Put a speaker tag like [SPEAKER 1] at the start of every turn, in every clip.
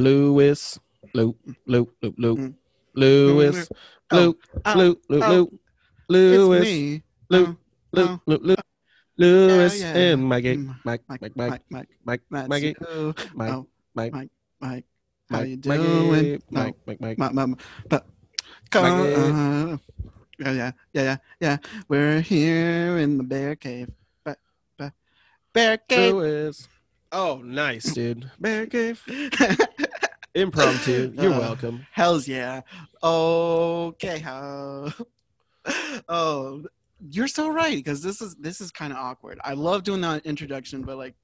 [SPEAKER 1] Lewis, Luke, Luke, Luke, Luke,
[SPEAKER 2] Mm.
[SPEAKER 1] Lewis,
[SPEAKER 2] Oh,
[SPEAKER 1] Luke,
[SPEAKER 2] oh,
[SPEAKER 1] Luke, Luke,
[SPEAKER 2] oh,
[SPEAKER 1] Luke, Lewis. Luke,
[SPEAKER 2] Oh,
[SPEAKER 1] Luke,
[SPEAKER 2] oh,
[SPEAKER 1] Luke, Luke, Lewis, and Maggie,
[SPEAKER 2] Mm,
[SPEAKER 1] Mike,
[SPEAKER 2] Mike,
[SPEAKER 1] Mike, Mike,
[SPEAKER 2] Mike, Mike,
[SPEAKER 1] Mike, Maggie. Mike,
[SPEAKER 2] Oh,
[SPEAKER 1] Mike,
[SPEAKER 2] Mike, Mike. How
[SPEAKER 1] Mike,
[SPEAKER 2] you doing?
[SPEAKER 1] Mike, Mike, Mike.
[SPEAKER 2] My, my, but, Come, uh, yeah, yeah, yeah, yeah. We're here in the bear cave. But, but, bear cave.
[SPEAKER 1] Lewis. Oh, nice, dude. Bear cave. Impromptu. You're
[SPEAKER 2] Uh,
[SPEAKER 1] welcome.
[SPEAKER 2] Hell's yeah. Okay. How? Oh, you're so right because this is this is kind of awkward. I love doing that introduction, but like,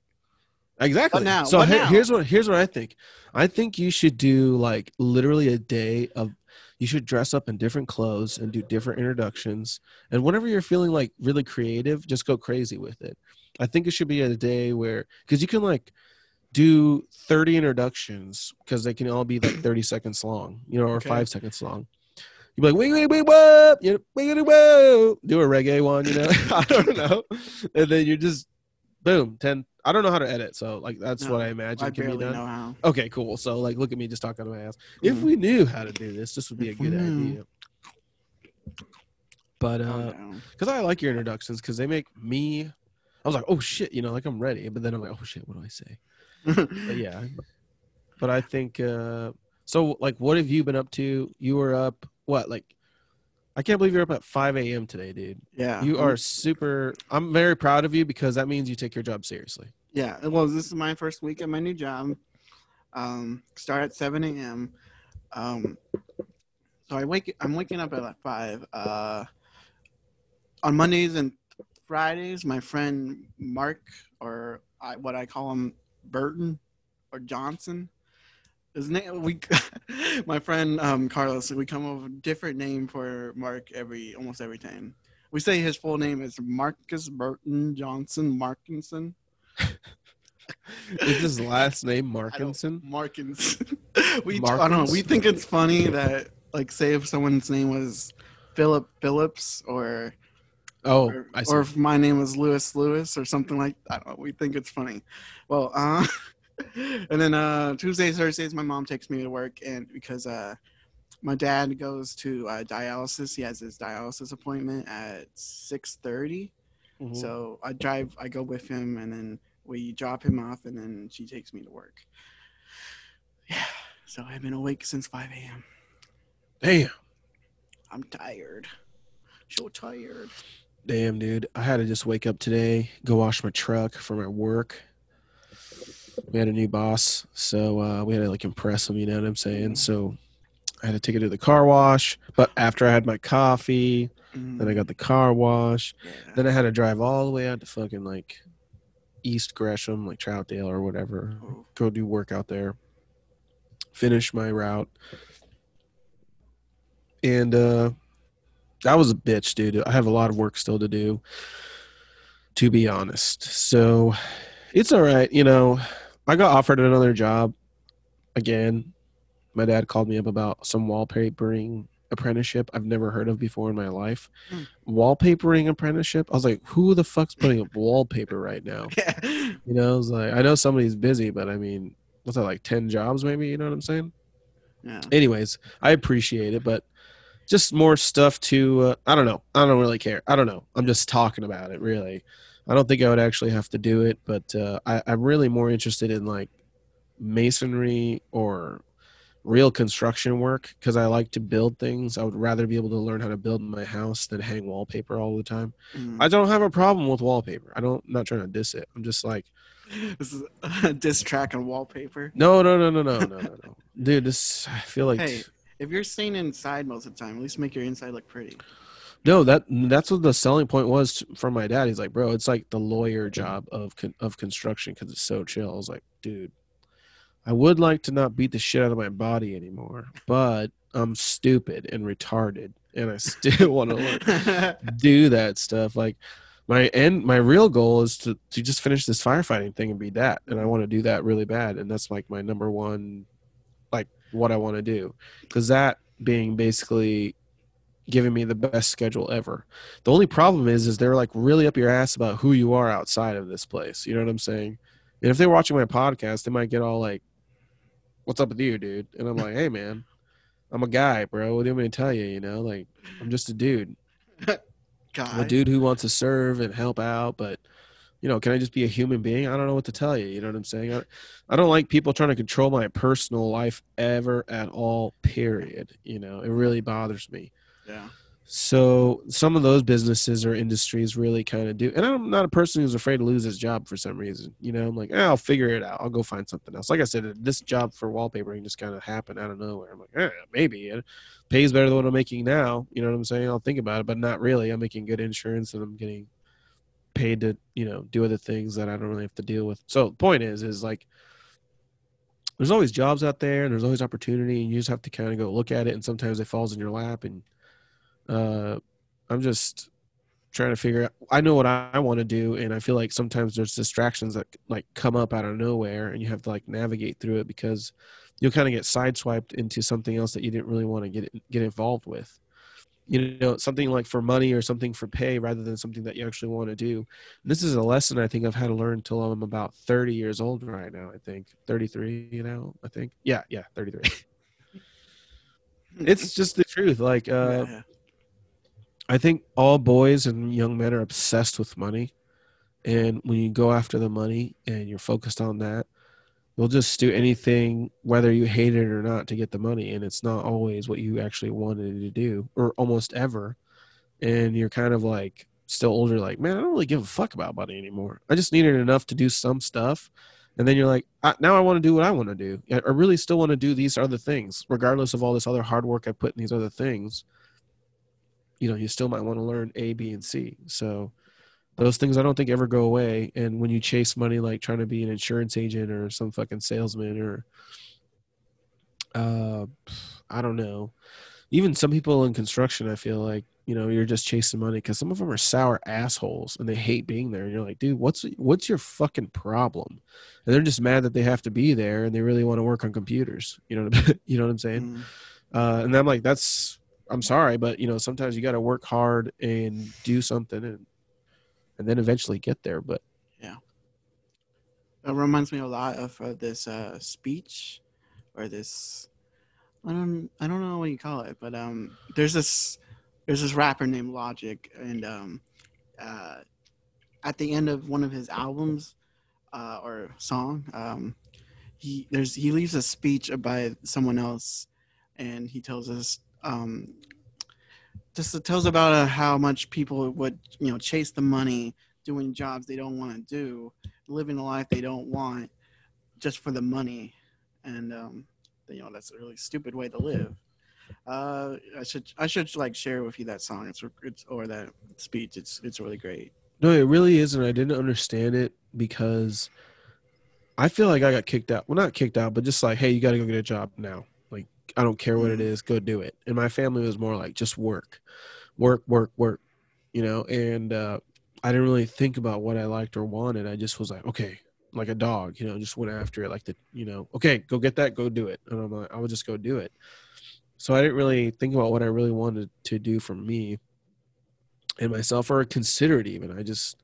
[SPEAKER 1] Exactly.
[SPEAKER 2] now?
[SPEAKER 1] So he-
[SPEAKER 2] now?
[SPEAKER 1] here's what here's what I think. I think you should do like literally a day of you should dress up in different clothes and do different introductions. And whenever you're feeling like really creative, just go crazy with it. I think it should be a day where because you can like do 30 introductions because they can all be like 30 seconds long, you know, or
[SPEAKER 2] Okay.
[SPEAKER 1] five seconds long. You'd be like, wait, wait, wait, whoa, you know, wait, whoa, do a reggae one, you know, I don't know. And then you just, boom, 10. I don't know how to edit. So, like, that's
[SPEAKER 2] No,
[SPEAKER 1] what I imagine
[SPEAKER 2] I
[SPEAKER 1] can be
[SPEAKER 2] barely
[SPEAKER 1] done.
[SPEAKER 2] know how.
[SPEAKER 1] Okay, cool. So, like, look at me just talking out of my ass. If
[SPEAKER 2] Mhm.
[SPEAKER 1] we knew how to do this, this would be
[SPEAKER 2] If
[SPEAKER 1] a good idea. But,
[SPEAKER 2] Calm
[SPEAKER 1] uh, because I like your introductions because they make me, I was like, oh shit, you know, like I'm ready. But then I'm like, oh shit, what do I say? But yeah. But I think uh so like what have you been up to? You were up what, like I can't believe you're up at five AM today, dude.
[SPEAKER 2] yeah.
[SPEAKER 1] You are super I'm very proud of you because that means you take your job seriously.
[SPEAKER 2] Yeah. Well, this is my first week at my new job. Um, start at 7 a.m. Um, so I wake. I'm waking up at like five. Uh, on Mondays and Fridays, my friend Mark, or I, what I call him, Burton or Johnson. His name. We, my friend um, Carlos. We come up with a different name for Mark every almost every time. We say his full name is Marcus Burton Johnson Markinson.
[SPEAKER 1] Is his last name
[SPEAKER 2] don't-
[SPEAKER 1] Markinson?
[SPEAKER 2] We I don't know. We think it's funny that like say if someone's name was Philip Phillips or
[SPEAKER 1] Oh,
[SPEAKER 2] or, or if my name was Lewis Lewis or something like I don't know. We think it's funny. Well, uh, and then uh, Tuesdays Thursdays my mom takes me to work and because uh, my dad goes to uh, dialysis. He has his dialysis appointment at six thirty.
[SPEAKER 1] Mhm.
[SPEAKER 2] So I drive, I go with him, and then we drop him off, and then she takes me to work. Yeah. So I've been awake since 5 a.m.
[SPEAKER 1] Damn.
[SPEAKER 2] I'm tired. So tired.
[SPEAKER 1] Damn, dude. I had to just wake up today, go wash my truck for my work. We had a new boss, so uh, we had to like impress him, you know what I'm saying? So I had to take it to the car wash. But after I had my coffee, then I got the car wash.
[SPEAKER 2] Mm, yeah.
[SPEAKER 1] Then I had to drive all the way out to fucking like East Gresham, like Troutdale or whatever.
[SPEAKER 2] Oh,
[SPEAKER 1] Go do work out there. Finish my route. And uh that was a bitch, dude. I have a lot of work still to do. To be honest. So it's all right, you know. I got offered another job again. My dad called me up about some wallpapering apprenticeship I've never heard of before in my life.
[SPEAKER 2] Hmm.
[SPEAKER 1] Wallpapering apprenticeship. I was like, who the fuck's putting up wallpaper right now?
[SPEAKER 2] yeah.
[SPEAKER 1] You know, I was like, I know somebody's busy, but I mean, what's that like ten jobs maybe? You know what I'm saying?
[SPEAKER 2] Yeah.
[SPEAKER 1] Anyways, I appreciate it, but just more stuff to. Uh, I don't know. I don't really care. I don't know. I'm just talking about it. Really, I don't think I would actually have to do it, but uh, I, I'm really more interested in like masonry or real construction work because I like to build things. I would rather be able to learn how to build my house than hang wallpaper all the time.
[SPEAKER 2] Mm.
[SPEAKER 1] I don't have a problem with wallpaper. I don't. I'm not trying to diss it. I'm just like.
[SPEAKER 2] This is a diss track on wallpaper.
[SPEAKER 1] No, no, no, no, no, no, no, no. Dude, this I feel like
[SPEAKER 2] Hey, if you're staying inside most of the time, at least make your inside look pretty.
[SPEAKER 1] no. That that's what the selling point was from my dad. He's like, bro, it's like the lawyer job of con- of construction because it's so chill. I was like, dude, I would like to not beat the shit out of my body anymore, but I'm stupid and retarded, and I still want to learn do that stuff. Like my end, my real goal is to to just finish this firefighting thing and be that, and I want to do that really bad, and that's like my number one, like what I want to do, because that being basically giving me the best schedule ever. The only problem is, is they're like really up your ass about who you are outside of this place. You know what I'm saying? And if they're watching my podcast, they might get all like, "What's up with you, dude?" And I'm like, "Hey, man, I'm a guy, bro. What do you want me to tell you? You know, like I'm just a dude, I'm a dude who wants to serve and help out, but." You know, can I just be a human being? I don't know what to tell you. You know what I'm saying? I, I don't like people trying to control my personal life ever at all. Period. You know, it really bothers me.
[SPEAKER 2] Yeah.
[SPEAKER 1] So some of those businesses or industries really kind of do. And I'm not a person who's afraid to lose his job for some reason. You know, I'm like, eh, I'll figure it out. I'll go find something else. Like I said, this job for wallpapering just kind of happened out of nowhere. I'm like, eh, maybe it pays better than what I'm making now. You know what I'm saying? I'll think about it, but not really. I'm making good insurance and I'm getting paid to, you know, do other things that I don't really have to deal with. So the point is, is like, there's always jobs out there and there's always opportunity and you just have to kind of go look at it and sometimes it falls in your lap and uh, I'm just trying to figure out. I know what I, want to do, and I feel like sometimes there's distractions that like come up out of nowhere, and you have to like navigate through it because you'll kind of get sideswiped into something else that you didn't really want to get get involved with. You know, something like for money or something for pay rather than something that you actually want to do. And this is a lesson I think I've had to learn until I'm about 30 years old right now. I think 33. You know, I think yeah, yeah, 33. it's just the truth. Like, uh,
[SPEAKER 2] yeah.
[SPEAKER 1] I think all boys and young men are obsessed with money. And when you go after the money and you're focused on that, you'll just do anything, whether you hate it or not, to get the money. And it's not always what you actually wanted to do, or almost ever. And you're kind of like still older, like, man, I don't really give a fuck about money anymore. I just needed enough to do some stuff. And then you're like, I, now I want to do what I want to do. I I really still want to do these other things, regardless of all this other hard work I put in these other things you know you still might want to learn a b and c so those things i don't think ever go away. And when you chase money like trying to be an insurance agent or some fucking salesman or uh i don't know. Even some people in construction i feel like you know you're just chasing money because some of them are sour assholes and they hate being there. And you're like dude what's what's your fucking problem? And they're just mad that they have to be there and they really want to work on computers. You know what I'm, you know what i'm saying?
[SPEAKER 2] Mm.
[SPEAKER 1] uh, and I'm like, that's I'm sorry, but you know, sometimes you got to work hard and do something, and and then eventually get there. But yeah,
[SPEAKER 2] It reminds me a lot of uh, this uh, speech or this. I don't. I don't know what you call it, but um, there's this. There's this rapper named Logic, and um, uh, at the end of one of his albums, uh, or song, um, he there's he leaves a speech by someone else, and he tells us um, just tells about uh, how much people would you know chase the money, doing jobs they don't want to do, living a life they don't want, just for the money, and um, you know that's a really stupid way to live. Uh, I should I should like share with you that song. It's it's or that speech. It's it's really great.
[SPEAKER 1] no, it really isn't. I didn't understand it because I feel like I got kicked out. Well, not kicked out, but just like, hey, you got to go get a job now. I don't care what it
[SPEAKER 2] Mhm.
[SPEAKER 1] go do it. And my family was more like, just work, work, work, work. You know, and uh, I didn't really think about what I liked or wanted. I just was like, okay, like a dog, you know, just went after it, like the, you know, okay, go get that, go do it. And I'm like, I would just go do it. So I didn't really think about what I really wanted to do for me and myself or consider it even. I just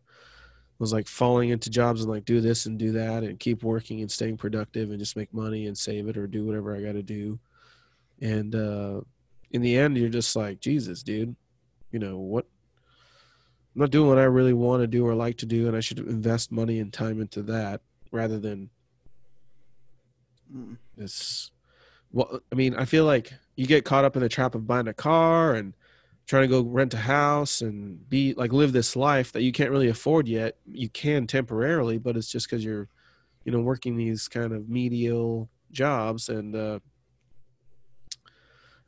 [SPEAKER 1] was like falling into jobs and like do this and do that and keep working and staying productive and just make money and save it or do whatever I got to do. And uh in the end you're just like, Jesus, dude, you know, what I'm not doing what I really want to do or like to do and I should invest money and time into that rather than
[SPEAKER 2] Mm.
[SPEAKER 1] this well i mean i feel like you get caught up in the trap of buying a car and trying to go rent a house and be like live this life that you can't really afford yet you can temporarily but it's just because you're you know working these kind of medial jobs and uh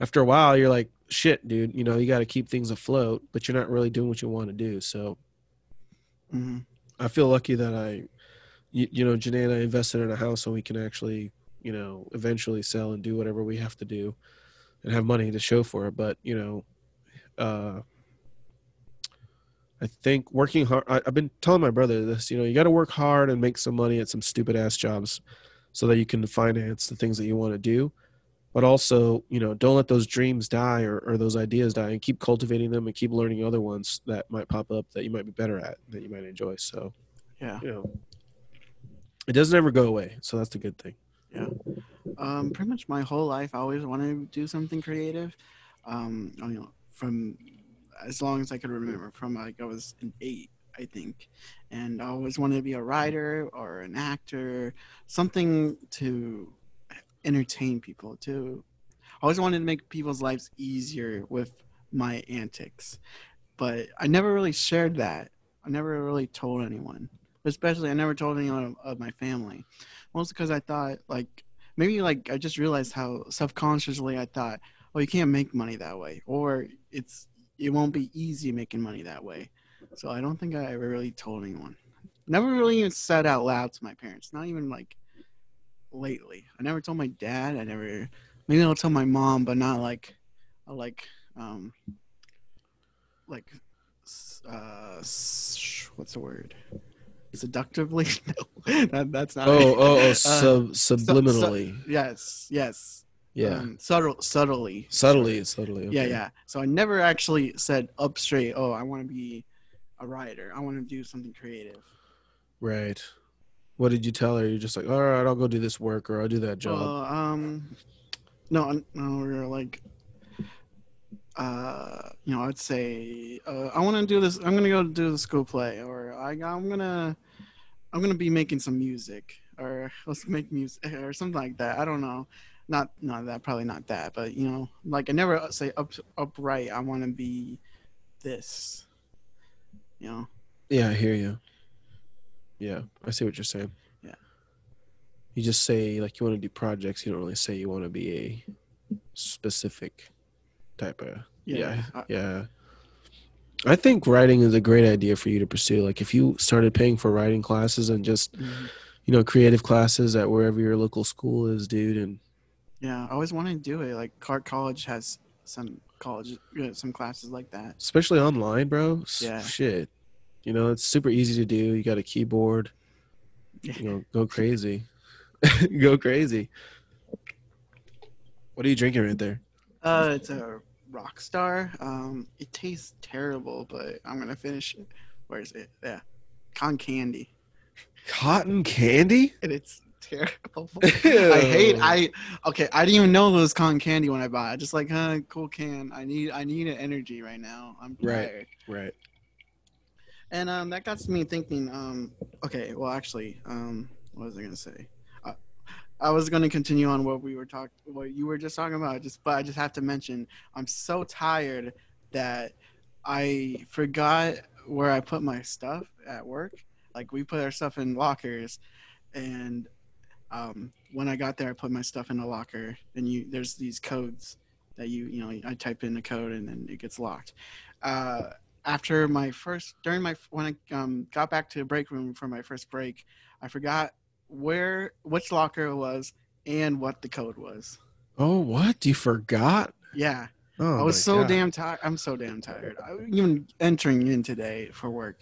[SPEAKER 1] after a while you're like shit dude you know you got to keep things afloat but you're not really doing what you want to do so
[SPEAKER 2] hmm
[SPEAKER 1] I feel lucky that I, you, you know, Janae and I invested in a house so we can actually, you know, eventually sell and do whatever we have to do and have money to show for it. But, you know, uh, I think working hard, I, I've been telling my brother this, you know, you got to work hard and make some money at some stupid ass jobs so that you can finance the things that you want to do. But also, you know, don't let those dreams die or, or those ideas die and keep cultivating them and keep learning other ones that might pop up that you might be better at, that you might enjoy. So,
[SPEAKER 2] Yeah.
[SPEAKER 1] you know, it doesn't ever go away. So that's the good thing. Yeah.
[SPEAKER 2] Um, pretty much my whole life, I always wanted to do something creative. Um, you know, from as long as I could remember, from like I was an eight, I think, and I always wanted to be a writer or an actor, something to entertain people. too. I always wanted to make people's lives easier with my antics, but I never really shared that. I never really told anyone. Especially, I never told anyone of, of my family, mostly because I thought like maybe like I just realized how subconsciously I thought, oh, you can't make money that way, or it's it won't be easy making money that way. So I don't think I ever really told anyone. Never really even said out loud to my parents. Not even like lately. I never told my dad. I never. Maybe I'll tell my mom, but not like, uh, like, um, like, uh, what's the word? Seductively? No, that, that's not.
[SPEAKER 1] Oh,
[SPEAKER 2] it.
[SPEAKER 1] oh, oh,
[SPEAKER 2] Uh,
[SPEAKER 1] sub, subliminally.
[SPEAKER 2] yes, yes.
[SPEAKER 1] yeah.
[SPEAKER 2] Um, subtle, subtly.
[SPEAKER 1] subtly, subtly.
[SPEAKER 2] Yeah, yeah. So I never actually said up straight, oh, I want to be a writer. I want to do something creative.
[SPEAKER 1] Right. What did you tell her? You're just like, all right, I'll go do this work or I'll do that job.
[SPEAKER 2] Well, um, no, no, we were like, uh, you know, I'd say, uh, I want to do this. I'm gonna go do the school play, or I, I'm gonna, I'm gonna be making some music, or let's make music, or something like that. I don't know. Not, not that, probably not that, but you know, like I never say up, upright. I want to be this. You know.
[SPEAKER 1] yeah, I hear you. Yeah, I see what you're saying.
[SPEAKER 2] Yeah.
[SPEAKER 1] You just say like you want to do projects. You don't really say you want to be a specific type of. Yeah,
[SPEAKER 2] I-
[SPEAKER 1] yeah. I think writing is a great idea for you to pursue. Like if you started paying for writing classes and just
[SPEAKER 2] Mhm.
[SPEAKER 1] you know creative classes at wherever your local school is, dude, and
[SPEAKER 2] Yeah, I always wanted to do it. Like Clark College has some college, some classes like that.
[SPEAKER 1] especially online, bro.
[SPEAKER 2] Yeah.
[SPEAKER 1] Shit. You know, it's super easy to do. You got a keyboard. You know, go crazy. go crazy. What are you drinking right there?
[SPEAKER 2] Uh, it's a Rockstar. Um, it tastes terrible, but I'm gonna finish it. Where is it? Yeah, con candy,
[SPEAKER 1] Cotton candy?
[SPEAKER 2] and it's terrible. I hate. I okay. I didn't even know it was cotton candy when I bought. it. I just like, huh, cool can. I need. I need an energy right now. I'm tired.
[SPEAKER 1] Right. Right.
[SPEAKER 2] And um, that got me thinking. Um, okay, well, actually, um, what was I gonna say? I, I was gonna continue on what we were talking, what you were just talking about. Just, but I just have to mention, I'm so tired that I forgot where I put my stuff at work. Like we put our stuff in lockers, and um, when I got there, I put my stuff in a locker, and you there's these codes that you you know I type in the code and then it gets locked. Uh, after my first during my when I um, got back to the break room for my first break, I forgot where which locker it was and what the code was.
[SPEAKER 1] Oh, what? You forgot?
[SPEAKER 2] Yeah,
[SPEAKER 1] Oh,
[SPEAKER 2] I was so
[SPEAKER 1] God.
[SPEAKER 2] damn tired. I'm so damn tired. I, even entering in today for work.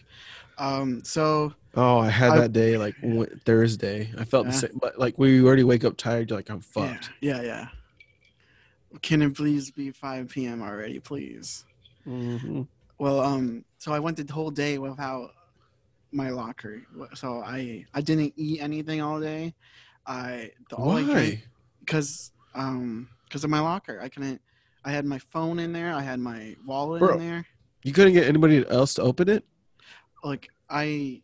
[SPEAKER 2] Um, so
[SPEAKER 1] Oh, I had
[SPEAKER 2] I-
[SPEAKER 1] that day like w- Thursday. I felt the same. But like, we already wake up tired, you're like, I'm
[SPEAKER 2] yeah,
[SPEAKER 1] fucked.
[SPEAKER 2] yeah, yeah. Can it please be 5 p.m. already, please?
[SPEAKER 1] Mhm.
[SPEAKER 2] Well, um, so I went the whole day without my locker. So I I didn't eat anything all day. I the all
[SPEAKER 1] Why?
[SPEAKER 2] because um because of my locker. I couldn't. I had my phone in there. I had my wallet
[SPEAKER 1] Bro.
[SPEAKER 2] in there.
[SPEAKER 1] You couldn't get anybody else to open it?
[SPEAKER 2] Like I,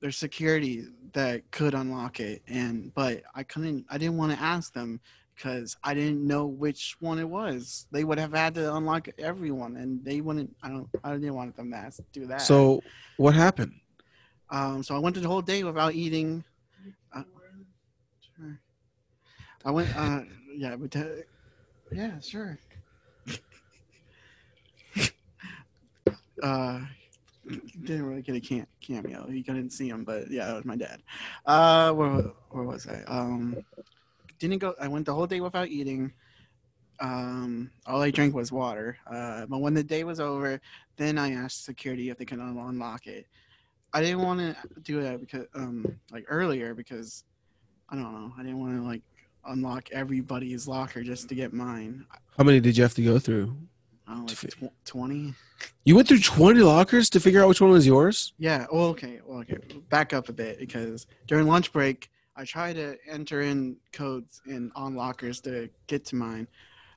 [SPEAKER 2] there's security that could unlock it, and but I couldn't. I didn't want to ask them because I didn't know which one it was. They would have had to unlock everyone, and they wouldn't. I don't. I didn't want them to do that.
[SPEAKER 1] So, what happened?
[SPEAKER 2] Um, so I went the whole day without eating. Uh, sure. I went. Uh, yeah, but uh, yeah, sure. uh, didn't really get a cam- cameo. You couldn't see him, but yeah, that was my dad. Uh, where, where was I? Um, didn't go. I went the whole day without eating. Um, all I drank was water. Uh, but when the day was over, then I asked security if they could un- unlock it. I didn't want to do that because, um, like earlier because I don't know. I didn't want to like unlock everybody's locker just to get mine.
[SPEAKER 1] How many did you have to go through?
[SPEAKER 2] I don't know, like tw- twenty.
[SPEAKER 1] You went through 20 lockers to figure out which one was yours?
[SPEAKER 2] Yeah. Well, okay. Well, okay. Back up a bit because during lunch break, I try to enter in codes in on lockers to get to mine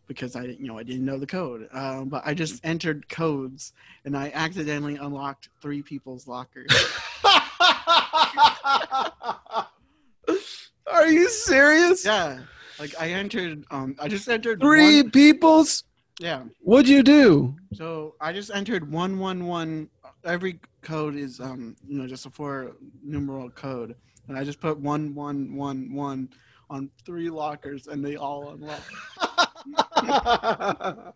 [SPEAKER 2] because I you know I didn't know the code. Um, but I just entered codes and I accidentally unlocked three people's lockers.
[SPEAKER 1] Are you serious?
[SPEAKER 2] yeah, like I entered. Um, I just entered
[SPEAKER 1] Three
[SPEAKER 2] One,
[SPEAKER 1] people's.
[SPEAKER 2] yeah.
[SPEAKER 1] What'd you do?
[SPEAKER 2] So I just entered one one one. Every code is um you know just a four numeral code, and I just put one one one one on three lockers, and they all unlocked.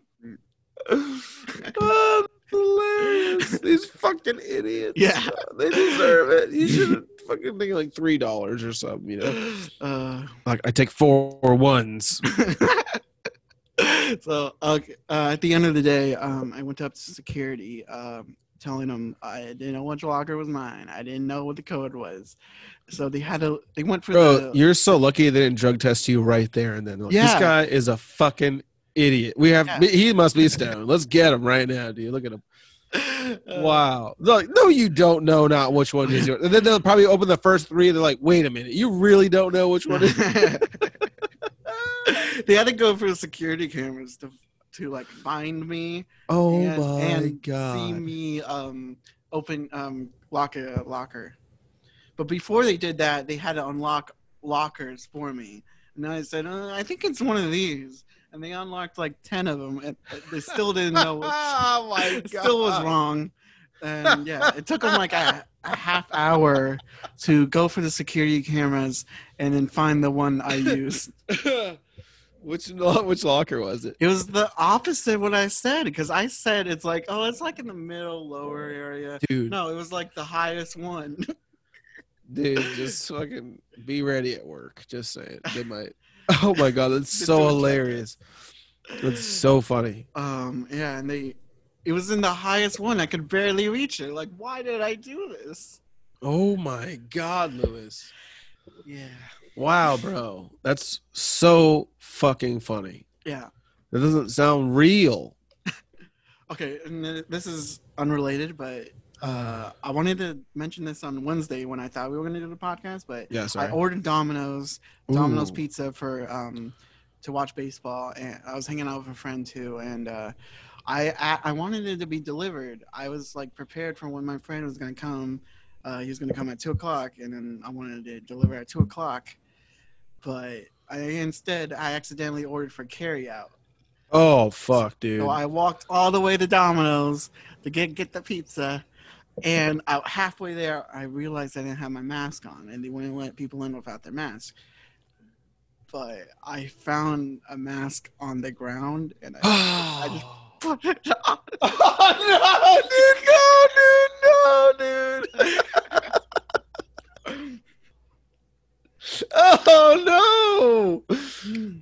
[SPEAKER 1] oh, hilarious. These fucking idiots.
[SPEAKER 2] Yeah.
[SPEAKER 1] They deserve it. You should fucking think like three dollars or something, you know?
[SPEAKER 2] Uh,
[SPEAKER 1] Like I take four ones.
[SPEAKER 2] so okay, uh, at the end of the day, um, I went up to security, um, telling them I didn't know which locker was mine. I didn't know what the code was. So they had to. They went for
[SPEAKER 1] Bro,
[SPEAKER 2] the.
[SPEAKER 1] you're so lucky they didn't drug test you right there and then. Like, This guy is a fucking idiot. We have
[SPEAKER 2] Yeah.
[SPEAKER 1] he must be stoned. Let's get him right now, dude. Look at him.
[SPEAKER 2] Uh,
[SPEAKER 1] Wow. Like, no, you don't know not which one is yours. And then they'll probably open the first three and they're like, wait a minute, you really don't know which one is
[SPEAKER 2] they had to go for the security cameras to to like find me
[SPEAKER 1] Oh
[SPEAKER 2] and,
[SPEAKER 1] my
[SPEAKER 2] and see me um open um lock a locker. But before they did that, they had to unlock lockers for me. And I said, uh, I think it's one of these. And they unlocked like ten of them, and they still didn't know. Which,
[SPEAKER 1] oh my
[SPEAKER 2] it still was wrong. And yeah, it took them like a, a half hour to go for the security cameras and then find the one I used.
[SPEAKER 1] Which which locker was it?
[SPEAKER 2] It was the opposite of what I said because I said it's like, oh, it's like in the middle, lower area.
[SPEAKER 1] Dude,
[SPEAKER 2] No, it was like the highest one.
[SPEAKER 1] dude, just fucking be ready at work. Just saying. They might Oh my god, that's so hilarious. That's so funny.
[SPEAKER 2] Um, yeah, and they, it was in the highest one. I could barely reach it. Like, why did I do this?
[SPEAKER 1] Oh my god, Lewis.
[SPEAKER 2] Yeah,
[SPEAKER 1] Wow, bro. That's so fucking funny.
[SPEAKER 2] yeah.
[SPEAKER 1] That doesn't sound real.
[SPEAKER 2] Okay, and this is unrelated, but uh, I wanted to mention this on Wednesday when I thought we were going to do the podcast, but
[SPEAKER 1] Yeah,
[SPEAKER 2] I ordered Domino's, Domino's
[SPEAKER 1] Ooh.
[SPEAKER 2] Pizza for um to watch baseball, and I was hanging out with a friend too, and uh, I, I I wanted it to be delivered. I was like prepared for when my friend was going to come. Uh, he was going to come at two o'clock, and then I wanted to deliver at two o'clock, but I instead I accidentally ordered for carryout.
[SPEAKER 1] Oh fuck, dude.
[SPEAKER 2] So I walked all the way to Domino's to get get the pizza, and halfway there, I realized I didn't have my mask on, and they wouldn't let people in without their mask. But I found a mask on the ground, and I, I just put it on.
[SPEAKER 1] oh no, dude! No, dude! oh no!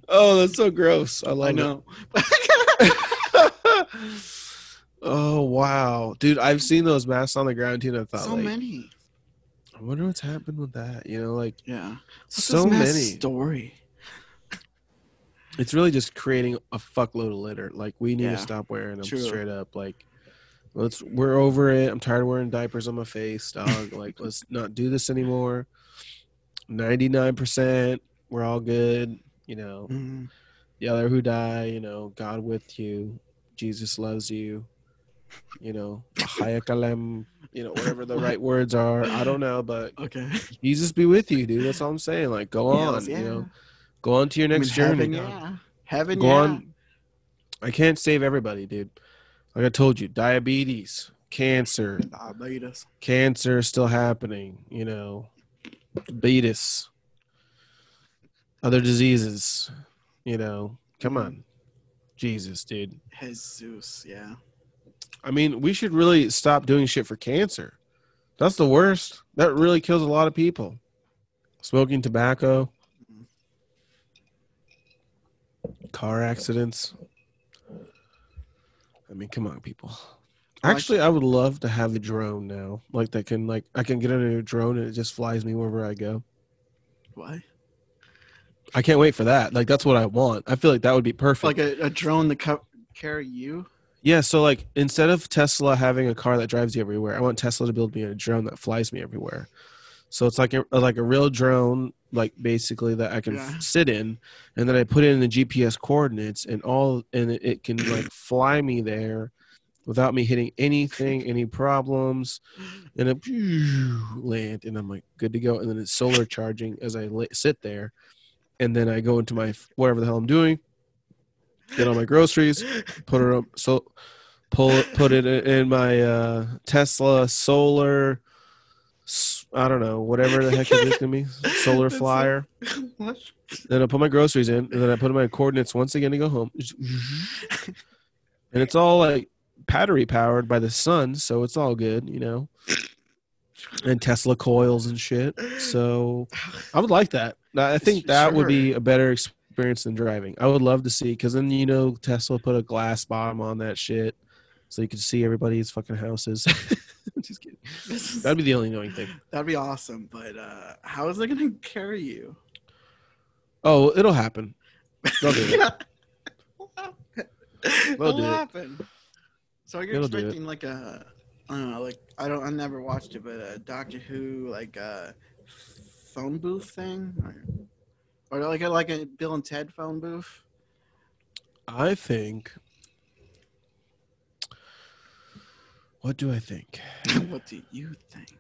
[SPEAKER 1] Oh, that's so gross. I love
[SPEAKER 2] I know.
[SPEAKER 1] oh wow, dude! I've seen those masks on the ground too. And I thought,
[SPEAKER 2] so
[SPEAKER 1] like,
[SPEAKER 2] many.
[SPEAKER 1] I wonder what's happened with that. You know, like
[SPEAKER 2] Yeah. What's
[SPEAKER 1] so many.
[SPEAKER 2] Story.
[SPEAKER 1] It's really just creating a fuckload of litter. Like we need
[SPEAKER 2] Yeah,
[SPEAKER 1] to stop wearing them
[SPEAKER 2] true.
[SPEAKER 1] straight up. Like let's we're over it. I'm tired of wearing diapers on my face, dog. like let's not do this anymore. Ninety nine percent, we're all good. You know,
[SPEAKER 2] Mhm.
[SPEAKER 1] the other who die, you know, God with you, Jesus loves you. You know, Hayakalem, you know, whatever the right words are. I don't know, but
[SPEAKER 2] Okay.
[SPEAKER 1] Jesus be with you, dude. That's all I'm saying. Like, go on,
[SPEAKER 2] Yes,
[SPEAKER 1] you know, go on to your
[SPEAKER 2] I mean,
[SPEAKER 1] next journey.
[SPEAKER 2] Heaven, yeah. Heaven,
[SPEAKER 1] Go
[SPEAKER 2] yeah.
[SPEAKER 1] on. I can't save everybody, dude. Like I told you, diabetes, cancer,
[SPEAKER 2] Barbados.
[SPEAKER 1] cancer is still happening. You know, diabetes, other diseases. You know, come on, Jesus, dude.
[SPEAKER 2] Jesus, yeah.
[SPEAKER 1] I mean, we should really stop doing shit for cancer. That's the worst. That really kills a lot of people. Smoking tobacco, car accidents. I mean, come on, people. Actually, I would love to have a drone now. Like that can like I can get on a drone and it just flies me wherever I go.
[SPEAKER 2] Why?
[SPEAKER 1] I can't wait for that. Like that's what I want. I feel like that would be perfect.
[SPEAKER 2] Like a, a drone to co- carry you?
[SPEAKER 1] Yeah, so like instead of Tesla having a car that drives you everywhere, I want Tesla to build me a drone that flies me everywhere. So it's like a like a real drone, like basically that I can
[SPEAKER 2] Yeah.
[SPEAKER 1] f- sit in, and then I put in the GPS coordinates, and all and it, it can like fly me there without me hitting anything, any problems, and it land, and I'm like good to go. And then it's solar charging as I sit there, and then I go into my whatever the hell I'm doing, get all my groceries, put it up so pull it put it in my uh tesla solar I don't know whatever the heck it is gonna be solar flyer
[SPEAKER 2] What?
[SPEAKER 1] then i put my groceries in and then i put in my coordinates once again to go home and it's all like battery powered by the sun so it's all good you know? And tesla coils and shit so i would like that. I think that would be a better experience than driving. I would love to see because then you know tesla put a glass bottom on that shit so you can see everybody's fucking houses. Just kidding.
[SPEAKER 2] Is-
[SPEAKER 1] that'd be the only annoying thing.
[SPEAKER 2] That'd be awesome, but uh, how is it gonna carry you?
[SPEAKER 1] oh it'll happen. They'll do it.
[SPEAKER 2] It'll
[SPEAKER 1] do it.
[SPEAKER 2] So you're
[SPEAKER 1] It'll
[SPEAKER 2] expecting like a, I don't know, like I don't, I never watched it, but a Doctor Who like a phone booth thing, or, or like a, like a Bill and Ted phone booth.
[SPEAKER 1] i think what do i think
[SPEAKER 2] what do you think?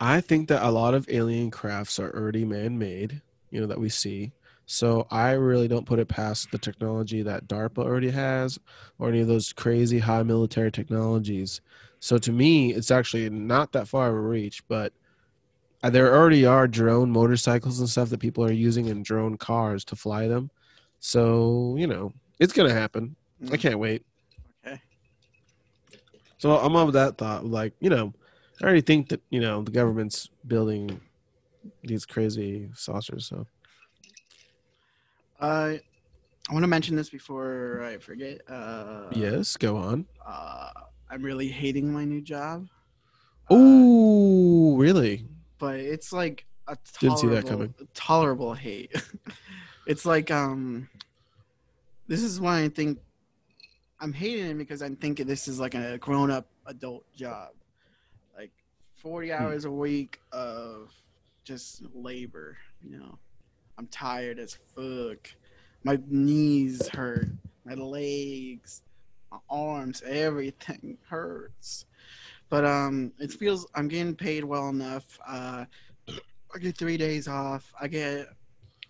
[SPEAKER 1] I think that a lot of alien crafts are already man-made, you know, that we see. So I really don't put it past the technology that DARPA already has or any of those crazy high military technologies. So to me, it's actually not that far of a reach, but uh, there already are drone motorcycles and stuff that people are using in drone cars to fly them. So, you know, it's going to happen. I can't wait.
[SPEAKER 2] Okay.
[SPEAKER 1] So I'm of that thought. Like, you know, I already think that, you know, the government's building these crazy saucers. So
[SPEAKER 2] Uh, I want to mention this before I forget. Uh,
[SPEAKER 1] yes, go on.
[SPEAKER 2] Uh, I'm really hating my new job. Uh,
[SPEAKER 1] Oh, really?
[SPEAKER 2] but it's like a
[SPEAKER 1] Didn't see that
[SPEAKER 2] tolerable,
[SPEAKER 1] coming.
[SPEAKER 2] tolerable hate. it's like um, this is why I think I'm hating it because I'm thinking this is like a grown up adult job, like 40
[SPEAKER 1] Hmm.
[SPEAKER 2] hours a week of just labor. You know, I'm tired as fuck. My knees hurt, my legs, my arms, everything hurts. But um, it feels I'm getting paid well enough. Uh, I get three days off. I get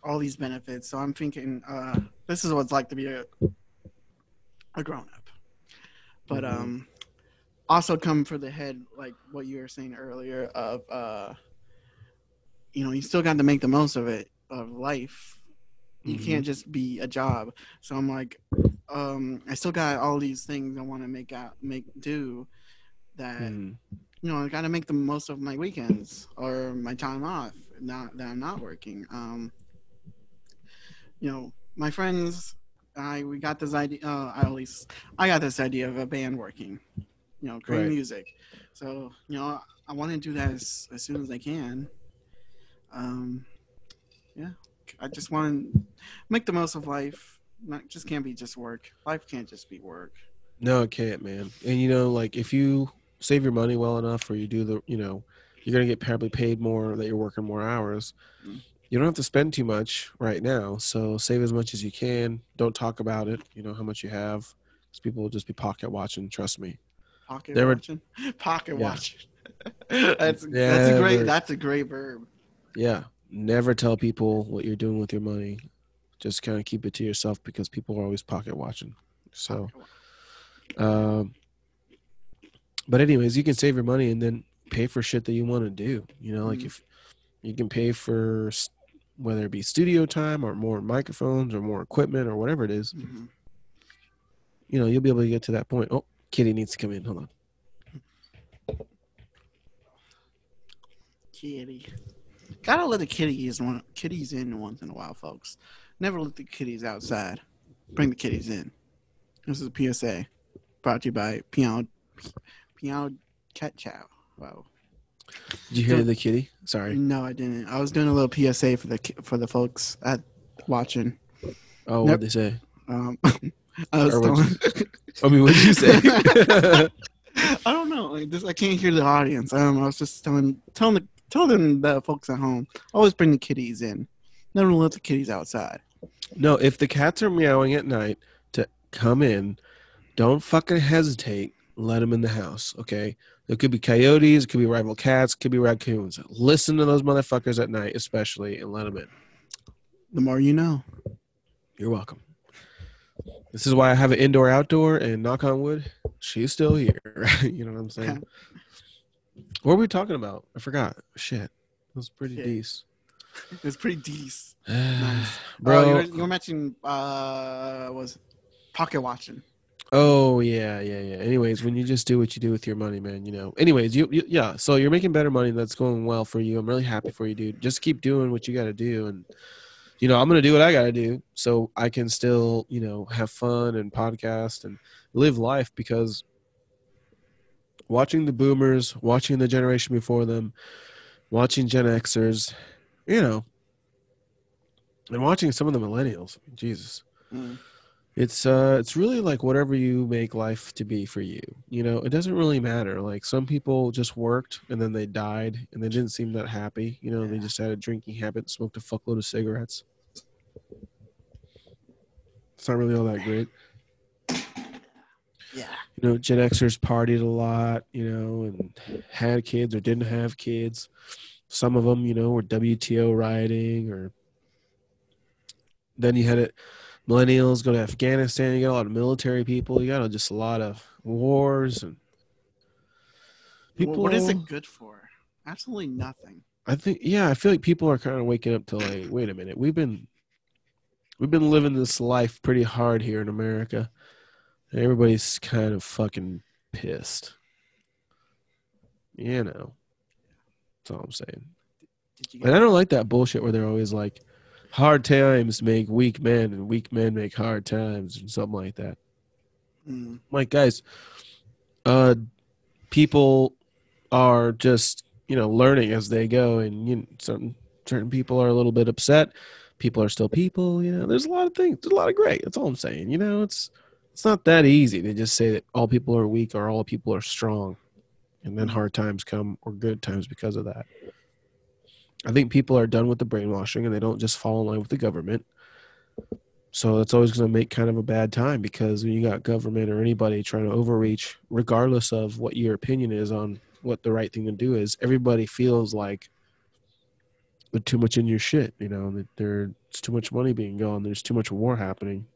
[SPEAKER 2] all these benefits. So I'm thinking, uh, this is what it's like to be a a grown up. But
[SPEAKER 1] Mhm.
[SPEAKER 2] um, also come for the head, like what you were saying earlier, of uh, you know, you still got to make the most of it of life. You
[SPEAKER 1] Mhm.
[SPEAKER 2] can't just be a job. So I'm like, um, I still got all these things I want to make out, make do. That
[SPEAKER 1] Mhm.
[SPEAKER 2] you know, I got to make the most of my weekends or my time off. Not that I'm not working. Um, you know, my friends, I we got this idea. Uh, at least I got this idea of a band working. You know, create
[SPEAKER 1] Right.
[SPEAKER 2] music. So you know, I want to do that as, as soon as I can. Um, yeah, I just want to make the most of life. Not just can't be just work. Life can't just be work.
[SPEAKER 1] No, it can't, man. And you know, like if you save your money well enough, or you do the, you know, you're gonna get probably paid more that you're working more hours.
[SPEAKER 2] Mm.
[SPEAKER 1] You don't have to spend too much right now, so save as much as you can. Don't talk about it. You know how much you have, because people will just be pocket watching. Trust me.
[SPEAKER 2] Pocket
[SPEAKER 1] There were-
[SPEAKER 2] watching. Pocket
[SPEAKER 1] Yeah.
[SPEAKER 2] watching. that's that's a great that's a great verb.
[SPEAKER 1] Yeah, never tell people what you're doing with your money. Just kind of keep it to yourself because people are always pocket watching. So, um, but anyways, you can save your money and then pay for shit that you want to do. You know, like
[SPEAKER 2] Mhm.
[SPEAKER 1] if you can pay for whether it be studio time or more microphones or more equipment or whatever it is,
[SPEAKER 2] Mhm.
[SPEAKER 1] you know, you'll be able to get to that point. Oh, Kitty needs to come in. Hold on.
[SPEAKER 2] Kitty. Gotta let the kitties one kitties in once in a while, folks. Never let the kitties outside. Bring the kitties in. This is a PSA brought to you by Purina Purina Cat Chow. Wow.
[SPEAKER 1] Did you hear
[SPEAKER 2] Don't-
[SPEAKER 1] the kitty? Sorry.
[SPEAKER 2] No, I didn't. I was doing a little PSA for the for the folks at watching.
[SPEAKER 1] Oh,
[SPEAKER 2] Nope.
[SPEAKER 1] what'd they say?
[SPEAKER 2] Um, I was telling,
[SPEAKER 1] I mean, what'd you say?
[SPEAKER 2] I don't know. Like this, I can't hear the audience. I. I was just telling, telling the, telling the folks at home. Always bring the kitties in. Never let the kitties outside.
[SPEAKER 1] No, if the cats are meowing at night to come in, don't fucking hesitate. Let them in the house, okay? It could be coyotes, it could be rival cats, it could be raccoons. Listen to those motherfuckers at night, especially, and let them in.
[SPEAKER 2] The more you know.
[SPEAKER 1] You're welcome. This is why I have an indoor outdoor and knock on wood, she's still here. you know what I'm saying? What were we talking about? I forgot. Shit. It was pretty
[SPEAKER 2] Shit.
[SPEAKER 1] decent.
[SPEAKER 2] It's pretty decent.
[SPEAKER 1] Nice.
[SPEAKER 2] Bro,
[SPEAKER 1] Bro.
[SPEAKER 2] you were, you were mentioning uh was pocket watching.
[SPEAKER 1] Oh yeah, yeah, yeah. Anyways, when you just do what you do with your money, man, you know. Anyways, you, you yeah. So you're making better money. That's going well for you. I'm really happy for you, dude. Just keep doing what you got to do, and you know, I'm gonna do what I got to do, so I can still, you know, have fun and podcast and live life because watching the boomers, watching the generation before them, watching Gen Xers, you know, and watching some of the millennials. Jesus.
[SPEAKER 2] Mm.
[SPEAKER 1] it's uh it's really like whatever you make life to be for you you know? It doesn't really matter. Like some people just worked and then they died and they didn't seem that happy you know? They just had a drinking habit smoked a fuckload of cigarettes. It's not really all that great
[SPEAKER 2] Yeah.
[SPEAKER 1] you know gen xers partied a lot you know and had kids or didn't have kids some of them you know were wto rioting or then you had it millennials go to afghanistan you got a lot of military people you got just a lot of wars and
[SPEAKER 2] Well, what is it good for? Absolutely nothing.
[SPEAKER 1] I think yeah, I feel like people are kind of waking up to like, wait a minute, we've been we've been living this life pretty hard here in America. And everybody's kind of fucking pissed. You know. That's all I'm saying. And I don't like that bullshit where they're always like hard times make weak men and weak men make hard times or something like that.
[SPEAKER 2] Mm.
[SPEAKER 1] Like guys uh people are just you know learning as they go and you know, some certain people are a little bit upset people are still people you know there's a lot of things there's a lot of great that's all i'm saying you know it's it's not that easy to just say that all people are weak or all people are strong and then hard times come or good times because of that i think people are done with the brainwashing and they don't just fall in line with the government so that's always going to make kind of a bad time because when you got government or anybody trying to overreach, regardless of what your opinion is on what the right thing to do is, everybody feels like they're too much in your shit. You know, that there's too much money being gone. There's too much war happening.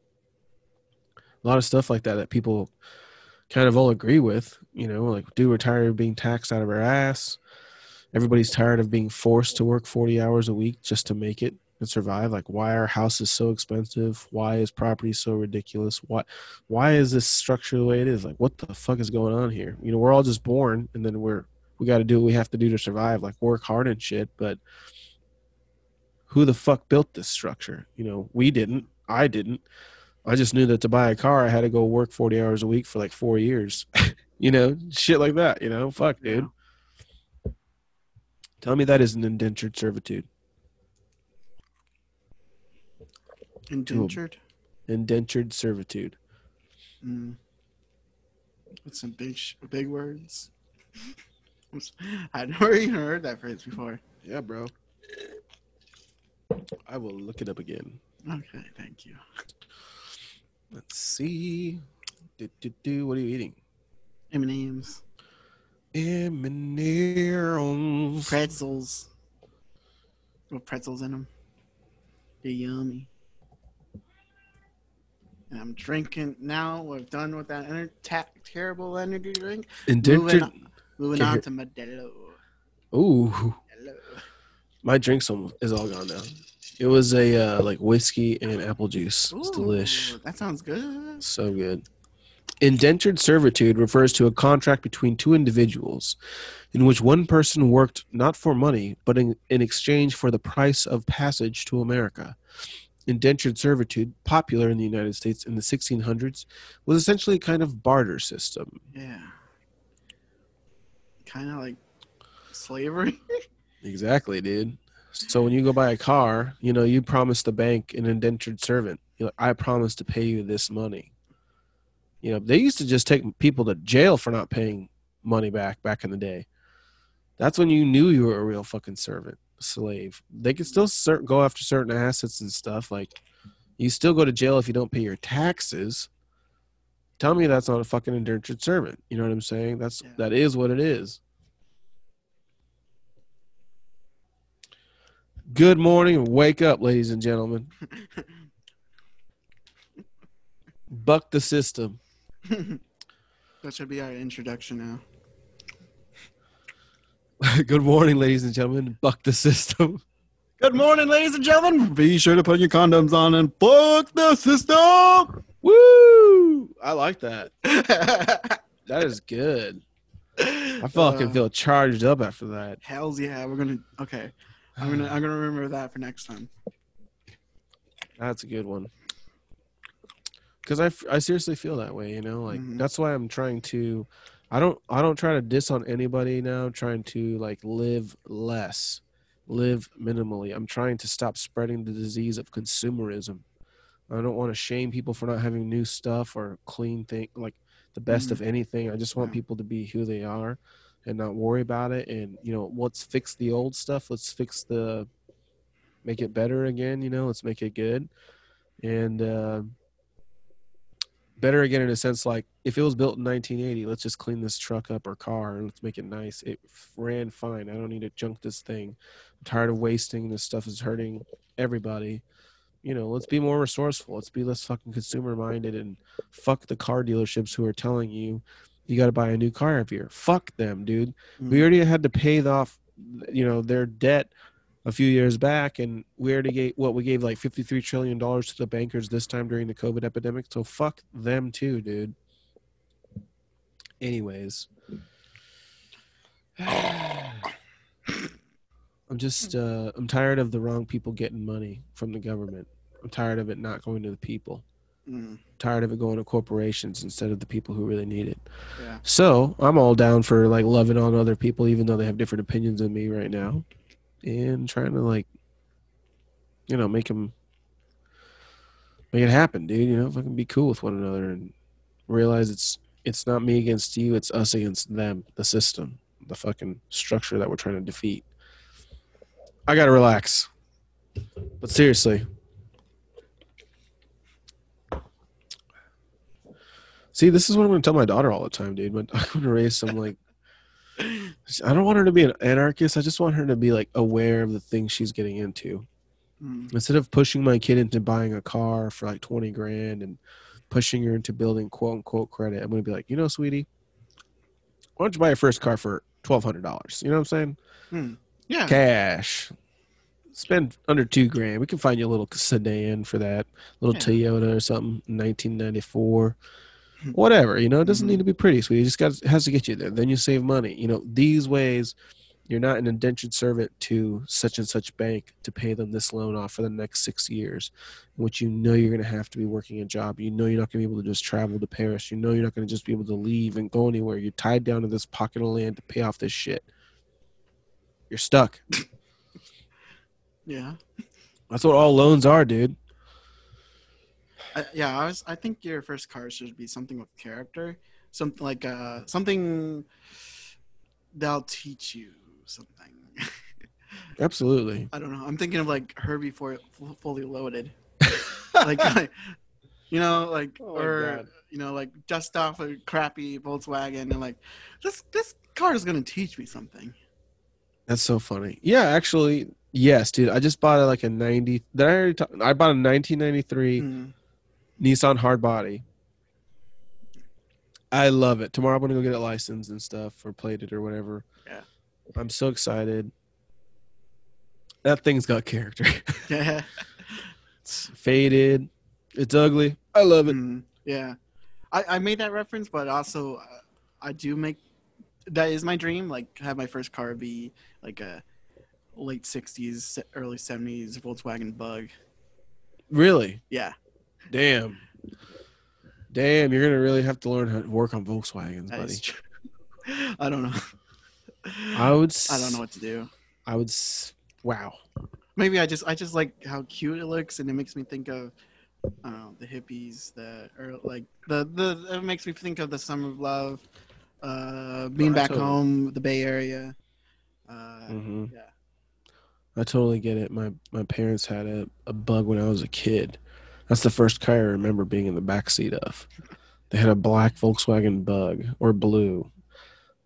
[SPEAKER 1] A lot of stuff like that that people kind of all agree with. You know, like, dude, we're tired of being taxed out of our ass. Everybody's tired of being forced to work 40 hours a week just to make it and survive. Like why are houses so expensive? Why is property so ridiculous? Why why is this structure the way it is? Like what the fuck is going on here? You know we're all just born and then we're we got to do what we have to do to survive like work hard and shit. But who the fuck built this structure? You know we didn't. I didn't i just knew that to buy a car i had to go work 40 hours a week for like four years you know shit like that you know fuck dude tell me that isn't indentured servitude
[SPEAKER 2] Indentured.
[SPEAKER 1] indentured servitude
[SPEAKER 2] Mm. With some big, sh- big words. I'd never even heard that phrase before.
[SPEAKER 1] Yeah, bro. I will look it up again.
[SPEAKER 2] Okay, thank you.
[SPEAKER 1] Let's see. Do, do, do. What are you eating?
[SPEAKER 2] M&M's,
[SPEAKER 1] M&M's.
[SPEAKER 2] pretzels. With pretzels in them. They're yummy. And I'm drinking now. We're done with that ener- ta- terrible energy drink. Moving Moving on to Modelo.
[SPEAKER 1] Ooh,
[SPEAKER 2] Hello.
[SPEAKER 1] my drink's almo- is all gone now. It was a uh, like whiskey and apple juice. It's delish.
[SPEAKER 2] That sounds good.
[SPEAKER 1] So good. Indentured servitude refers to a contract between two individuals in which one person worked not for money, but in, in exchange for the price of passage to America. Indentured servitude, popular in the United States in the 1600s, was essentially a kind of barter system.
[SPEAKER 2] Yeah. Kind of like slavery.
[SPEAKER 1] Exactly, dude. So when you go buy a car, you know, you promise the bank an indentured servant. You're like, I promise to pay you this money. You know, they used to just take people to jail for not paying money back back in the day. That's when you knew you were a real fucking servant, slave. They could still cer- go after certain assets and stuff. Like, you still go to jail if you don't pay your taxes. Tell me that's not a fucking indentured servant. You know what I'm saying? That's
[SPEAKER 2] Yeah.
[SPEAKER 1] that is what it is. Good morning. Wake up, ladies and gentlemen. Buck the system.
[SPEAKER 2] that should be our introduction now.
[SPEAKER 1] Good morning, ladies and gentlemen. Buck the system.
[SPEAKER 2] Good morning, ladies and gentlemen. Be sure to put your condoms on and buck the system.
[SPEAKER 1] Woo! I like that. That is good. I fucking
[SPEAKER 2] Uh,
[SPEAKER 1] feel charged up after that.
[SPEAKER 2] Hell's yeah, we're gonna. Okay, I'm gonna. I'm gonna remember that for next time.
[SPEAKER 1] That's a good one. Because I, I seriously feel that way, you know. Like
[SPEAKER 2] Mhm.
[SPEAKER 1] that's why I'm trying to. I don't I don't try to diss on anybody now. I'm trying to like live less, live minimally. I'm trying to stop spreading the disease of consumerism. I don't want to shame people for not having new stuff or clean thing like the best
[SPEAKER 2] Mhm.
[SPEAKER 1] of anything. I just want
[SPEAKER 2] Yeah.
[SPEAKER 1] people to be who they are and not worry about it. And you know, let's fix the old stuff. Let's fix the make it better again. You know, let's make it good and uh, better again in a sense like if it was built in 1980 let's just clean this truck up or car and let's make it nice it ran fine i don't need to junk this thing i'm tired of wasting this stuff is hurting everybody you know let's be more resourceful let's be less fucking consumer minded and fuck the car dealerships who are telling you you got to buy a new car every year. Fuck them dude. We
[SPEAKER 2] Mm.
[SPEAKER 1] already had to pay off you know their debt a few years back and we already gave what we gave like 53 trillion dollars to the bankers this time during the covid epidemic. So fuck them too dude. Anyways. I'm just uh i'm tired of the wrong people getting money from the government. I'm tired of it not going to the people
[SPEAKER 2] Mm,
[SPEAKER 1] tired of it going to corporations instead of the people who really need it
[SPEAKER 2] yeah.
[SPEAKER 1] so I'm all down for like loving on other people, even though they have different opinions than me right now, and trying to like, you know, make them make it happen, dude. You know, fucking be cool with one another and realize it's it's not me against you, it's us against them, the system, the fucking structure that we're trying to defeat. I gotta relax, but seriously. See, this is what I'm gonna tell my daughter all the time, dude. But I'm gonna raise some like I don't want her to be an anarchist. I just want her to be like aware of the things she's getting into.
[SPEAKER 2] Mm,
[SPEAKER 1] Instead of pushing my kid into buying a car for like 20 grand and pushing her into building quote unquote credit, I'm gonna be like, you know, sweetie, why don't you buy your first car for twelve hundred dollars? You know what I'm saying?
[SPEAKER 2] mm. Yeah.
[SPEAKER 1] Cash. Spend under two grand. We can find you a little sedan for that, little
[SPEAKER 2] Yeah.
[SPEAKER 1] Toyota or something, 1994 whatever you know it doesn't need mm-hmm. to be pretty sweet it just got has to get you there. Then you save money. You know these ways you're not an indentured servant to such and such bank to pay them this loan off for the next six years which you know you're going to have to be working a job. You know you're not going to be able to just travel to paris. You know you're not going to just be able to leave and go anywhere. You're tied down to this pocket of land to pay off this shit. You're stuck.
[SPEAKER 2] Yeah.
[SPEAKER 1] that's what all loans are dude
[SPEAKER 2] I, yeah. I was. I think your first car should be something with character. Something like uh something that'll teach you something.
[SPEAKER 1] absolutely
[SPEAKER 2] I don't know. I'm thinking of like Herbie for fully loaded. like, like, you know, like
[SPEAKER 1] Oh
[SPEAKER 2] or
[SPEAKER 1] God.
[SPEAKER 2] you know, like dust off a crappy Volkswagen and like this this car is gonna teach me something.
[SPEAKER 1] That's so funny. Yeah, actually, yes, dude. I just bought a, like a ninety. Did I already talk? I bought a nineteen ninety three
[SPEAKER 2] Mm.
[SPEAKER 1] Nissan Hardbody. I love it. Tomorrow I'm gonna go get it licensed and stuff, or plated or whatever.
[SPEAKER 2] Yeah.
[SPEAKER 1] I'm so excited. That thing's got character.
[SPEAKER 2] Yeah.
[SPEAKER 1] it's faded. It's ugly. I love it.
[SPEAKER 2] Mm, yeah. I, I made that reference, but also uh, I do make that is my dream. Like have my first car be like a late '60s, early '70s Volkswagen Bug.
[SPEAKER 1] Really?
[SPEAKER 2] Yeah.
[SPEAKER 1] Damn. Damn, you're gonna really have to learn how to work on Volkswagens,
[SPEAKER 2] That
[SPEAKER 1] buddy.
[SPEAKER 2] I don't know.
[SPEAKER 1] I would.
[SPEAKER 2] I don't know what to do.
[SPEAKER 1] I would. s- Wow.
[SPEAKER 2] Maybe I just I just like how cute it looks, and it makes me think of know the hippies, the or like the the it makes me think of the summer of love, Uh, being back
[SPEAKER 1] totally-
[SPEAKER 2] home, the Bay Area. Uh,
[SPEAKER 1] Mhm.
[SPEAKER 2] Yeah.
[SPEAKER 1] I totally get it. My my parents had a, a bug when I was a kid. That's the first car I remember being in the back seat of. They had a black Volkswagen Bug or blue,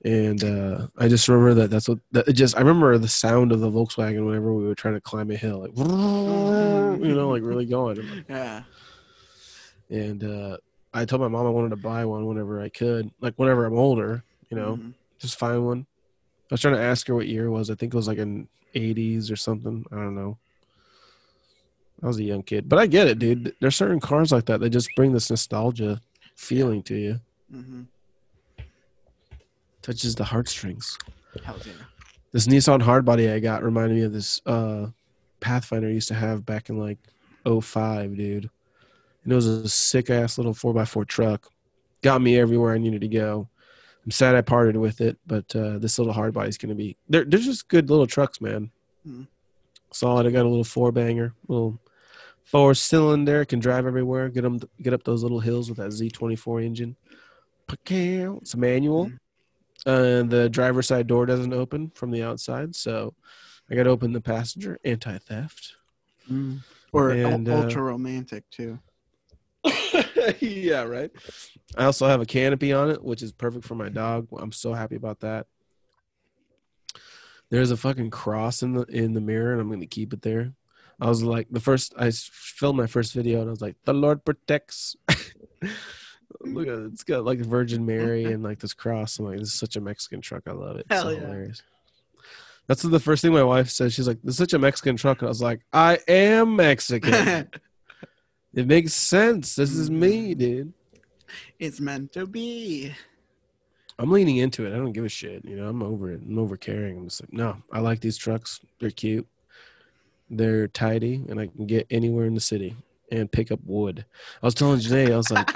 [SPEAKER 1] and uh, I just remember that. That's what that just. I remember the sound of the Volkswagen whenever we were trying to climb a hill, like you know, like really going. Like,
[SPEAKER 2] Yeah.
[SPEAKER 1] And uh, I told my mom I wanted to buy one whenever I could, like whenever I'm older, you know,
[SPEAKER 2] Mhm.
[SPEAKER 1] just find one. I was trying to ask her what year it was. I think it was like in 80s or something. I don't know. I was a young kid, but I get it, dude. There's certain cars like that that just bring this nostalgia feeling to you.
[SPEAKER 2] Mhm.
[SPEAKER 1] Touches the heartstrings.
[SPEAKER 2] Yeah.
[SPEAKER 1] This Nissan hardbody I got reminded me of this uh, Pathfinder I used to have back in like 05, dude. And it was a sick ass little 4x4 truck. Got me everywhere I needed to go. I'm sad I parted with it, but uh, this little hardbody is going to be. They're, they're just good little trucks, man.
[SPEAKER 2] Mhm.
[SPEAKER 1] Solid. I got a little four banger, little four cylinder, can drive everywhere. Get them, get up those little hills with that Z24 engine. It's a manual.
[SPEAKER 2] and
[SPEAKER 1] Uh, the driver's side door doesn't open from the outside, so I got to open the passenger anti theft.
[SPEAKER 2] Mm. Or
[SPEAKER 1] And, uh,
[SPEAKER 2] ultra romantic too.
[SPEAKER 1] yeah, right. I also have a canopy on it, which is perfect for my dog. I'm so happy about that. There's a fucking cross in the in the mirror, and I'm going to keep it there. I was like, the first I filmed my first video, and I was like, "The Lord protects." Look at it; it's got like the Virgin Mary and like this cross. I'm like, this is such a Mexican truck. I love it.
[SPEAKER 2] Hell
[SPEAKER 1] so
[SPEAKER 2] yeah.
[SPEAKER 1] hilarious. That's the first thing my wife says. She's like, "This is such a Mexican truck." And I was like, "I am Mexican. it makes sense. This is me, mm. dude."
[SPEAKER 2] it's meant to be.
[SPEAKER 1] I'm leaning into it. I don't give a shit. You know, I'm over it. I'm over caring. I'm just like, no, I like these trucks. They're cute. They're tidy, and I can get anywhere in the city and pick up wood. I was telling Janae, I was like,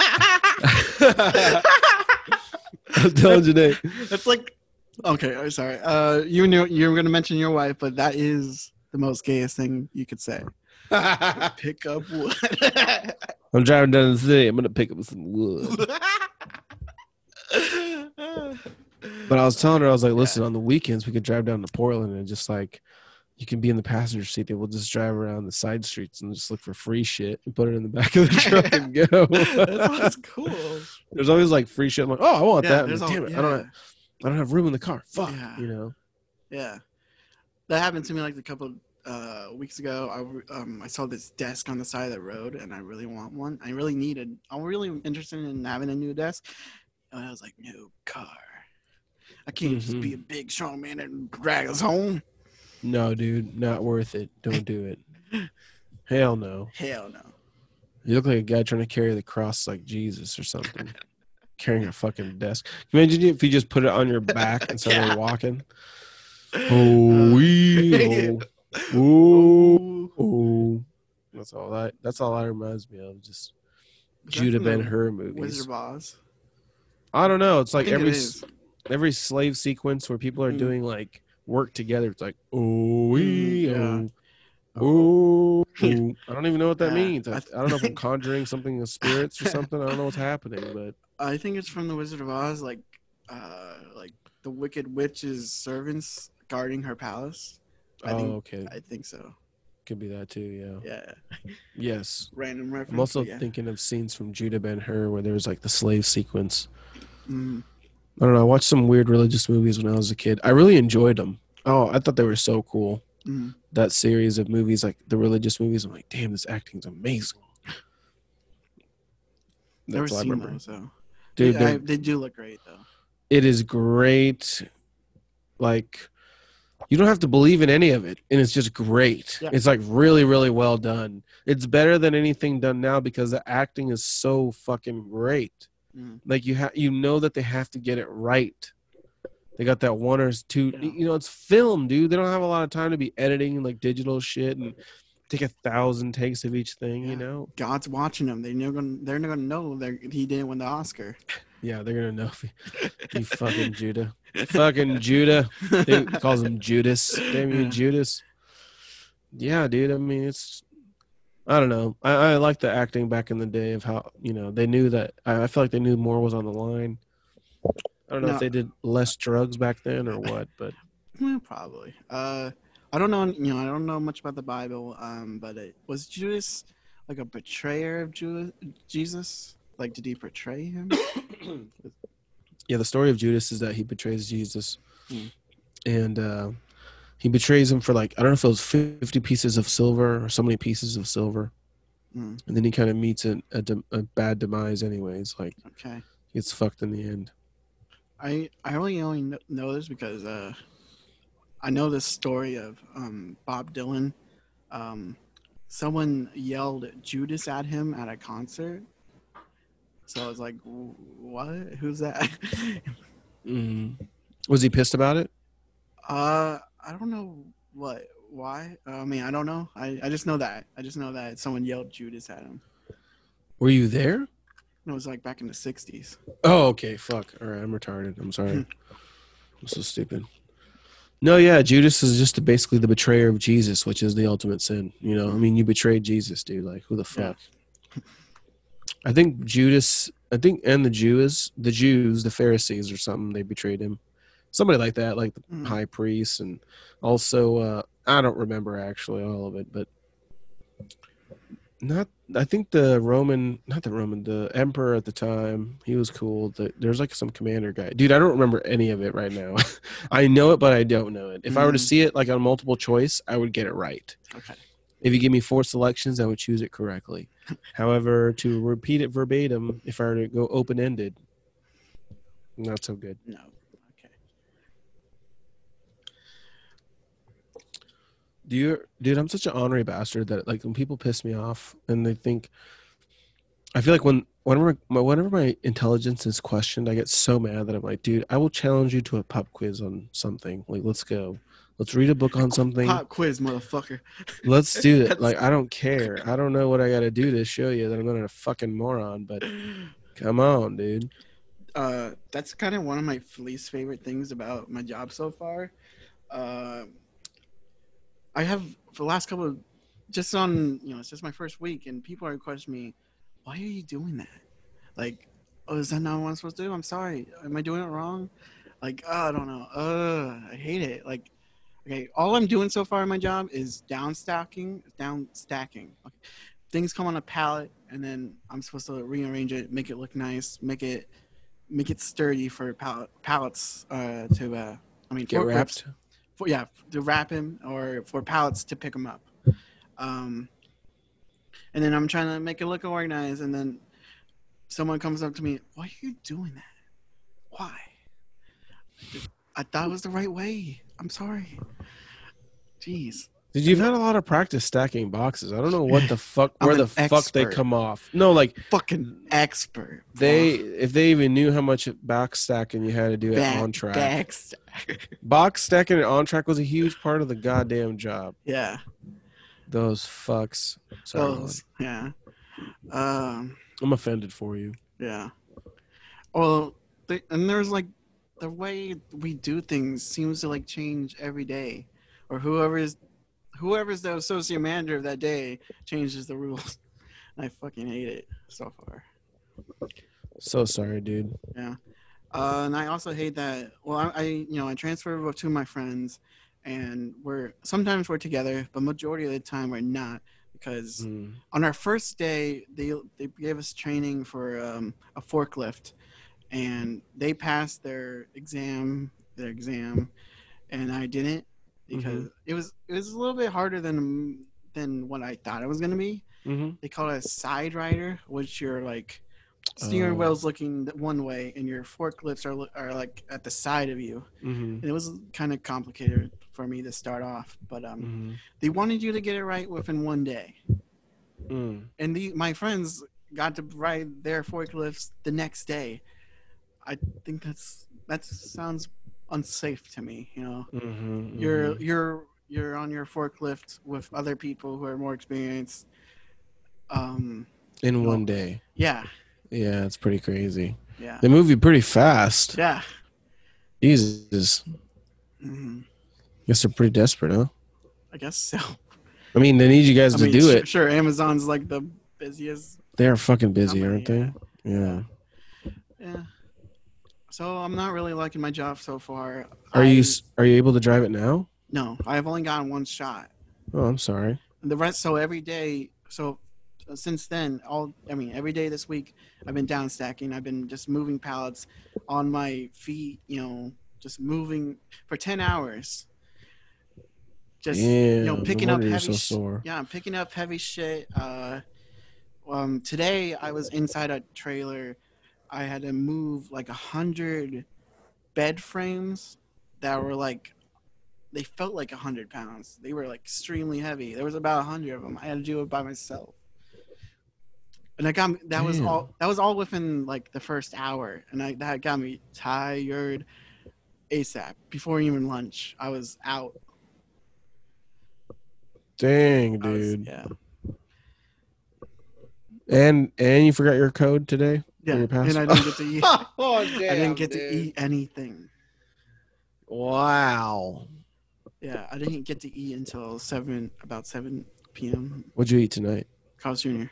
[SPEAKER 1] I was telling Janae,
[SPEAKER 2] It's like, okay, I'm sorry. Uh, you knew you were gonna mention your wife, but that is the most gayest thing you could say. Pick up wood.
[SPEAKER 1] I'm driving down the city. I'm gonna pick up some wood. But I was telling her, I was like, listen, on the weekends we could drive down to Portland and just like you can be in the passenger seat and we'll just drive around the side streets and just look for free shit and put it in the back of the truck and go.
[SPEAKER 2] That's cool.
[SPEAKER 1] There's always like free shit. I'm like, oh, I want
[SPEAKER 2] Yeah,
[SPEAKER 1] that. Like,
[SPEAKER 2] all-
[SPEAKER 1] Damn it,
[SPEAKER 2] yeah.
[SPEAKER 1] I don't have, I don't have room in the car. Fuck,
[SPEAKER 2] Yeah.
[SPEAKER 1] you know.
[SPEAKER 2] Yeah, that happened to me like a couple uh, weeks ago. I um, I saw this desk on the side of the road, and I really want one. I really needed. I'm really interested in having a new desk, and I was like, no car. I can't just be a big strong man and drag us home.
[SPEAKER 1] No, dude, not worth it. Don't do it. Hell no.
[SPEAKER 2] Hell no.
[SPEAKER 1] You look like a guy trying to carry the cross like Jesus or something. Carrying a fucking desk. Imagine if you just put it on your back and started
[SPEAKER 2] Yeah.
[SPEAKER 1] walking. Oh, wee, oh, oh, oh. That's all that. That's all that reminds me of. Just Judah Ben Hur movies.
[SPEAKER 2] Wizard of Oz.
[SPEAKER 1] I don't know. It's like
[SPEAKER 2] think it
[SPEAKER 1] every every slave sequence where people are
[SPEAKER 2] Mm.
[SPEAKER 1] doing like work together. It's like oh, wee,
[SPEAKER 2] Mm,
[SPEAKER 1] oh, oh, oh. I don't even know what that
[SPEAKER 2] Yeah,
[SPEAKER 1] means. I,
[SPEAKER 2] I
[SPEAKER 1] I don't know if I'm conjuring something of spirits or something. I don't know what's happening, but
[SPEAKER 2] I think it's from the Wizard of Oz, like, uh, like the Wicked Witch's servants guarding her palace. I
[SPEAKER 1] oh,
[SPEAKER 2] think
[SPEAKER 1] okay,
[SPEAKER 2] I think so.
[SPEAKER 1] could be that too. Yeah.
[SPEAKER 2] Yeah,
[SPEAKER 1] Yes.
[SPEAKER 2] random reference.
[SPEAKER 1] I'm also
[SPEAKER 2] yeah.
[SPEAKER 1] thinking of scenes from Judah Ben Hur where there's like the slave sequence.
[SPEAKER 2] Mm.
[SPEAKER 1] I don't know. I watched some weird religious movies when I was a kid. I really enjoyed them. Oh, I thought they were so cool.
[SPEAKER 2] Mm.
[SPEAKER 1] That series of movies, like the religious movies, I'm like, damn, this acting's amazing.
[SPEAKER 2] Never
[SPEAKER 1] That's all I
[SPEAKER 2] seen
[SPEAKER 1] remember.
[SPEAKER 2] those though.
[SPEAKER 1] Dude, they're-
[SPEAKER 2] they do look great though.
[SPEAKER 1] it is great. Like, you don't have to believe in any of it, and it's just great.
[SPEAKER 2] Yeah.
[SPEAKER 1] It's like really, really well done. It's better than anything done now because the acting is so fucking great.
[SPEAKER 2] Mm.
[SPEAKER 1] Like you have, you know that they have to get it right. They got that one or two.
[SPEAKER 2] Yeah.
[SPEAKER 1] You know, it's film, dude. They don't have a lot of time to be editing like digital shit and take a thousand takes of each thing. You know.
[SPEAKER 2] God's watching them. They know gonna, they're not gonna know that he didn't win the Oscar.
[SPEAKER 1] Yeah, they're gonna know. You, you fucking Judah, fucking Judah. He calls him Judas. Damn you,
[SPEAKER 2] Yeah.
[SPEAKER 1] Judas. Yeah, dude. I mean, it's. I don't know. I, I like the acting back in the day of how you know they knew that. I, I feel like they knew more was on the line. I I don't know
[SPEAKER 2] No.
[SPEAKER 1] if they did less drugs back then or what, but
[SPEAKER 2] Well, probably. Uh, I don't know. You know, I don't know much about the Bible. Um, but it, was Judas like a betrayer of Ju- Jesus? Like, did he betray him?
[SPEAKER 1] yeah, the story of Judas is that he betrays Jesus,
[SPEAKER 2] Hmm.
[SPEAKER 1] and uh, he betrays him for like I don't know if it was fifty pieces of silver or so many pieces of silver,
[SPEAKER 2] Hmm.
[SPEAKER 1] and then he kind of meets a, a, dem- a bad demise. Anyways, like
[SPEAKER 2] Okay.
[SPEAKER 1] he gets fucked in the end.
[SPEAKER 2] I I only only know this because uh, I know this story of um, Bob Dylan. Um, someone yelled Judas at him at a concert. So I was like, "What? Who's that?"
[SPEAKER 1] Mm. Was he pissed about it?
[SPEAKER 2] uh, I don't know what, why. I mean, I don't know. I, I just know that. I just know that someone yelled Judas at him.
[SPEAKER 1] Were you there?
[SPEAKER 2] It was like back in the '60s.
[SPEAKER 1] Oh, okay. Fuck. All right, I'm retarded. I'm sorry. I'm so stupid. No, yeah, Judas is just basically the betrayer of Jesus, which is the ultimate sin. You know, I mean, you betrayed Jesus, dude. Like, who the
[SPEAKER 2] Yeah.
[SPEAKER 1] fuck? I think Judas, I think, and the Jews, the Jews, the Pharisees or something, they betrayed him. Somebody like that, like the
[SPEAKER 2] Mm.
[SPEAKER 1] high priest, and also, uh, I don't remember actually all of it, but not. I think the Roman, not the Roman, the emperor at the time, he was cool. The, there's like some commander guy, dude. I don't remember any of it right now. I know it, but I don't know it. If I were to
[SPEAKER 2] Mhm.
[SPEAKER 1] see it like on multiple choice, I would get it right.
[SPEAKER 2] Okay.
[SPEAKER 1] If you give me four selections, I would choose it correctly. However, to repeat it verbatim, if I were to go open ended, not so good.
[SPEAKER 2] No. Okay.
[SPEAKER 1] Do you, dude? I'm such an honorary bastard that like when people piss me off and they think, I feel like when whenever my whenever my intelligence is questioned, I get so mad that I'm like, dude, I will challenge you to a pop quiz on something. Like, let's go. Let's read a book on something.
[SPEAKER 2] Pop quiz, motherfucker.
[SPEAKER 1] Let's do it. Like, I don't care. I don't know what I got to do to show you that I'm not a fucking moron, but come on, dude.
[SPEAKER 2] uh, that's kind of one of my least favorite things about my job so far. Uh, I have for the last couple of just on you know it's just my first week and people are questioning me, why are you doing that? Like, oh, is that not what I'm supposed to do? I'm sorry. Am I doing it wrong? Like, oh, I don't know. Uh, I hate it. Like, okay, all I'm doing so far in my job is down stacking, down stacking. Okay. Things come on a pallet and then I'm supposed to rearrange it, make it look nice, make it make it sturdy for pallet, pallets uh, to uh, I mean
[SPEAKER 1] Get wrapped.
[SPEAKER 2] For, yeah, to wrap him or for pallets to pick him up. Um, and then I'm trying to make it look organized, and then someone comes up to me, "Why are you doing that? Why?" I thought it was the right way. I'm sorry. Jeez.
[SPEAKER 1] Dude, you've had a lot of practice stacking boxes. I don't know what the fuck, where the fuck they come off. No, like
[SPEAKER 2] Fucking expert.
[SPEAKER 1] they, if they even knew how much box stacking you had to do at OnTrac.
[SPEAKER 2] back stack.
[SPEAKER 1] Box stacking at OnTrac was a huge part of the goddamn job.
[SPEAKER 2] yeah.
[SPEAKER 1] Those fucks. Sorry,
[SPEAKER 2] Those. Yeah. Um.
[SPEAKER 1] I'm offended for you.
[SPEAKER 2] Yeah. Well, th- and there's like the way we do things seems to like change every day, or whoever is whoever's the associate manager of that day changes the rules. I fucking hate it so far.
[SPEAKER 1] So sorry, dude. Yeah.
[SPEAKER 2] Uh, and I also hate that. Well, I, I you know I transfer with two of my friends, and we're sometimes we're together, but majority of the time we're not because
[SPEAKER 1] Mm.
[SPEAKER 2] on our first day they they gave us training for um, a forklift and they passed their exam their exam and i didn't because it was it was a little bit harder than than what i thought it was going to be.
[SPEAKER 1] Hmm
[SPEAKER 2] they call it a side rider which you're like steering
[SPEAKER 1] Oh.
[SPEAKER 2] wheels looking one way and your forklifts are, are like at the side of you.
[SPEAKER 1] Hmm
[SPEAKER 2] and it was kind of complicated for me to start off but um
[SPEAKER 1] hmm
[SPEAKER 2] they wanted you to get it right within one day.
[SPEAKER 1] Mm.
[SPEAKER 2] and the, my friends got to ride their forklifts the next day. I think that's that sounds unsafe to me. You know,
[SPEAKER 1] hmm
[SPEAKER 2] you're you're you're on your forklift with other people who are more experienced. Um,
[SPEAKER 1] in one day.
[SPEAKER 2] yeah,
[SPEAKER 1] Yeah, it's pretty crazy.
[SPEAKER 2] yeah,
[SPEAKER 1] They move you pretty fast.
[SPEAKER 2] yeah.
[SPEAKER 1] Jesus.
[SPEAKER 2] hmm
[SPEAKER 1] Guess they're pretty desperate, huh?
[SPEAKER 2] I guess so.
[SPEAKER 1] I mean, they need you guys
[SPEAKER 2] I
[SPEAKER 1] to
[SPEAKER 2] mean,
[SPEAKER 1] do
[SPEAKER 2] sure,
[SPEAKER 1] it.
[SPEAKER 2] Sure, Amazon's like the busiest.
[SPEAKER 1] They're fucking busy,
[SPEAKER 2] company,
[SPEAKER 1] aren't they? Yeah.
[SPEAKER 2] Yeah. So I'm not really liking my job so far.
[SPEAKER 1] Are
[SPEAKER 2] I-
[SPEAKER 1] you are you able to drive it now?
[SPEAKER 2] No, I've only gotten one shot.
[SPEAKER 1] Oh, I'm sorry.
[SPEAKER 2] The rest, so every day, so uh, since then, all I mean, every day this week, I've been down stacking. I've been just moving pallets on my feet, you know, just moving for ten hours. Just
[SPEAKER 1] Damn,
[SPEAKER 2] know, picking up heavy
[SPEAKER 1] so sore.
[SPEAKER 2] yeah, I'm picking up heavy shit. Uh, um, today I was inside a trailer. I had to move like a hundred bed frames that were like, they felt like a hundred pounds. They were like extremely heavy. There was about a hundred of them. I had to do it by myself. And I got that was all. That was all within like the first hour, and I that got me tired. ASAP before even lunch, I was out.
[SPEAKER 1] Dang,
[SPEAKER 2] I was-
[SPEAKER 1] dude.
[SPEAKER 2] yeah.
[SPEAKER 1] And and you forgot your code today?
[SPEAKER 2] Yeah,
[SPEAKER 1] your
[SPEAKER 2] and I didn't get to eat.
[SPEAKER 1] oh,
[SPEAKER 2] I didn't get to eat anything.
[SPEAKER 1] Wow.
[SPEAKER 2] Yeah, I didn't get to eat until seven, about seven p.m.
[SPEAKER 1] What'd you eat tonight?
[SPEAKER 2] Carl's Jr.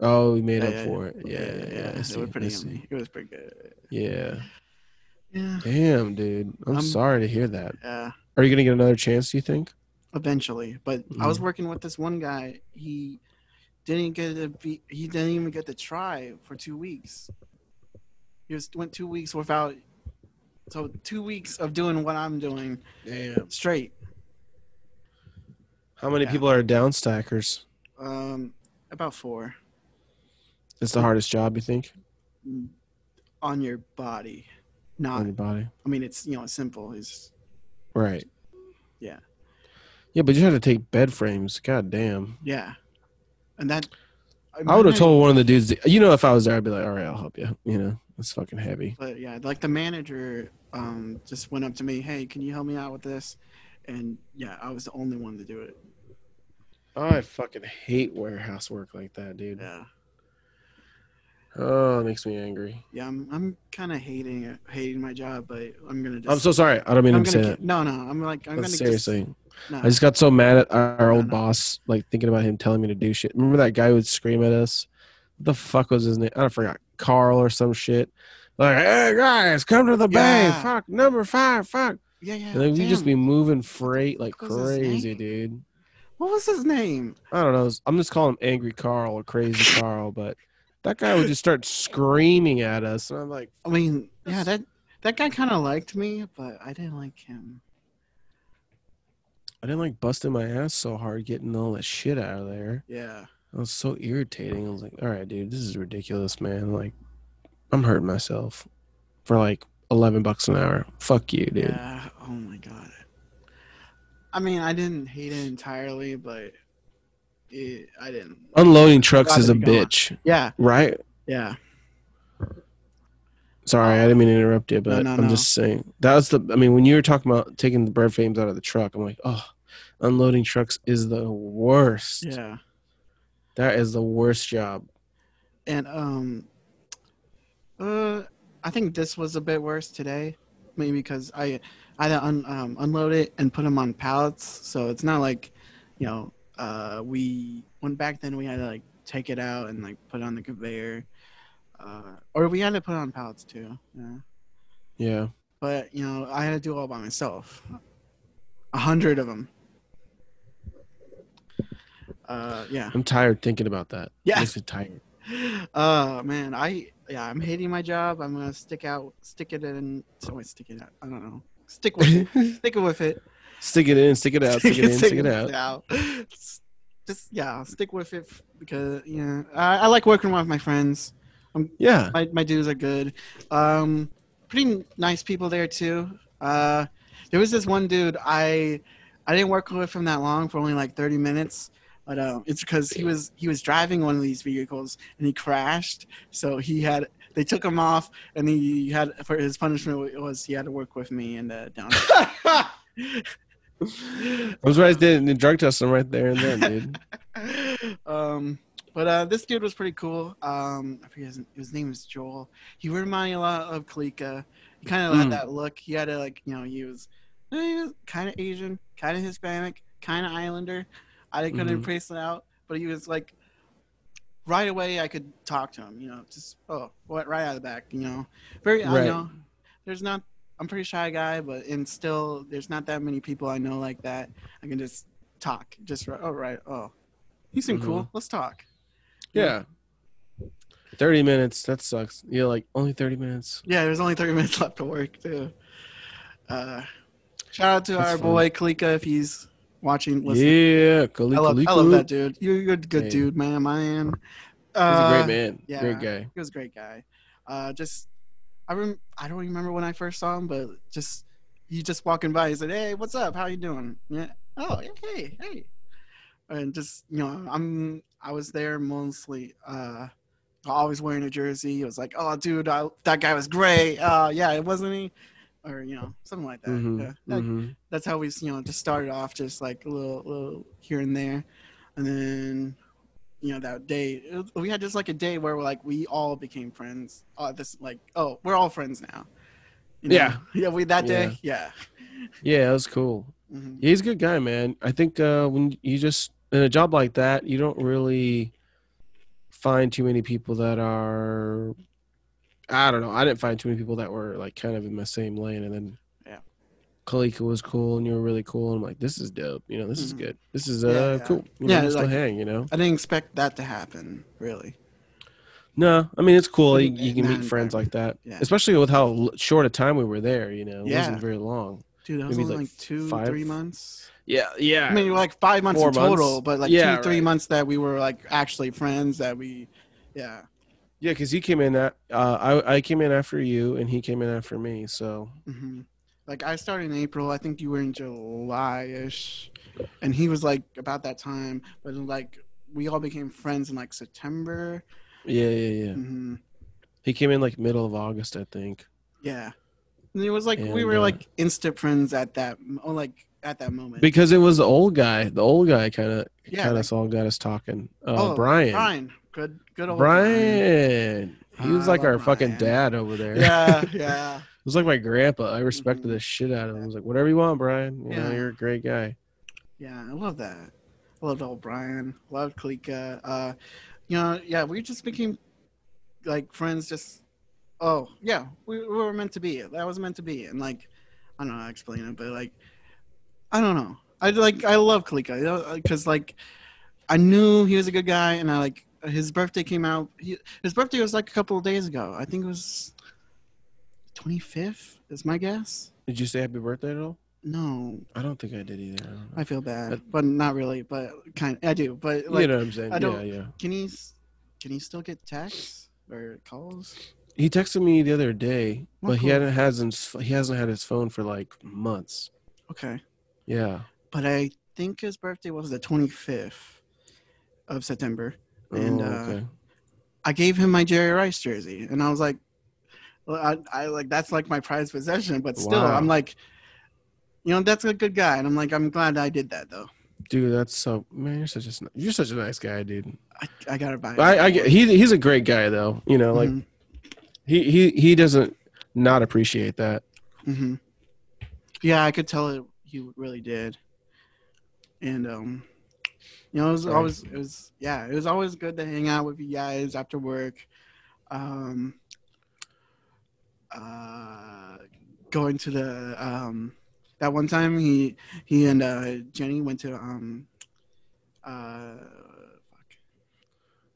[SPEAKER 1] Oh, we made
[SPEAKER 2] Yeah,
[SPEAKER 1] up
[SPEAKER 2] yeah,
[SPEAKER 1] for it. Yeah, yeah, yeah. I
[SPEAKER 2] It was pretty yummy. It was pretty good.
[SPEAKER 1] Yeah.
[SPEAKER 2] Yeah,
[SPEAKER 1] Damn, dude. I'm
[SPEAKER 2] I'm-
[SPEAKER 1] sorry to hear that.
[SPEAKER 2] yeah.
[SPEAKER 1] Are you gonna get another chance? Do you think?
[SPEAKER 2] Eventually, but I was
[SPEAKER 1] Mhm.
[SPEAKER 2] working with this one guy. He didn't get to be. He didn't even get to try for two weeks. He was went two weeks without. So two weeks of doing what I'm doing
[SPEAKER 1] Damn.
[SPEAKER 2] straight.
[SPEAKER 1] How many
[SPEAKER 2] Yeah.
[SPEAKER 1] people are down stackers?
[SPEAKER 2] Um, about four
[SPEAKER 1] It's the hardest job, you think,
[SPEAKER 2] on your body, not
[SPEAKER 1] on your body?
[SPEAKER 2] I mean, it's you know it's simple. It's
[SPEAKER 1] Right.
[SPEAKER 2] Yeah.
[SPEAKER 1] Yeah, but you had to take bed frames. God damn.
[SPEAKER 2] yeah, and that
[SPEAKER 1] I would have told one of the dudes. You know, if I was there, I'd be like, "All right, I'll help you." You know, it's fucking heavy.
[SPEAKER 2] But yeah, like the manager um just went up to me, hey, can you help me out with this? And yeah, I was the only one to do it.
[SPEAKER 1] I fucking hate warehouse work like that, dude.
[SPEAKER 2] Yeah,
[SPEAKER 1] Oh, it makes me angry.
[SPEAKER 2] yeah, I'm I'm kind of hating it, hating my job, but I'm gonna. Just,
[SPEAKER 1] I'm so sorry. I don't mean
[SPEAKER 2] I'm
[SPEAKER 1] to say
[SPEAKER 2] get-
[SPEAKER 1] that.
[SPEAKER 2] no, no. I'm like I'm
[SPEAKER 1] But
[SPEAKER 2] gonna
[SPEAKER 1] seriously,
[SPEAKER 2] Just, no.
[SPEAKER 1] I just got so mad at our old
[SPEAKER 2] no.
[SPEAKER 1] boss, like thinking about him telling me to do shit. Remember that guy who would scream at us? What the fuck was his name? I forgot. Carl or some shit. Like, hey guys, come to the bay. Fuck number five. Fuck.
[SPEAKER 2] yeah, yeah.
[SPEAKER 1] And we just be moving freight like
[SPEAKER 2] What was his
[SPEAKER 1] crazy, dude.
[SPEAKER 2] What was his name?
[SPEAKER 1] I don't know. I'm just calling him Angry Carl or Crazy Carl, but that guy would just start screaming at us, and I'm like,
[SPEAKER 2] I mean, yeah, that that guy kind of liked me, but I didn't like him.
[SPEAKER 1] I didn't like busting my ass so hard getting all that shit out of there.
[SPEAKER 2] Yeah,
[SPEAKER 1] It was so irritating. I was like, all right, dude, this is ridiculous, man. Like, I'm hurting myself for like 11 bucks an hour. Fuck you, dude.
[SPEAKER 2] yeah. Oh my god. I mean, I didn't hate it entirely, but it, I didn't.
[SPEAKER 1] Unloading trucks is a
[SPEAKER 2] gone.
[SPEAKER 1] bitch,
[SPEAKER 2] Yeah,
[SPEAKER 1] right?
[SPEAKER 2] yeah.
[SPEAKER 1] Sorry, I didn't mean to interrupt you, but
[SPEAKER 2] no,
[SPEAKER 1] I'm
[SPEAKER 2] no.
[SPEAKER 1] just saying that was the. I mean, when you were talking about taking the bird frames out of the truck, I'm like, oh, unloading trucks is the worst.
[SPEAKER 2] Yeah.
[SPEAKER 1] That is the worst job.
[SPEAKER 2] And um uh I think this was a bit worse today. Maybe because I I had to un, um, unload it and put them on pallets. So it's not like, you know, uh we when back then we had to like take it out and like put it on the conveyor. Uh or we had to put on pallets too. Yeah.
[SPEAKER 1] Yeah.
[SPEAKER 2] But, you know, I had to do it all by myself. A hundred of them. Uh yeah.
[SPEAKER 1] I'm tired thinking about that.
[SPEAKER 2] Yeah.
[SPEAKER 1] Makes me tired.
[SPEAKER 2] Oh man, I yeah, I'm hating my job. I'm gonna stick out, stick it in. So wait, stick it out. I don't know. Stick with it. stick it with it.
[SPEAKER 1] stick it in, stick it out, stick it in, stick it out.
[SPEAKER 2] out. Just yeah, stick with it because yeah, I, I like working with my friends.
[SPEAKER 1] Yeah.
[SPEAKER 2] My my dudes are good. Um, pretty nice people there too. Uh, there was this one dude I I didn't work with him that long for only like 30 minutes. But um, it's because he was he was driving one of these vehicles and he crashed. So he had they took him off and he had for his punishment was he had to work with me and uh, down.
[SPEAKER 1] I was right there and drug test him right there and then, dude.
[SPEAKER 2] um, but uh, this dude was pretty cool. Um, I forget his, his name is Joel. He reminded me a lot of Kalika. He kind of
[SPEAKER 1] Mm.
[SPEAKER 2] had that look. He had a like, you know, he was, he was kind of Asian, kind of Hispanic, kind of Islander. I couldn't
[SPEAKER 1] Mhm.
[SPEAKER 2] trace it out, but he was like, right away I could talk to him. You know, just oh, what right out of the back. You know, very, I
[SPEAKER 1] Right.
[SPEAKER 2] know, there's not. I'm a pretty shy guy, but and still, there's not that many people I know like that. I can just talk. Just right. Oh right. Oh, you seem cool. Let's talk.
[SPEAKER 1] Yeah. Thirty minutes. That sucks. Yeah, like only thirty minutes.
[SPEAKER 2] Yeah, there's only 30 minutes left to work too. Uh, shout out to
[SPEAKER 1] That's
[SPEAKER 2] our
[SPEAKER 1] fun.
[SPEAKER 2] boy Kalika if he's watching. Listening.
[SPEAKER 1] Yeah, Kali
[SPEAKER 2] I love, I love that dude. You're, you're a good
[SPEAKER 1] Hey.
[SPEAKER 2] dude, man. Man,
[SPEAKER 1] He's a
[SPEAKER 2] Uh,
[SPEAKER 1] great man.
[SPEAKER 2] yeah.
[SPEAKER 1] Great guy.
[SPEAKER 2] He was a great guy. Uh, just I rem- I don't remember when I first saw him, but just he just walking by. He said, "Hey, what's up? How you doing?" Yeah. Oh, hey, hey. And just you know, I'm I was there mostly. Uh, always wearing a jersey. It was like, "Oh, dude, I, that guy was great." Uh, yeah, it wasn't he, or you know, something like that.
[SPEAKER 1] Mhm,
[SPEAKER 2] Yeah, that-
[SPEAKER 1] mhm.
[SPEAKER 2] that's how we you know just started off just like a little little here and there and then you know that day it- we had just like a day where we're like we all became friends uh this like oh we're all friends now You know?
[SPEAKER 1] Yeah.
[SPEAKER 2] yeah we that day yeah,
[SPEAKER 1] Yeah, that was cool.
[SPEAKER 2] Mhm.
[SPEAKER 1] Yeah, he's a good guy, man. I think uh, when you just in a job like that, you don't really find too many people that are. I don't know. I didn't find too many people that were like kind of in the same lane, and then
[SPEAKER 2] Yeah.
[SPEAKER 1] Kalika was cool, and you were really cool. And I'm like, this is dope. You know, this is
[SPEAKER 2] Mhm.
[SPEAKER 1] good. This is uh
[SPEAKER 2] Yeah,
[SPEAKER 1] cool. You
[SPEAKER 2] Yeah,
[SPEAKER 1] know,
[SPEAKER 2] like-
[SPEAKER 1] hang. You know.
[SPEAKER 2] i didn't expect that to happen really
[SPEAKER 1] No, I mean it's cool. You, you can meet friends like that,
[SPEAKER 2] Yeah.
[SPEAKER 1] especially with how short a time we were there. You know, it
[SPEAKER 2] Yeah.
[SPEAKER 1] wasn't very long.
[SPEAKER 2] dude that was
[SPEAKER 1] Maybe
[SPEAKER 2] only
[SPEAKER 1] like
[SPEAKER 2] like two
[SPEAKER 1] five-
[SPEAKER 2] three months
[SPEAKER 1] Yeah, yeah.
[SPEAKER 2] i mean like five months
[SPEAKER 1] Four
[SPEAKER 2] in total
[SPEAKER 1] months.
[SPEAKER 2] but like
[SPEAKER 1] Yeah,
[SPEAKER 2] two three
[SPEAKER 1] right.
[SPEAKER 2] months that we were like actually friends that we yeah
[SPEAKER 1] Yeah, because he came in at uh, I I came in after you, and he came in after me. So
[SPEAKER 2] hmm Like I started in April. I think you were in July-ish, and he was like about that time. But like we all became friends in like September.
[SPEAKER 1] yeah, yeah, yeah.
[SPEAKER 2] hmm
[SPEAKER 1] He came in like middle of August, I think.
[SPEAKER 2] Yeah, and it was like we were
[SPEAKER 1] uh,
[SPEAKER 2] like instant friends at that oh, like at that moment.
[SPEAKER 1] Because it was the old guy. The old guy kind of
[SPEAKER 2] Yeah,
[SPEAKER 1] kind of
[SPEAKER 2] like-
[SPEAKER 1] saw got us talking. Uh,
[SPEAKER 2] Oh,
[SPEAKER 1] Brian.
[SPEAKER 2] Brian, good good old Brian.
[SPEAKER 1] Brian. He was
[SPEAKER 2] I
[SPEAKER 1] like our fucking dad over there.
[SPEAKER 2] Yeah, yeah,
[SPEAKER 1] It was like my grandpa. I respected
[SPEAKER 2] Mhm.
[SPEAKER 1] the shit out of him. I was like, whatever you want, Brian. You know,
[SPEAKER 2] Yeah.
[SPEAKER 1] you're a great guy.
[SPEAKER 2] yeah. I love that. I loved old Brian. Loved Kalika. Uh, you know, yeah, we just became like friends. Just oh yeah, we, we were meant to be. That was meant to be. And like, I don't know how to explain it, but like, I don't know. I like I love Kalika because uh, like I knew he was a good guy, and I like his birthday came out. He, his birthday was like a couple of days ago. I think it was twenty fifth. Is my guess.
[SPEAKER 1] Did you say happy birthday at all?
[SPEAKER 2] No,
[SPEAKER 1] I don't think I did either. I.
[SPEAKER 2] I feel bad,
[SPEAKER 1] That-
[SPEAKER 2] but not really. But kind, of, I do. But like,
[SPEAKER 1] you know what I'm saying?
[SPEAKER 2] I
[SPEAKER 1] Yeah,
[SPEAKER 2] don't-
[SPEAKER 1] yeah. yeah.
[SPEAKER 2] can he can he still get texts or calls?
[SPEAKER 1] He texted me the other day,
[SPEAKER 2] Oh,
[SPEAKER 1] but he hadn't hasn't he hasn't had his phone for like months.
[SPEAKER 2] Okay,
[SPEAKER 1] Yeah.
[SPEAKER 2] but I think his birthday was the twenty fifth of September. And,
[SPEAKER 1] oh,
[SPEAKER 2] uh. I gave him my Jerry Rice jersey, and I was like, well, I, I like that's like my prized possession, but still,
[SPEAKER 1] Wow.
[SPEAKER 2] I'm like, you know, that's a good guy, and I'm like, I'm glad I did that though.
[SPEAKER 1] Dude, that's so man. You're such a you're such a nice guy, dude.
[SPEAKER 2] I, I gotta buy. it.
[SPEAKER 1] I, I he he's a great guy though. You know, like
[SPEAKER 2] Mhm,
[SPEAKER 1] he he he doesn't not appreciate that.
[SPEAKER 2] mhm. Yeah, I could tell it. He really did, and um, you know, it was
[SPEAKER 1] Sorry.
[SPEAKER 2] always it was yeah, it was always good to hang out with you guys after work. Um, uh, going to the um, that one time he he and uh, Jenny went to um, uh, fuck.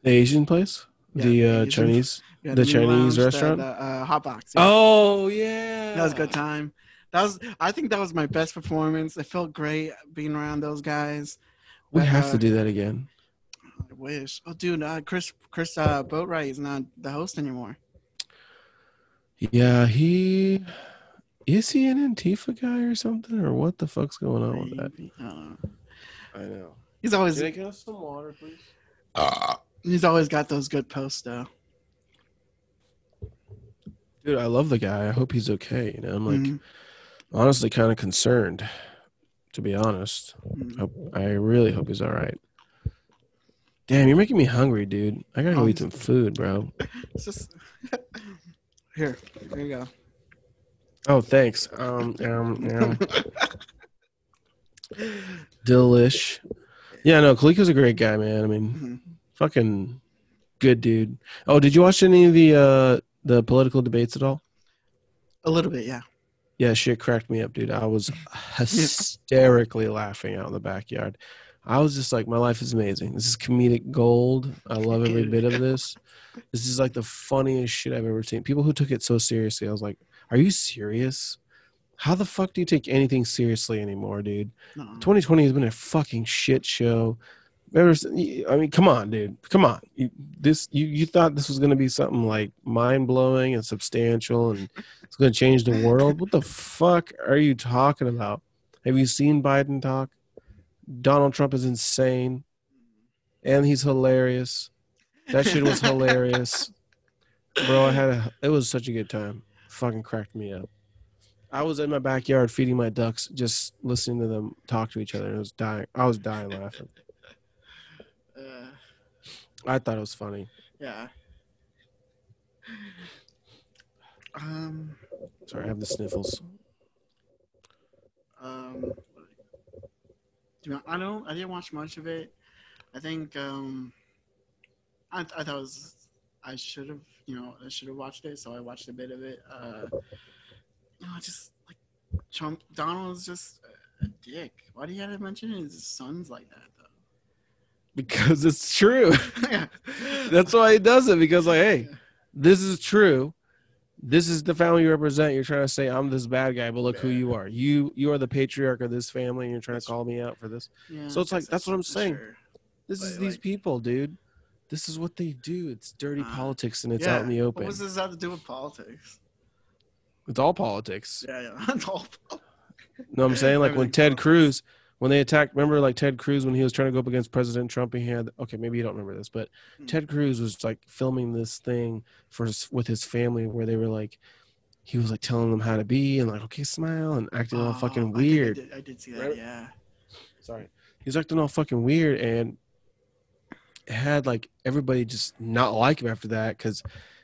[SPEAKER 1] The Asian place,
[SPEAKER 2] Yeah,
[SPEAKER 1] the
[SPEAKER 2] the
[SPEAKER 1] uh,
[SPEAKER 2] Asian-
[SPEAKER 1] Chinese.
[SPEAKER 2] Yeah,
[SPEAKER 1] The
[SPEAKER 2] new
[SPEAKER 1] Chinese
[SPEAKER 2] lounge, the-
[SPEAKER 1] restaurant?
[SPEAKER 2] the, uh, hot box. yeah.
[SPEAKER 1] Oh yeah,
[SPEAKER 2] that was a good time. That was I think that was my best performance. It felt great being around those guys.
[SPEAKER 1] We
[SPEAKER 2] But,
[SPEAKER 1] have
[SPEAKER 2] uh,
[SPEAKER 1] to do that again.
[SPEAKER 2] I wish. Oh, dude, uh, Chris Chris uh, Boatwright is not the host anymore.
[SPEAKER 1] Yeah, he is he an Antifa guy or something, or what the fuck's going on with that?
[SPEAKER 2] I don't know.
[SPEAKER 1] I know.
[SPEAKER 2] He's always
[SPEAKER 1] Can I get us some water, please?
[SPEAKER 2] he's always got those good posts though.
[SPEAKER 1] Dude, I love the guy. I hope he's okay. You know, I'm like
[SPEAKER 2] Mhm,
[SPEAKER 1] honestly kind of concerned, to be honest.
[SPEAKER 2] mhm.
[SPEAKER 1] Hope, I really hope he's all right. Damn, you're making me hungry, dude. I gotta go
[SPEAKER 2] Oh,
[SPEAKER 1] eat some food, bro.
[SPEAKER 2] It's just here. There you go.
[SPEAKER 1] Oh, thanks. Um, um, um. Delish. Yeah, no, Kalika's a great guy, man. I mean,
[SPEAKER 2] Mhm.
[SPEAKER 1] fucking good dude. Oh, did you watch any of the uh the political debates at all?
[SPEAKER 2] A little bit, yeah.
[SPEAKER 1] Yeah, shit cracked me up, dude. I was hysterically laughing out in the backyard. I was just like, my life is amazing. This is comedic gold. I love every bit of this. This is like the funniest shit I've ever seen. People who took it so seriously, I was like, are you serious? How the fuck do you take anything seriously anymore, dude?
[SPEAKER 2] No.
[SPEAKER 1] 2020 has been a fucking shit show. I mean, come on, dude. Come on. You, this you you thought this was gonna be something like mind blowing and substantial, and it's gonna change the world. What the fuck are you talking about? Have you seen Biden talk? Donald Trump is insane, and he's hilarious. That shit was hilarious, bro. I had a. It was such a good time. Fucking cracked me up. I was in my backyard feeding my ducks, just listening to them talk to each other. It was dying. I was dying laughing. I thought it was funny.
[SPEAKER 2] yeah. Um.
[SPEAKER 1] Sorry, I have the sniffles.
[SPEAKER 2] Um. I don't. I didn't watch much of it. I think. Um. I, I thought it was. I should have. You know. I should have watched it. So I watched a bit of it. Uh. You know, just like Trump. Donald's just a dick. Why do you gotta mention his sons like that though?
[SPEAKER 1] Because it's true. That's why he does it. Because like, hey, this is true. This is the family you represent. You're trying to say I'm this bad guy, but look who you are. You you are the patriarch of this family, and you're trying
[SPEAKER 2] That's
[SPEAKER 1] to call me out for this.
[SPEAKER 2] Yeah,
[SPEAKER 1] So it's like, that's what I'm saying.
[SPEAKER 2] sure.
[SPEAKER 1] This is these
[SPEAKER 2] like-
[SPEAKER 1] people, dude. This is what they do. It's dirty
[SPEAKER 2] Uh,
[SPEAKER 1] politics, and it's
[SPEAKER 2] yeah.
[SPEAKER 1] out in the open.
[SPEAKER 2] What does this have to do with politics?
[SPEAKER 1] It's all politics.
[SPEAKER 2] Yeah, yeah. It's all
[SPEAKER 1] No, I'm saying like when Ted. Cruz, when they attacked, remember like Ted Cruz when he was trying to go up against President Trump, he had okay, maybe you don't remember this, but
[SPEAKER 2] Hmm.
[SPEAKER 1] Ted Cruz was like filming this thing for his, with his family where they were like, he was like telling them how to be and like okay, smile and acting all
[SPEAKER 2] Oh,
[SPEAKER 1] fucking weird.
[SPEAKER 2] I did, I did see that.
[SPEAKER 1] Right?
[SPEAKER 2] Yeah.
[SPEAKER 1] Sorry, he's acting all fucking weird and had like everybody just not like him after that because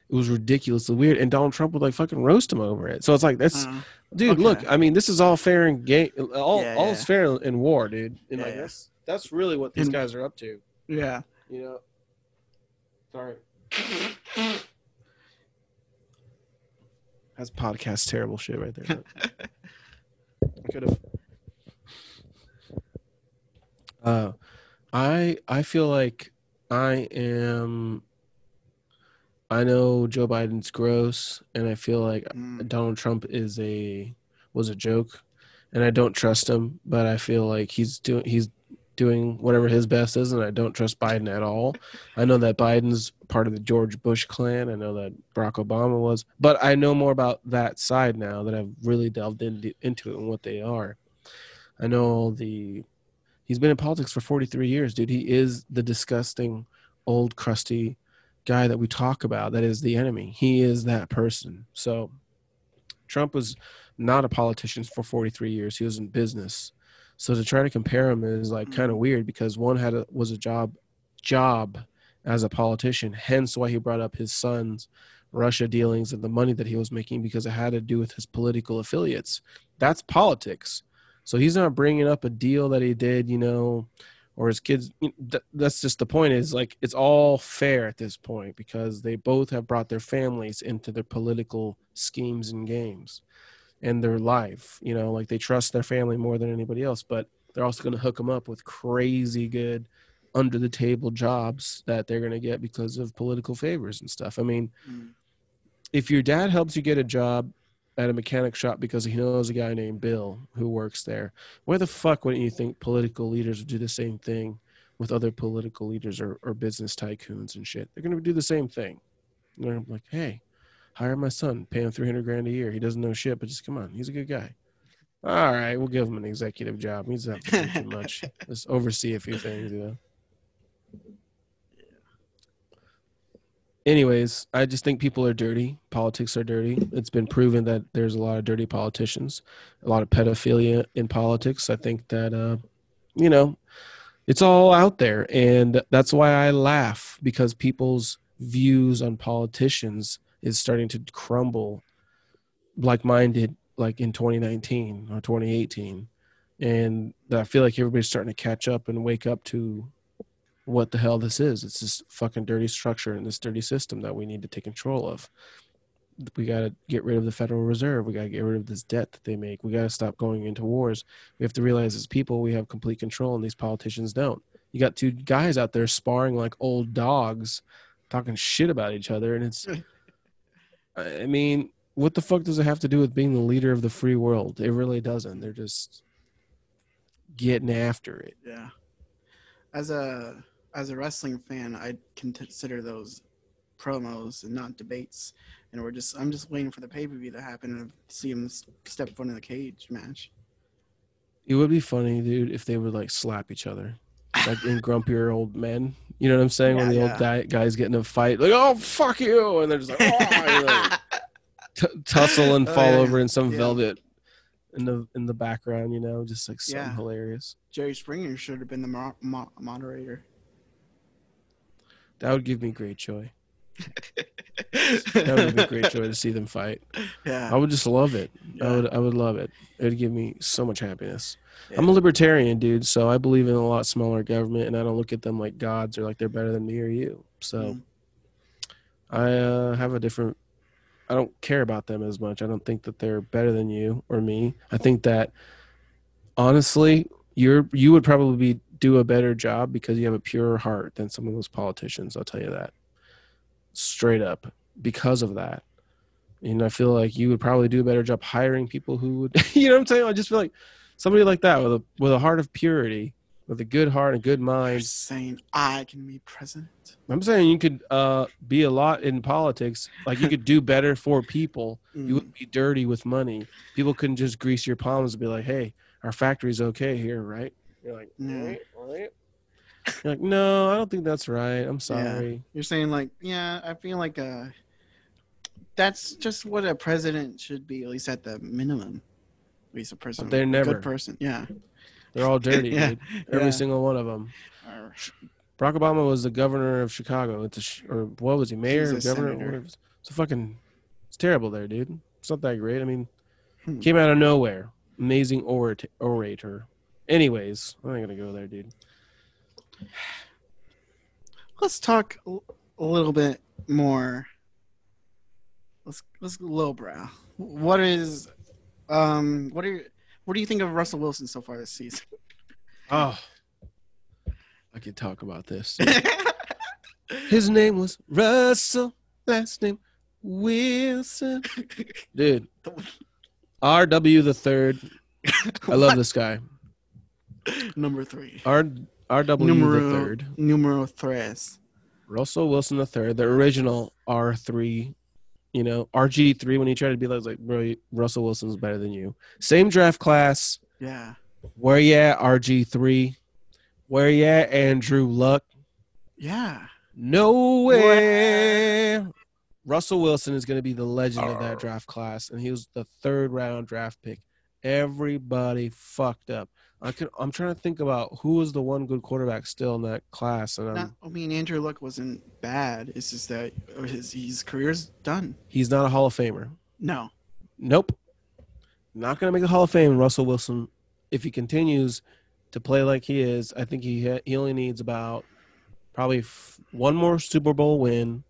[SPEAKER 1] it was ridiculously weird and Donald Trump would like fucking roast him over it. So it's like that's
[SPEAKER 2] Uh,
[SPEAKER 1] dude
[SPEAKER 2] Okay.
[SPEAKER 1] look i mean this is all fair and game all
[SPEAKER 2] Yeah,
[SPEAKER 1] all's
[SPEAKER 2] yeah.
[SPEAKER 1] fair in war dude and
[SPEAKER 2] Yeah,
[SPEAKER 1] like that's that's really what these
[SPEAKER 2] And-
[SPEAKER 1] guys are up to
[SPEAKER 2] yeah.
[SPEAKER 1] you know sorry that's podcast terrible shit right there i could have uh i i feel like i am i know joe biden's gross and i feel like
[SPEAKER 2] Mm,
[SPEAKER 1] Donald Trump is a was a joke, and I don't trust him. But I feel like he's doing he's doing whatever his best is, and I don't trust Biden at all. I know that Biden's part of the George Bush clan. I know that Barack Obama was, but I know more about that side now that I've really delved into into it and what they are. I know all the he's been in politics for 43 years, dude. He is the disgusting old crusty guy that we talk about that is the enemy. He is that person. So Trump was not a politician for 43 years. He was in business. So to try to compare him is like mm-hmm. kind of weird because one had a was a job job as a politician, hence why he brought up his son's Russia dealings and the money that he was making because it had to do with his political affiliates. That's politics. So he's not bringing up a deal that he did, you know, or his kids. you know, th- That's just the point. Is like it's all fair at this point because they both have brought their families into their political schemes and games and their life. You know, like they trust their family more than anybody else, but they're also going to hook them up with crazy good under the table jobs that they're going to get because of political favors and stuff. I mean,
[SPEAKER 2] mm,
[SPEAKER 1] if your dad helps you get a job at a mechanic shop because he knows a guy named Bill who works there, where the fuck wouldn't you think political leaders would do the same thing with other political leaders or, or business tycoons and shit? They're going to do the same thing. They're like, hey, hire my son, pay him 300 grand a year. He doesn't know shit, but just come on. He's a good guy. All right, we'll give him an executive job. He's not too much. Just oversee a few things, you know. Anyways, I just think people are dirty. Politics are dirty. It's been proven that there's a lot of dirty politicians, a lot of pedophilia in politics. I think that, uh, you know, it's all out there. And that's why I laugh because people's views on politicians is starting to crumble like mine did like in 2019 or 2018 and i feel like everybody's starting to catch up and wake up to what the hell this is it's this fucking dirty structure and this dirty system that we need to take control of we got to get rid of the Federal Reserve. We got to get rid of this debt that they make. We got to stop going into wars. We have to realize as people we have complete control, and these politicians don't. You got two guys out there sparring like old dogs, talking shit about each other, and it's. I mean, what the fuck does it have to do with being the leader of the free world? It really doesn't. They're just getting after it.
[SPEAKER 2] Yeah. As a as a wrestling fan, I consider those promos and not debates. And we're just I'm just waiting for the pay per view to happen and see him step foot in the cage match.
[SPEAKER 1] It would be funny, dude, if they would like slap each other, like in grumpier old men. You know what I'm saying? when the
[SPEAKER 2] yeah.
[SPEAKER 1] old guy, guys get in a fight, like "Oh fuck you," and they're just like, "Oh," know, t- tussle and
[SPEAKER 2] Oh,
[SPEAKER 1] fall
[SPEAKER 2] yeah.
[SPEAKER 1] over in some
[SPEAKER 2] Yeah.
[SPEAKER 1] velvet in the in the background. You know, just like something
[SPEAKER 2] Yeah.
[SPEAKER 1] hilarious.
[SPEAKER 2] Jerry Springer should have been the mo- mo- moderator.
[SPEAKER 1] That would give me great joy. That would be great joy to see them fight.
[SPEAKER 2] Yeah.
[SPEAKER 1] I would just love it. I would I would love it. It would give me so much happiness. I'm a libertarian, dude, so I believe in a lot smaller government and I don't look at them like gods or like they're better than me or you. So
[SPEAKER 2] Mm.
[SPEAKER 1] I uh, have a different I don't care about them as much. I don't think that they're better than you or me. I think that honestly, you're you would probably be, do a better job because you have a purer heart than some of those politicians. I'll tell you that straight up because of that. And I feel like you would probably do a better job hiring people who would, you know what I'm saying? I just feel like somebody like that with a with a heart of purity, with a good heart and a good
[SPEAKER 2] You're
[SPEAKER 1] mind.
[SPEAKER 2] saying I can be president.
[SPEAKER 1] I'm saying you could uh, be a lot in politics. Like you could do better for people. You
[SPEAKER 2] Mm.
[SPEAKER 1] wouldn't be dirty with money. People couldn't just grease your palms and be like, "Hey, our factory's okay here, right?" You're like,
[SPEAKER 2] Yeah.
[SPEAKER 1] "Right, right." You're like, "No, I don't think that's right. I'm sorry."
[SPEAKER 2] You're saying like, yeah, I feel like uh, that's just what a president should be, at least at the minimum. At least a person,
[SPEAKER 1] they're
[SPEAKER 2] a
[SPEAKER 1] never.
[SPEAKER 2] good person. Yeah.
[SPEAKER 1] They're all dirty,
[SPEAKER 2] Yeah,
[SPEAKER 1] dude. Every
[SPEAKER 2] yeah.
[SPEAKER 1] single one of them. Barack Obama was the governor of Chicago. It's a sh- or what was he, mayor,
[SPEAKER 2] He's a
[SPEAKER 1] governor?
[SPEAKER 2] senator.
[SPEAKER 1] Whatever. It's a fucking. It's terrible there, dude. It's not that great. I mean,
[SPEAKER 2] Hmm.
[SPEAKER 1] came out of nowhere. Amazing orat- orator. Anyways, I'm not gonna go there, dude.
[SPEAKER 2] Let's talk a a little bit more. Let's let's go lowbrow. What is, um, what are you, what do you think of Russell Wilson so far this season?
[SPEAKER 1] Oh, I could talk about this. His name was Russell. Last name Wilson. Dude, R.W. the third. I love this guy.
[SPEAKER 2] Number three.
[SPEAKER 1] R. R.W. the third.
[SPEAKER 2] numero tres.
[SPEAKER 1] Russell Wilson the third, the original R three, you know, RG three. When he tried to be like, like, bro, Russell Wilson's better than you. Same draft class.
[SPEAKER 2] Yeah.
[SPEAKER 1] Where you at, RG three? Where you at, Andrew Luck?
[SPEAKER 2] Yeah.
[SPEAKER 1] Nowhere. Russell Wilson is going to be the legend of that draft class, and he was the third round draft pick. Everybody fucked up. I could. I'm trying to think about who was the one good quarterback still in that class, and
[SPEAKER 2] Not, I mean, Andrew Luck wasn't bad. It's just that uh, his his career's done.
[SPEAKER 1] he's not a Hall of Famer.
[SPEAKER 2] No.
[SPEAKER 1] Nope. Not going to make the Hall of Fame. Russell Wilson, if he continues to play like he is, I think he ha- he only needs about probably f- one more Super Bowl win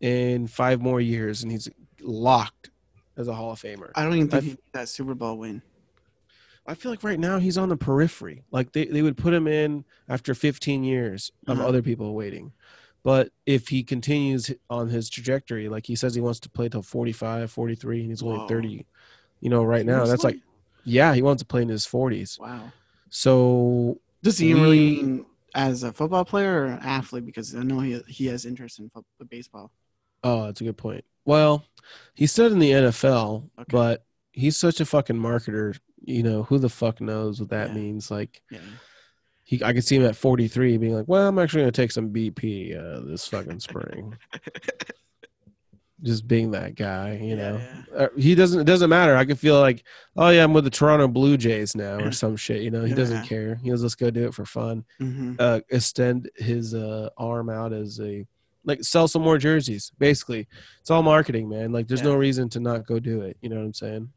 [SPEAKER 1] in five more years, and he's locked as a Hall of Famer.
[SPEAKER 2] I don't even think
[SPEAKER 1] I've-
[SPEAKER 2] he that Super Bowl win.
[SPEAKER 1] I feel like right now he's on the periphery. Like they, they would put him in after 15 years of
[SPEAKER 2] Uh-huh.
[SPEAKER 1] other people waiting. But if he continues on his trajectory, like he says he wants to play till 45, 43, and he's only
[SPEAKER 2] Whoa.
[SPEAKER 1] 30, you know, right now, that's like, yeah, he wants to play in his 40s.
[SPEAKER 2] wow.
[SPEAKER 1] So
[SPEAKER 2] Does he really
[SPEAKER 1] We-
[SPEAKER 2] mean as a football player or an athlete? Because I know he he has interest in football, baseball.
[SPEAKER 1] Oh, that's a good point. Well, he said in the NFL,
[SPEAKER 2] Okay.
[SPEAKER 1] but he's such a fucking marketer. You know, who the fuck knows what that
[SPEAKER 2] Yeah.
[SPEAKER 1] means? Like,
[SPEAKER 2] Yeah.
[SPEAKER 1] he, I could see him at 43 being like, well, I'm actually going to take some BP uh, this fucking spring. Just being that guy, you
[SPEAKER 2] Yeah,
[SPEAKER 1] know. Uh, he doesn't, it doesn't matter. I could feel like, oh, yeah, I'm with the Toronto Blue Jays now or some shit. You know, he doesn't care. He'll just go do it for fun.
[SPEAKER 2] hmm
[SPEAKER 1] uh, extend his uh, arm out as a like sell some more jerseys. Basically, it's all marketing, man. Like, there's no reason to not go do it. You know what I'm saying?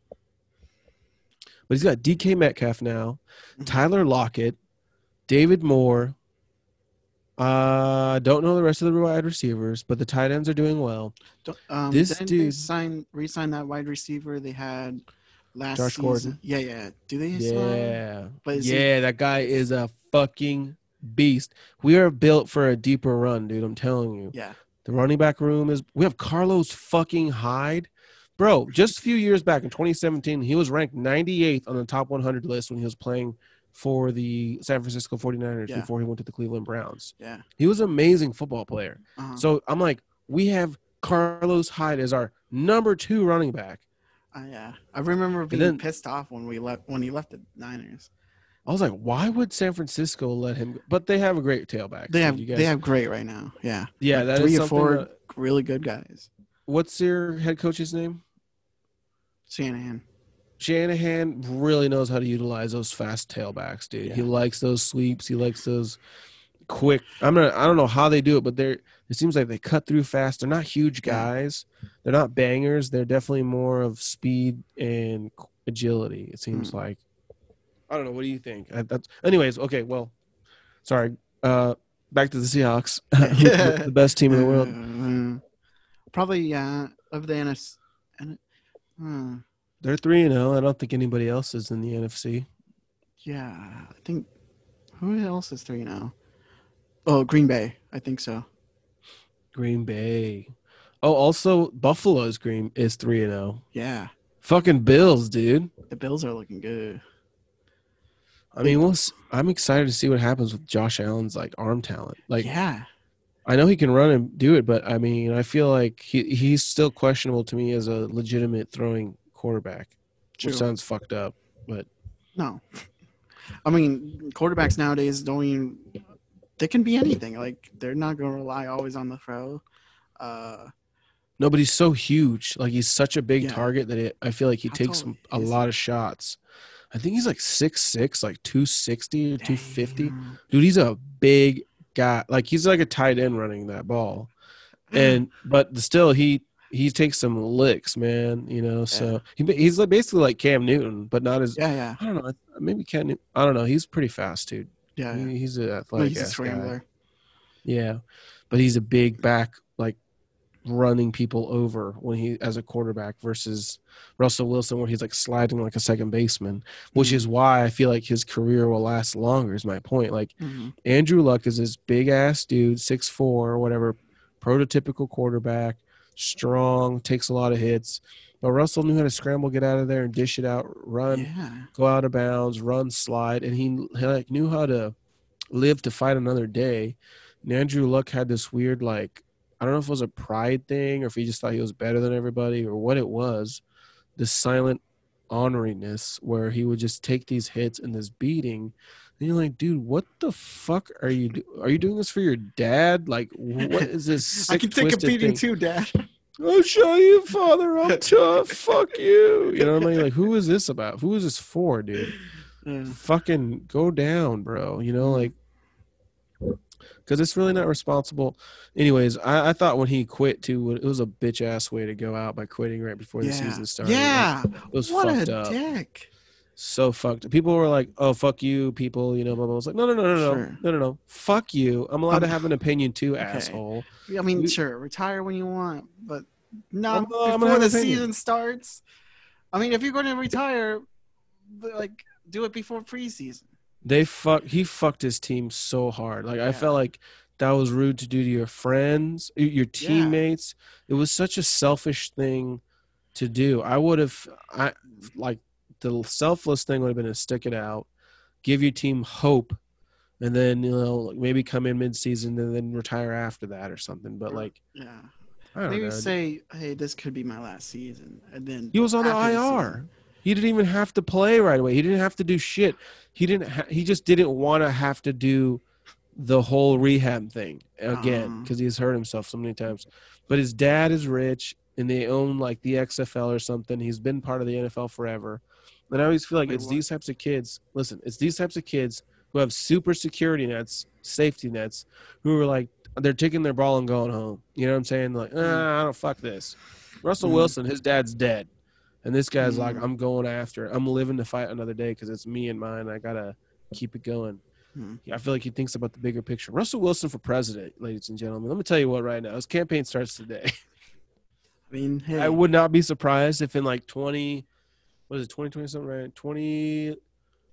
[SPEAKER 1] But he's got DK Metcalf now,
[SPEAKER 2] Mhm.
[SPEAKER 1] Tyler Lockett, David Moore. Uh, don't know the rest of the wide receivers, but the tight ends are doing well.
[SPEAKER 2] Um,
[SPEAKER 1] This dude-
[SPEAKER 2] sign re-sign that wide receiver they had last
[SPEAKER 1] Josh
[SPEAKER 2] season?
[SPEAKER 1] Gordon?
[SPEAKER 2] Yeah, yeah. Do they?
[SPEAKER 1] Yeah,
[SPEAKER 2] But is he-
[SPEAKER 1] yeah, that guy is a fucking beast. We are built for a deeper run, dude. I'm telling you.
[SPEAKER 2] Yeah.
[SPEAKER 1] The running back room is. We have Carlos fucking Hyde, bro. Just a few years back in 2017, he was ranked 98th on the top 100 list when he was playing for the San Francisco 49ers
[SPEAKER 2] Yeah.
[SPEAKER 1] before he went to the Cleveland Browns.
[SPEAKER 2] Yeah.
[SPEAKER 1] He was an amazing football player.
[SPEAKER 2] Uh-huh.
[SPEAKER 1] So I'm like, we have Carlos Hyde as our number two running back.
[SPEAKER 2] Uh, yeah, I remember being
[SPEAKER 1] then-
[SPEAKER 2] pissed off when we left when he left the Niners.
[SPEAKER 1] I was like, why would San Francisco let him? Go? But they have a great tailback.
[SPEAKER 2] They
[SPEAKER 1] dude.
[SPEAKER 2] have
[SPEAKER 1] You guys-
[SPEAKER 2] they have great right now. Yeah,
[SPEAKER 1] yeah,
[SPEAKER 2] like
[SPEAKER 1] that is
[SPEAKER 2] three or four
[SPEAKER 1] that-
[SPEAKER 2] really good guys.
[SPEAKER 1] what's your head coach's name?
[SPEAKER 2] Shanahan.
[SPEAKER 1] Shanahan really knows how to utilize those fast tailbacks, dude. He likes those sweeps. He likes those quick. I'm not. I don't know how they do it, but they're. It seems like they cut through fast. They're not huge guys. They're not bangers. They're definitely more of speed and agility. It seems
[SPEAKER 2] Hmm.
[SPEAKER 1] like. I don't know. What do you think? I, that's, anyways, okay. Well, sorry. Uh, back to the Seahawks. The, the best team in the world.
[SPEAKER 2] Uh, probably yeah of the NFC. Uh,
[SPEAKER 1] They're three and zero. I don't think anybody else is in the NFC.
[SPEAKER 2] yeah, I think who else is three now? Oh, Green Bay. I think so.
[SPEAKER 1] Green Bay. Oh, also Buffalo's Green is three and zero.
[SPEAKER 2] Yeah,
[SPEAKER 1] Fucking Bills, dude.
[SPEAKER 2] the Bills are looking good.
[SPEAKER 1] I mean, we'll, I'm excited to see what happens with Josh Allen's like arm talent. Like,
[SPEAKER 2] yeah,
[SPEAKER 1] I know he can run and do it, but I mean, I feel like he he's still questionable to me as a legitimate throwing quarterback,
[SPEAKER 2] true.
[SPEAKER 1] which sounds fucked up.
[SPEAKER 2] But no. I mean, quarterbacks nowadays don't even they can be anything. Like they're not gonna rely always on the throw. Uh
[SPEAKER 1] No, but he's so huge. Like he's such a big
[SPEAKER 2] Yeah.
[SPEAKER 1] target that it, I feel like he
[SPEAKER 2] How
[SPEAKER 1] takes a lot of shots. I think he's like six six, like two sixty or two fifty. dude he's a big guy like he's like a tight end running that ball hmm. and but still he he takes some licks man you know so he, he's like basically like cam newton but not as
[SPEAKER 2] yeah, yeah.
[SPEAKER 1] i don't know maybe cam newton i don't know he's pretty fast dude
[SPEAKER 2] Yeah.
[SPEAKER 1] he, he's an athletic
[SPEAKER 2] he's a
[SPEAKER 1] ass guy.
[SPEAKER 2] scrambler.
[SPEAKER 1] yeah but he's a big back like running people over when he as a quarterback versus russell wilson where he's like sliding like a second baseman which
[SPEAKER 2] Mhm.
[SPEAKER 1] is why i feel like his career will last longer is my point like
[SPEAKER 2] Mhm.
[SPEAKER 1] Andrew Luck is this big ass dude, six four or whatever, prototypical quarterback, strong, takes a lot of hits. But Russell knew how to scramble, get out of there, and dish it out, run,
[SPEAKER 2] Yeah.
[SPEAKER 1] go out of bounds, run, slide, and he, he like knew how to live to fight another day. And Andrew Luck had this weird like I don't know if it was a pride thing or if he just thought he was better than everybody or what it was. This silent honoriness where he would just take these hits and this beating. And you're like, dude, what the fuck are you do- are you doing this for your dad? Like, what is this?
[SPEAKER 2] I can take a beating
[SPEAKER 1] thing?
[SPEAKER 2] too, Dad.
[SPEAKER 1] I'll show you, father. I'm tough. Fuck you. You know what I mean? Like, who is this about? Who is this for, dude?
[SPEAKER 2] Yeah.
[SPEAKER 1] Fucking go down, bro. You know, mm. like, because it's really not responsible. Anyways, I, I thought when he quit too, it was a bitch ass way to go out by quitting right before the season started. Like,
[SPEAKER 2] Yeah.
[SPEAKER 1] it was
[SPEAKER 2] What
[SPEAKER 1] fucked
[SPEAKER 2] a
[SPEAKER 1] up.
[SPEAKER 2] dick.
[SPEAKER 1] So fucked. People were like, "Oh, fuck you, people." You know, blah blah. I was like, "No, no, no, no, no,
[SPEAKER 2] Sure.
[SPEAKER 1] no, no, no. Fuck you. I'm allowed to
[SPEAKER 2] Um,
[SPEAKER 1] have an opinion too,
[SPEAKER 2] okay.
[SPEAKER 1] asshole."
[SPEAKER 2] I mean,
[SPEAKER 1] We-
[SPEAKER 2] sure, retire when you want, but not
[SPEAKER 1] I'm, uh, I'm
[SPEAKER 2] before the season starts. I mean, if you're going to retire, like do it before preseason.
[SPEAKER 1] They fuck. He fucked his team so hard. Like I felt like that was rude to do to your friends, your teammates. It was such a selfish thing to do. I would have, I like the selfless thing would have been to stick it out, give your team hope, and then you know maybe come in mid-season and then retire after that or something. But like
[SPEAKER 2] Yeah.
[SPEAKER 1] I don't
[SPEAKER 2] Maybe
[SPEAKER 1] know.
[SPEAKER 2] say, hey, this could be my last season, and then
[SPEAKER 1] He was on the IR.
[SPEAKER 2] season-
[SPEAKER 1] He didn't even have to play right away. He didn't have to do shit. He didn't. Ha- he just didn't want to have to do the whole rehab thing again because he's hurt himself so many times. But his dad is rich and they own like the XFL or something. He's been part of the NFL forever. And I always feel like
[SPEAKER 2] Wait,
[SPEAKER 1] it's
[SPEAKER 2] what?
[SPEAKER 1] these types of kids. Listen, it's these types of kids who have super security nets, safety nets, who are like they're taking their ball and going home. You know what I'm saying? Like, ah, I don't fuck this. Russell
[SPEAKER 2] Mhm.
[SPEAKER 1] Wilson, his dad's dead. And this guy's like,
[SPEAKER 2] Mhm.
[SPEAKER 1] I'm going after. it. I'm living to fight another day because it's me and mine. I gotta keep it going.
[SPEAKER 2] Hmm.
[SPEAKER 1] I feel like he thinks about the bigger picture. Russell Wilson for president, ladies and gentlemen. Let me tell you what, right now, his campaign starts today.
[SPEAKER 2] I mean, hey,
[SPEAKER 1] I would not be surprised if in like 20, what is it, 2020 something, right? 20,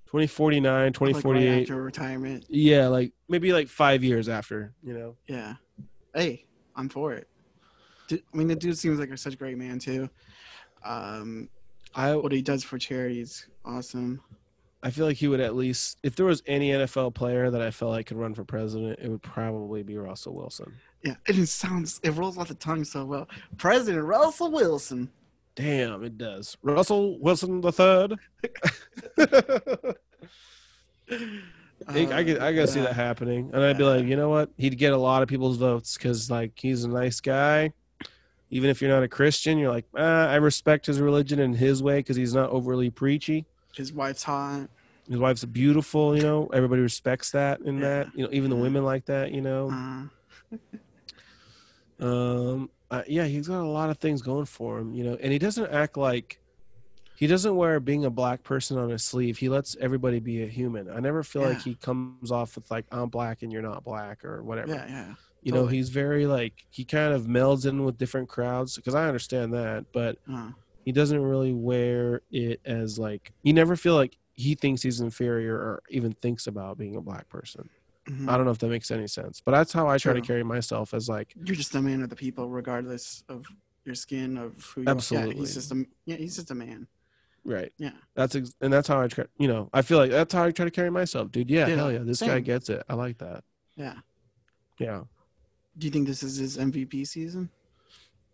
[SPEAKER 1] 2049,
[SPEAKER 2] like, right
[SPEAKER 1] 2048.
[SPEAKER 2] after retirement.
[SPEAKER 1] yeah, like maybe like five years after, you know?
[SPEAKER 2] Yeah. Hey, I'm for it. I mean, the dude seems like a such a great man too. Um,
[SPEAKER 1] I,
[SPEAKER 2] what he does for charity is awesome.
[SPEAKER 1] I feel like he would at least, if there was any NFL player that I felt like could run for president, it would probably be Russell Wilson.
[SPEAKER 2] Yeah, and it sounds it rolls off the tongue so well. President Russell Wilson.
[SPEAKER 1] Damn, it does. Russell Wilson the third. I, I could, I gotta see
[SPEAKER 2] Uh,
[SPEAKER 1] that happening, and I'd be like, you know what? He'd get a lot of people's votes because, like, he's a nice guy. Even if you're not a Christian, you're like, ah, I respect his religion and his way because he's not overly preachy.
[SPEAKER 2] His wife's hot.
[SPEAKER 1] His wife's beautiful, you know. Everybody respects that in
[SPEAKER 2] Yeah.
[SPEAKER 1] that, you know. Even the women like that, you know.
[SPEAKER 2] Uh,
[SPEAKER 1] Um, uh, yeah, he's got a lot of things going for him, you know, and he doesn't act like he doesn't wear being a black person on his sleeve. He lets everybody be a human. I never feel like he comes off with like I'm black and you're not black or whatever.
[SPEAKER 2] yeah, yeah.
[SPEAKER 1] You know,
[SPEAKER 2] totally.
[SPEAKER 1] he's very like he kind of melds in with different crowds because I understand that, but
[SPEAKER 2] Uh,
[SPEAKER 1] he doesn't really wear it as like you never feel like he thinks he's inferior or even thinks about being a black person.
[SPEAKER 2] mhm.
[SPEAKER 1] I don't know if that makes any sense, but that's how I try to carry myself as like
[SPEAKER 2] You're just a man of the people, regardless of your skin, of who you are. Yeah,
[SPEAKER 1] Absolutely.
[SPEAKER 2] he's just a yeah, he's just a man.
[SPEAKER 1] right.
[SPEAKER 2] Yeah.
[SPEAKER 1] That's ex- and that's how I try. You know, I feel like that's how I try to carry myself, dude. Yeah,
[SPEAKER 2] Yeah,
[SPEAKER 1] hell yeah, this guy gets it. I like that.
[SPEAKER 2] Yeah.
[SPEAKER 1] Yeah.
[SPEAKER 2] Do you think this is his MVP season?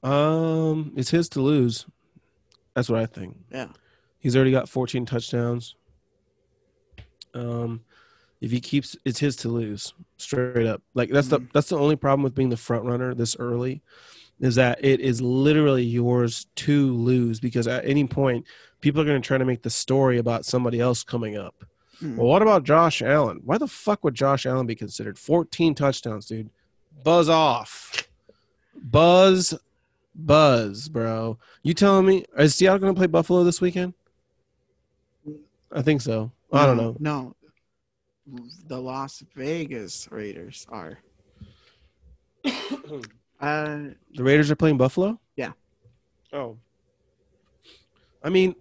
[SPEAKER 1] Um, it's his to lose. That's what I think.
[SPEAKER 2] Yeah.
[SPEAKER 1] He's already got 14 touchdowns. Um, if he keeps, it's his to lose. Straight up, like that's the
[SPEAKER 2] Mhm.
[SPEAKER 1] that's the only problem with being the front runner this early, is that it is literally yours to lose because at any point people are going to try to make the story about somebody else coming up.
[SPEAKER 2] Hmm.
[SPEAKER 1] Well, what about Josh Allen? Why the fuck would Josh Allen be considered? 14 touchdowns, dude. Buzz off. Buzz, buzz, bro. You telling me is Seattle going to play Buffalo this weekend? I think so. I don't know.
[SPEAKER 2] No, the Las Vegas Raiders are. Uh,
[SPEAKER 1] The Raiders are playing Buffalo?
[SPEAKER 2] Yeah.
[SPEAKER 1] Oh. I mean,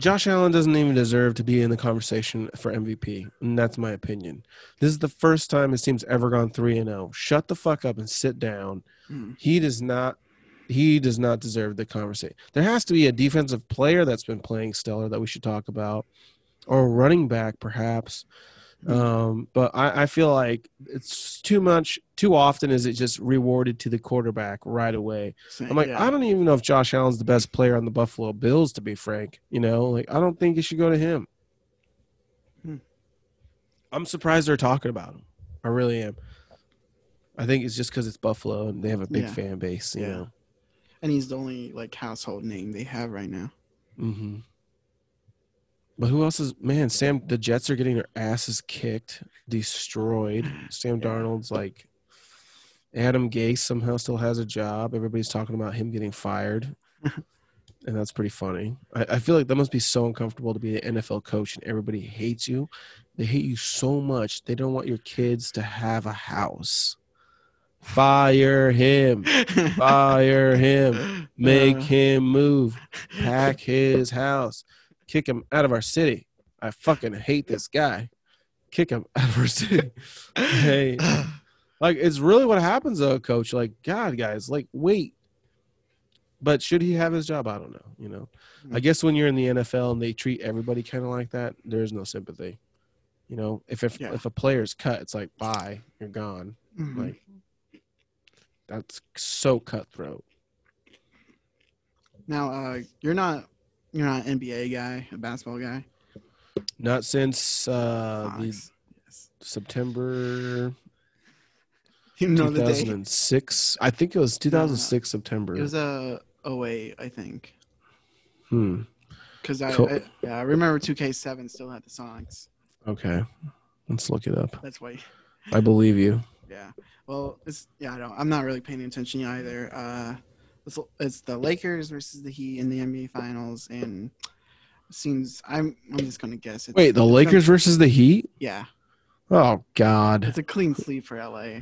[SPEAKER 1] Josh Allen doesn't even deserve to be in the conversation for MVP, and that's my opinion. This is the first time his team's ever gone 3 and 0. Shut the fuck up and sit down.
[SPEAKER 2] hmm.
[SPEAKER 1] He does not he does not deserve the conversation. There has to be a defensive player that's been playing stellar that we should talk about or a running back perhaps. Um, but I, I feel like it's too much. Too often is it just rewarded to the quarterback right away? I'm like,
[SPEAKER 2] yeah.
[SPEAKER 1] I don't even know if Josh Allen's the best player on the Buffalo Bills. To be frank, you know, like I don't think it should go to him.
[SPEAKER 2] Hmm.
[SPEAKER 1] I'm surprised they're talking about him. I really am. I think it's just because it's Buffalo and they have a big
[SPEAKER 2] Yeah.
[SPEAKER 1] fan base. You
[SPEAKER 2] Yeah.
[SPEAKER 1] know.
[SPEAKER 2] and he's the only like household name they have right now.
[SPEAKER 1] hmm But who else is man? Sam, the Jets are getting their asses kicked, destroyed. Sam. Darnold's like Adam Gase somehow still has a job. Everybody's talking about him getting fired, and that's pretty funny. I, I feel like that must be so uncomfortable to be an NFL coach and everybody hates you. They hate you so much they don't want your kids to have a house. Fire him. Fire him. Make
[SPEAKER 2] Uh,
[SPEAKER 1] him move. Pack his house. Kick him out of our city. I fucking hate this guy. Kick him out of our city. Hey. Like it's really what happens though, coach. Like, God, guys, like wait. But should he have his job? I don't know. You know. I guess when you're in the NFL and they treat everybody kind of like that, there's no sympathy. You know, if if,
[SPEAKER 2] Yeah.
[SPEAKER 1] if a player's cut, it's like bye, you're gone.
[SPEAKER 2] Mhm.
[SPEAKER 1] Like that's so cutthroat.
[SPEAKER 2] now, uh, you're not you're not an NBA guy, a basketball guy.
[SPEAKER 1] Not since uh, the
[SPEAKER 2] Yes.
[SPEAKER 1] September
[SPEAKER 2] You know the day.
[SPEAKER 1] 2006. I think it was 2006 September.
[SPEAKER 2] It was a 08, I think.
[SPEAKER 1] hmm.
[SPEAKER 2] Because I,
[SPEAKER 1] Cool.
[SPEAKER 2] I yeah I remember 2K7 still had the songs.
[SPEAKER 1] Okay. Let's look it up.
[SPEAKER 2] That's why.
[SPEAKER 1] I believe you.
[SPEAKER 2] Yeah. Well, it's yeah. I don't. I'm not really paying attention either. Uh, it's, it's the Lakers versus the Heat in the NBA Finals, and it seems I'm I'm just gonna guess. It's,
[SPEAKER 1] Wait, the
[SPEAKER 2] it's
[SPEAKER 1] Lakers versus the Heat?
[SPEAKER 2] Yeah.
[SPEAKER 1] Oh God,
[SPEAKER 2] It's a clean sweep for LA.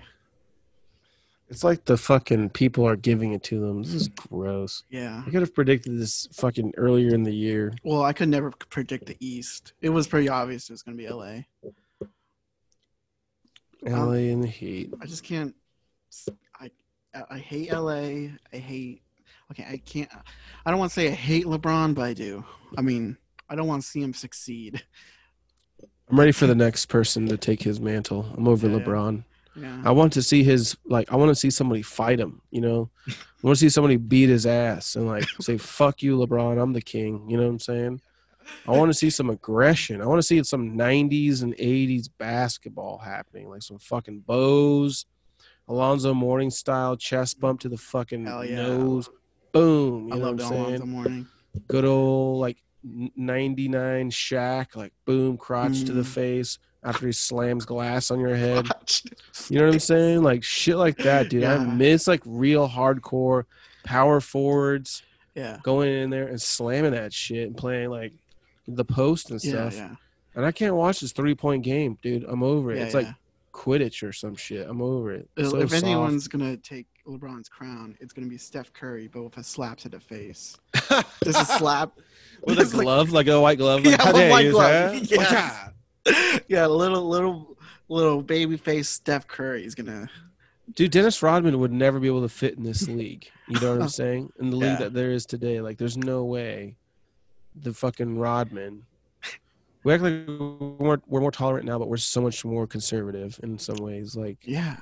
[SPEAKER 1] it's like the fucking people are giving it to them. This is gross.
[SPEAKER 2] Yeah.
[SPEAKER 1] I could have predicted this fucking earlier in the year.
[SPEAKER 2] Well, I could never predict the East. It was pretty obvious it was going to be LA. Um,
[SPEAKER 1] LA in the heat.
[SPEAKER 2] I just can't. I I hate LA. I hate. Okay, I can't. I don't want to say I hate LeBron, but I do. I mean, I don't want to see him succeed.
[SPEAKER 1] I'm ready for the next person to take his mantle. I'm over
[SPEAKER 2] Yeah.
[SPEAKER 1] LeBron.
[SPEAKER 2] Yeah.
[SPEAKER 1] I want to see his like. I want to see somebody fight him. You know, I want to see somebody beat his ass and like say "fuck you, LeBron. I'm the king." You know what I'm saying? I want to see some aggression. I want to see some '90s and '80s basketball happening, like some fucking bows, Alonzo Mourning style chest bump to the fucking
[SPEAKER 2] yeah.
[SPEAKER 1] nose, boom. You
[SPEAKER 2] I
[SPEAKER 1] know
[SPEAKER 2] love
[SPEAKER 1] what I'm
[SPEAKER 2] Alonzo? Mourning.
[SPEAKER 1] Good old like '99 Shaq, like boom, crotch to the
[SPEAKER 2] Mm.
[SPEAKER 1] face after he slams glass on your head. You know what I'm saying? Like shit like that, dude. I
[SPEAKER 2] Yeah.
[SPEAKER 1] miss like real hardcore power forwards
[SPEAKER 2] Yeah.
[SPEAKER 1] going in there and slamming that shit and playing like the post and
[SPEAKER 2] Yeah.
[SPEAKER 1] stuff.
[SPEAKER 2] Yeah.
[SPEAKER 1] And I can't watch this three point game, dude. I'm over it.
[SPEAKER 2] Yeah,
[SPEAKER 1] it's
[SPEAKER 2] yeah.
[SPEAKER 1] like Quidditch or some shit. I'm over it.
[SPEAKER 2] If-
[SPEAKER 1] So
[SPEAKER 2] if
[SPEAKER 1] soft.
[SPEAKER 2] anyone's gonna take LeBron's crown, it's gonna be Steph Curry, but with a slap to the face. Just a slap
[SPEAKER 1] with a
[SPEAKER 2] It's like-
[SPEAKER 1] glove, like, a white glove. Like,
[SPEAKER 2] Yeah,
[SPEAKER 1] how
[SPEAKER 2] with white glove.
[SPEAKER 1] huh?
[SPEAKER 2] Yes.
[SPEAKER 1] Whatcha?
[SPEAKER 2] yeah, little little little baby face Steph Curry is gonna.
[SPEAKER 1] Dude, Dennis Rodman would never be able to fit in this league. You know what I'm saying? In the league
[SPEAKER 2] Yeah.
[SPEAKER 1] that there is today, like, there's no way the fucking Rodman. We act like we're more, we're more tolerant now, but we're so much more conservative in some ways. Like,
[SPEAKER 2] Yeah,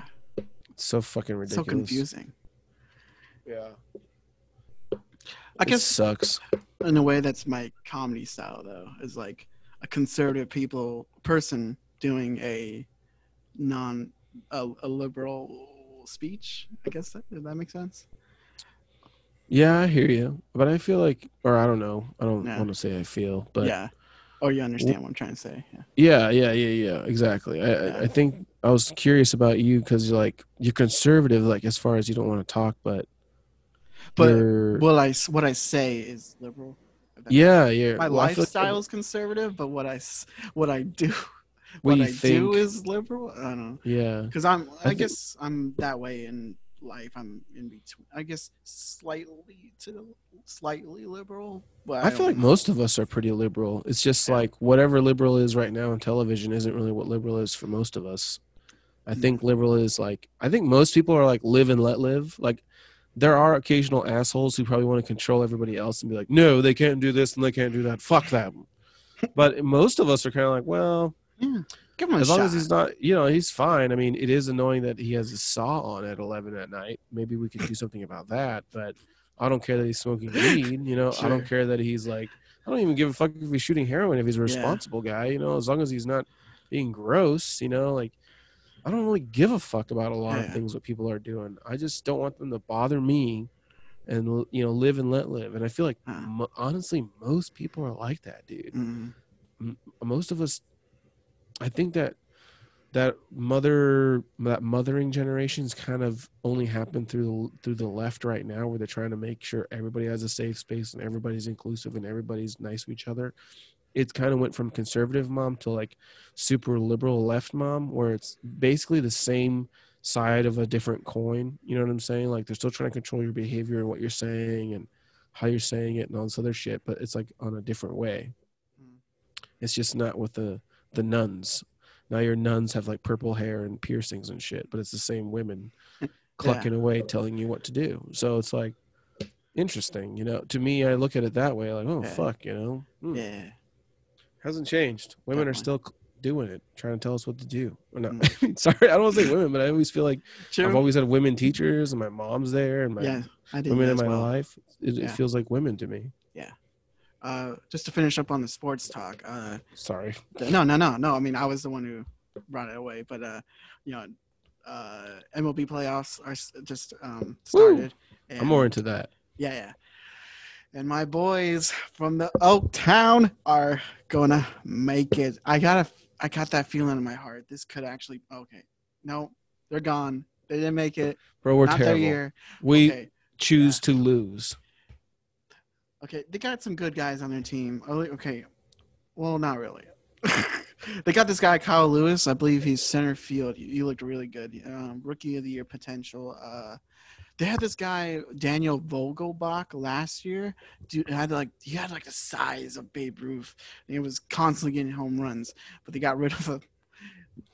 [SPEAKER 1] it's so fucking ridiculous.
[SPEAKER 2] so confusing.
[SPEAKER 1] Yeah,
[SPEAKER 2] I
[SPEAKER 1] it
[SPEAKER 2] guess
[SPEAKER 1] sucks.
[SPEAKER 2] in a way that's my comedy style though is like a conservative people person doing a non a, a liberal speech i guess that, does that make sense
[SPEAKER 1] Yeah, I hear you, but I feel like, or I don't know. I don't
[SPEAKER 2] Yeah.
[SPEAKER 1] want to say I feel, but
[SPEAKER 2] yeah oh you understand what i'm trying to say yeah
[SPEAKER 1] Yeah, yeah, yeah, yeah. Exactly. I,
[SPEAKER 2] Yeah.
[SPEAKER 1] I, think I was curious about you because you're like you're conservative, like as far as you don't want to talk, but
[SPEAKER 2] But
[SPEAKER 1] you're-
[SPEAKER 2] what i what i say is liberal
[SPEAKER 1] yeah, yeah.
[SPEAKER 2] my
[SPEAKER 1] Well, feel like
[SPEAKER 2] lifestyle is conservative but what I what i do
[SPEAKER 1] What
[SPEAKER 2] what i do is liberal i don't know
[SPEAKER 1] Yeah,
[SPEAKER 2] because i'm
[SPEAKER 1] I
[SPEAKER 2] i,
[SPEAKER 1] think-
[SPEAKER 2] guess i'm that way in life i'm in between i guess slightly to the slightly liberal but
[SPEAKER 1] I feel like
[SPEAKER 2] know.
[SPEAKER 1] most of us are pretty liberal. It's just
[SPEAKER 2] Yeah.
[SPEAKER 1] like whatever liberal is right now on television isn't really what liberal is for most of us. I
[SPEAKER 2] Mm.
[SPEAKER 1] think liberal is like I think most people are like live and let live. Like there are occasional assholes who probably want to control everybody else and be like, no, they can't do this and they can't do that. Fuck them. But most of us are kind of like, well,
[SPEAKER 2] give him a
[SPEAKER 1] as long
[SPEAKER 2] shot.
[SPEAKER 1] as he's not, you know, he's fine. I mean, it is annoying that he has a saw on at 11 at night. Maybe we could do something about that. But I don't care that he's smoking weed. You know, I don't care that he's like, I don't even give a fuck if he's shooting heroin if he's a
[SPEAKER 2] Yeah.
[SPEAKER 1] responsible guy. You know, as long as he's not being gross. You know, like I don't really give a fuck about a lot of things what people are doing. I just don't want them to bother me. And you know, live and let live. And I feel like,
[SPEAKER 2] Uh.
[SPEAKER 1] mo- honestly, most people are like that, dude
[SPEAKER 2] Mhm.
[SPEAKER 1] most of us i think that that mother that mothering generations kind of only happened through the, through the left right now where they're trying to make sure everybody has a safe space and everybody's inclusive and everybody's nice to each other. It kind of went from conservative mom to like super liberal left mom where it's basically the same side of a different coin you know what i'm saying? Like they're still trying to control your behavior and what you're saying and how you're saying it and all this other shit but it's like on a different way.
[SPEAKER 2] Mm.
[SPEAKER 1] it's just not with the the nuns. Now your nuns have like purple hair and piercings and shit, but it's the same women clucking away telling you what to do. So it's like interesting, you know. To me, I look at it that way, like, oh
[SPEAKER 2] Yeah.
[SPEAKER 1] fuck, you know, Hmm.
[SPEAKER 2] yeah
[SPEAKER 1] hasn't changed. Women are still doing it, trying to tell us what to do. Not,
[SPEAKER 2] Mm.
[SPEAKER 1] sorry, I don't want to say women, but I always feel like
[SPEAKER 2] True.
[SPEAKER 1] I've always had women teachers, and my mom's there, and my
[SPEAKER 2] yeah i
[SPEAKER 1] women in my
[SPEAKER 2] well.
[SPEAKER 1] life. It,
[SPEAKER 2] Yeah.
[SPEAKER 1] it feels like women to me.
[SPEAKER 2] Uh just to finish up on the sports talk uh
[SPEAKER 1] Sorry.
[SPEAKER 2] no no no no i mean i was the one who brought it away but uh you know uh mlb playoffs are just um started
[SPEAKER 1] I'm more into that.
[SPEAKER 2] Yeah, yeah. And my boys from the Oak Town are gonna make it. I got a, I got that feeling in my heart. This could actually. Okay, no, they're gone. They didn't make it.
[SPEAKER 1] Bro, we're
[SPEAKER 2] Not
[SPEAKER 1] terrible. We
[SPEAKER 2] okay,
[SPEAKER 1] choose to lose.
[SPEAKER 2] Okay. They got some good guys on their team. Oh, Okay, well, not really. they got this guy Kyle Lewis. I believe he's center field. He, looked really good. Um, rookie of the year potential. Uh, they had this guy Daniel Vogelbach last year. Dude had like he had like the size of Babe Ruth. And he was constantly getting home runs, but they got rid of him.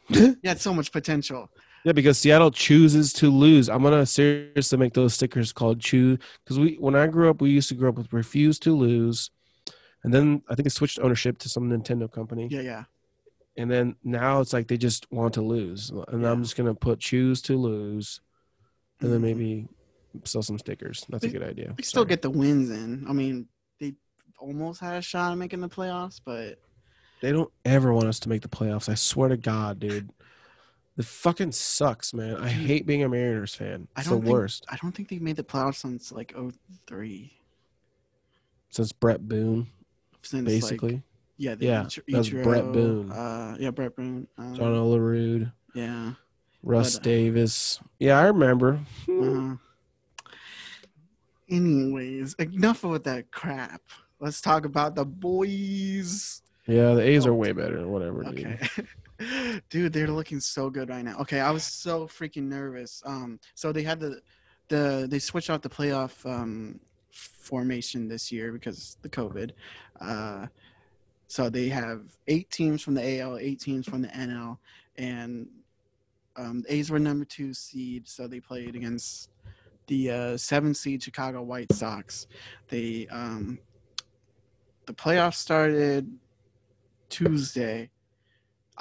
[SPEAKER 2] he had so much potential.
[SPEAKER 1] Yeah, because Seattle chooses to lose. I'm gonna seriously make those stickers called "choose" because we when I grew up, we used to grow up with "refuse to lose," and then I think it switched ownership to some Nintendo company,
[SPEAKER 2] Yeah, yeah.
[SPEAKER 1] and then now it's like they just want to lose, and I'm just gonna put "choose to lose," and then
[SPEAKER 2] Mhm.
[SPEAKER 1] maybe sell some stickers. That's a good idea.
[SPEAKER 2] They still get the wins in. I mean, they almost had a shot at making the playoffs, but
[SPEAKER 1] They don't ever want us to make the playoffs. I swear to God, dude. The fucking sucks, man. I hate being a Mariners fan.
[SPEAKER 2] I
[SPEAKER 1] It's the
[SPEAKER 2] don't think-
[SPEAKER 1] worst.
[SPEAKER 2] I don't think they've made the playoffs since like 03.
[SPEAKER 1] Since Bret Boone,
[SPEAKER 2] Since
[SPEAKER 1] basically.
[SPEAKER 2] like, yeah, the
[SPEAKER 1] Yeah, that was
[SPEAKER 2] Bret
[SPEAKER 1] Boone.
[SPEAKER 2] Uh, yeah, Bret Boone. Um,
[SPEAKER 1] John Olerud.
[SPEAKER 2] yeah.
[SPEAKER 1] Russ
[SPEAKER 2] But, uh,
[SPEAKER 1] Davis. Yeah, I remember.
[SPEAKER 2] Uh, anyways, enough with that crap. Let's talk about the boys.
[SPEAKER 1] Yeah, the A's
[SPEAKER 2] Oh.
[SPEAKER 1] are way better. Whatever, dude.
[SPEAKER 2] Okay. Dude, they're looking so good right now. Okay, I was so freaking nervous. Um, so they had the the they switched out the playoff um formation this year because the COVID. Uh, so they have eight teams from the AL, eight teams from the NL, and um, the A's were number two seed, so they played against the uh, seven seed Chicago White Sox. They um, the playoffs started Tuesday.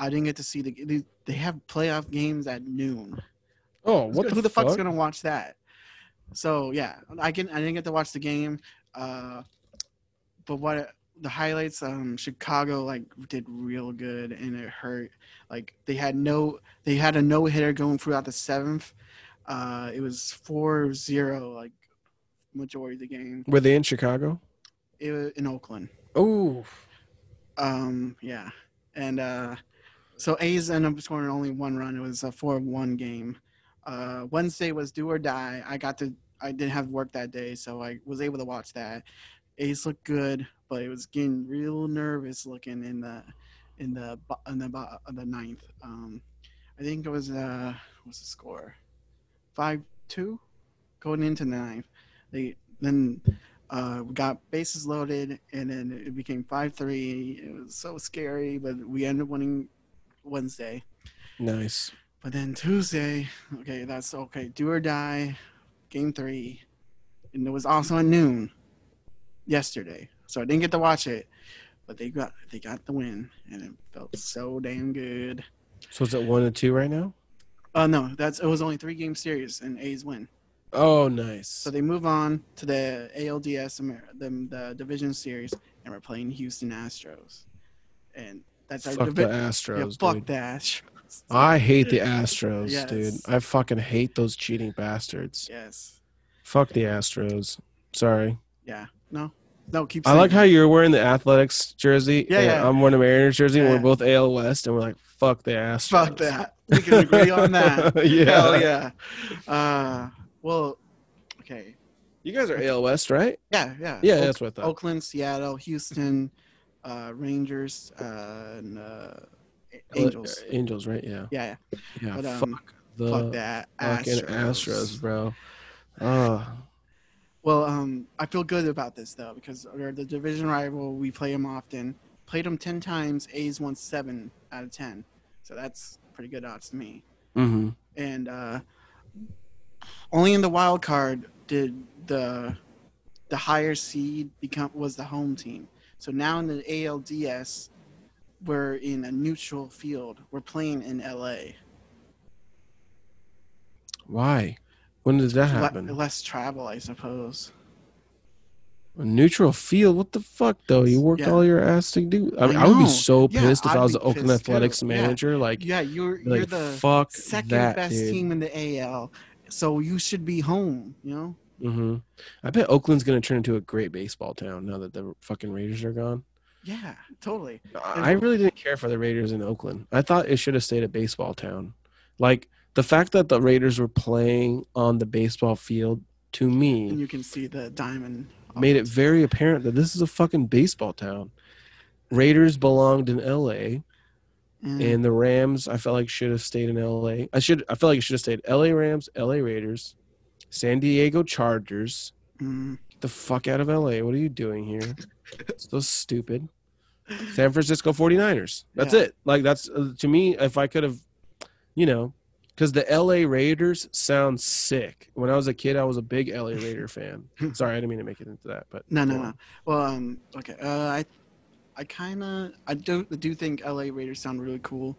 [SPEAKER 2] I didn't get to see the. They, they have playoff games at noon.
[SPEAKER 1] Oh, what the
[SPEAKER 2] who the fuck's
[SPEAKER 1] fuck?
[SPEAKER 2] gonna watch that? So yeah, I can. I didn't get to watch the game. Uh, but what the highlights? Um, Chicago like did real good, and it hurt. Like they had no. They had a no hitter going throughout the seventh. Uh, it was 4-0 like majority of the game.
[SPEAKER 1] Were they in Chicago?
[SPEAKER 2] It was in Oakland.
[SPEAKER 1] Oh,
[SPEAKER 2] Um, yeah, and uh, so A's ended up scoring only one run. It was a four-one game. Uh, Wednesday was do or die. I got to. I didn't have work that day, so I was able to watch that. A's looked good, but it was getting real nervous looking in the in the in the in the ninth. Um, I think it was uh, what's the score? Five two, going into the ninth. They then uh, we got bases loaded, and then it became five three. It was so scary, but we ended up winning Wednesday.
[SPEAKER 1] nice.
[SPEAKER 2] But then Tuesday, okay, that's okay. Do or die, game three, and it was also at noon yesterday, so I didn't get to watch it. But they got they got the win, and it felt so damn good.
[SPEAKER 1] So is it one and two right now?
[SPEAKER 2] Oh no, that's it was only three game series, and A's win.
[SPEAKER 1] Oh, nice.
[SPEAKER 2] So they move on to the ALDS, the, the division series, and we're playing Houston Astros, and that's our
[SPEAKER 1] fuck the
[SPEAKER 2] divi-
[SPEAKER 1] Astros,
[SPEAKER 2] yeah, fuck
[SPEAKER 1] dude.
[SPEAKER 2] the Astros.
[SPEAKER 1] I hate the Astros,
[SPEAKER 2] Yes.
[SPEAKER 1] dude. I fucking hate those cheating bastards.
[SPEAKER 2] yes,
[SPEAKER 1] Fuck the Astros. Sorry.
[SPEAKER 2] yeah, no, no, keep.
[SPEAKER 1] I like
[SPEAKER 2] that.
[SPEAKER 1] how you're wearing the Athletics jersey.
[SPEAKER 2] Yeah, yeah.
[SPEAKER 1] I'm wearing a Mariners jersey. and We're both AL West, and we're like, fuck the Astros.
[SPEAKER 2] Fuck that. We can agree on that.
[SPEAKER 1] yeah.
[SPEAKER 2] Hell yeah. Uh, well, okay.
[SPEAKER 1] You guys are AL West, right?
[SPEAKER 2] Yeah, yeah.
[SPEAKER 1] Yeah,
[SPEAKER 2] Oak-
[SPEAKER 1] that's what I thought.
[SPEAKER 2] Oakland, Seattle, Houston, uh, Rangers, uh, and uh, Angels.
[SPEAKER 1] Angels, right? Yeah.
[SPEAKER 2] Yeah, yeah.
[SPEAKER 1] Yeah.
[SPEAKER 2] But, um,
[SPEAKER 1] fuck the
[SPEAKER 2] Fuck that.
[SPEAKER 1] fucking Astros, bro. Oh,
[SPEAKER 2] Well, um, I feel good about this though because we're the division rival. We play them often. Played them ten times. A's won seven out of ten, so that's pretty good odds to me.
[SPEAKER 1] mm-hmm.
[SPEAKER 2] And uh, only in the wild card did the the higher seed become was the home team. So now in the ALDS, we're in a neutral field. We're playing in LA.
[SPEAKER 1] Why? When did that
[SPEAKER 2] Le-
[SPEAKER 1] happen?
[SPEAKER 2] less travel, I suppose.
[SPEAKER 1] A neutral field? What the fuck, though? You worked
[SPEAKER 2] Yeah.
[SPEAKER 1] all your ass to do. I,
[SPEAKER 2] I
[SPEAKER 1] mean, I would be so
[SPEAKER 2] Yeah,
[SPEAKER 1] pissed if I was the Oakland
[SPEAKER 2] pissed too.
[SPEAKER 1] Athletics
[SPEAKER 2] Yeah.
[SPEAKER 1] manager. Like,
[SPEAKER 2] Yeah, you're you're
[SPEAKER 1] like
[SPEAKER 2] the
[SPEAKER 1] fuck
[SPEAKER 2] second
[SPEAKER 1] that,
[SPEAKER 2] best
[SPEAKER 1] dude.
[SPEAKER 2] team in the AL, so you should be home. You know.
[SPEAKER 1] Hmm I bet Oakland's gonna turn into a great baseball town now that the fucking Raiders are gone.
[SPEAKER 2] Yeah, totally.
[SPEAKER 1] I I really didn't care for the Raiders in Oakland. I thought it should have stayed a baseball town. Like the fact that the Raiders were playing on the baseball field to me, And
[SPEAKER 2] you can see the diamond.
[SPEAKER 1] made it very apparent that this is a fucking baseball town. Raiders belonged in LA
[SPEAKER 2] Yeah.
[SPEAKER 1] And the Rams, I felt like should have stayed in LA. I should I feel like it should have stayed LA Rams, LA Raiders, San Diego Chargers.
[SPEAKER 2] Mm.
[SPEAKER 1] Get the fuck out of LA. What are you doing here? so stupid. San Francisco 49ers. That's
[SPEAKER 2] Yeah.
[SPEAKER 1] it. Like that's uh, to me if I could have you know cuz the LA Raiders sound sick. When I was a kid I was a big LA Raider fan. Sorry, I didn't mean to make it into that, but
[SPEAKER 2] No, no, no. Well, um, okay. Uh, I, I kind of, I do, I do think LA Raiders sound really cool,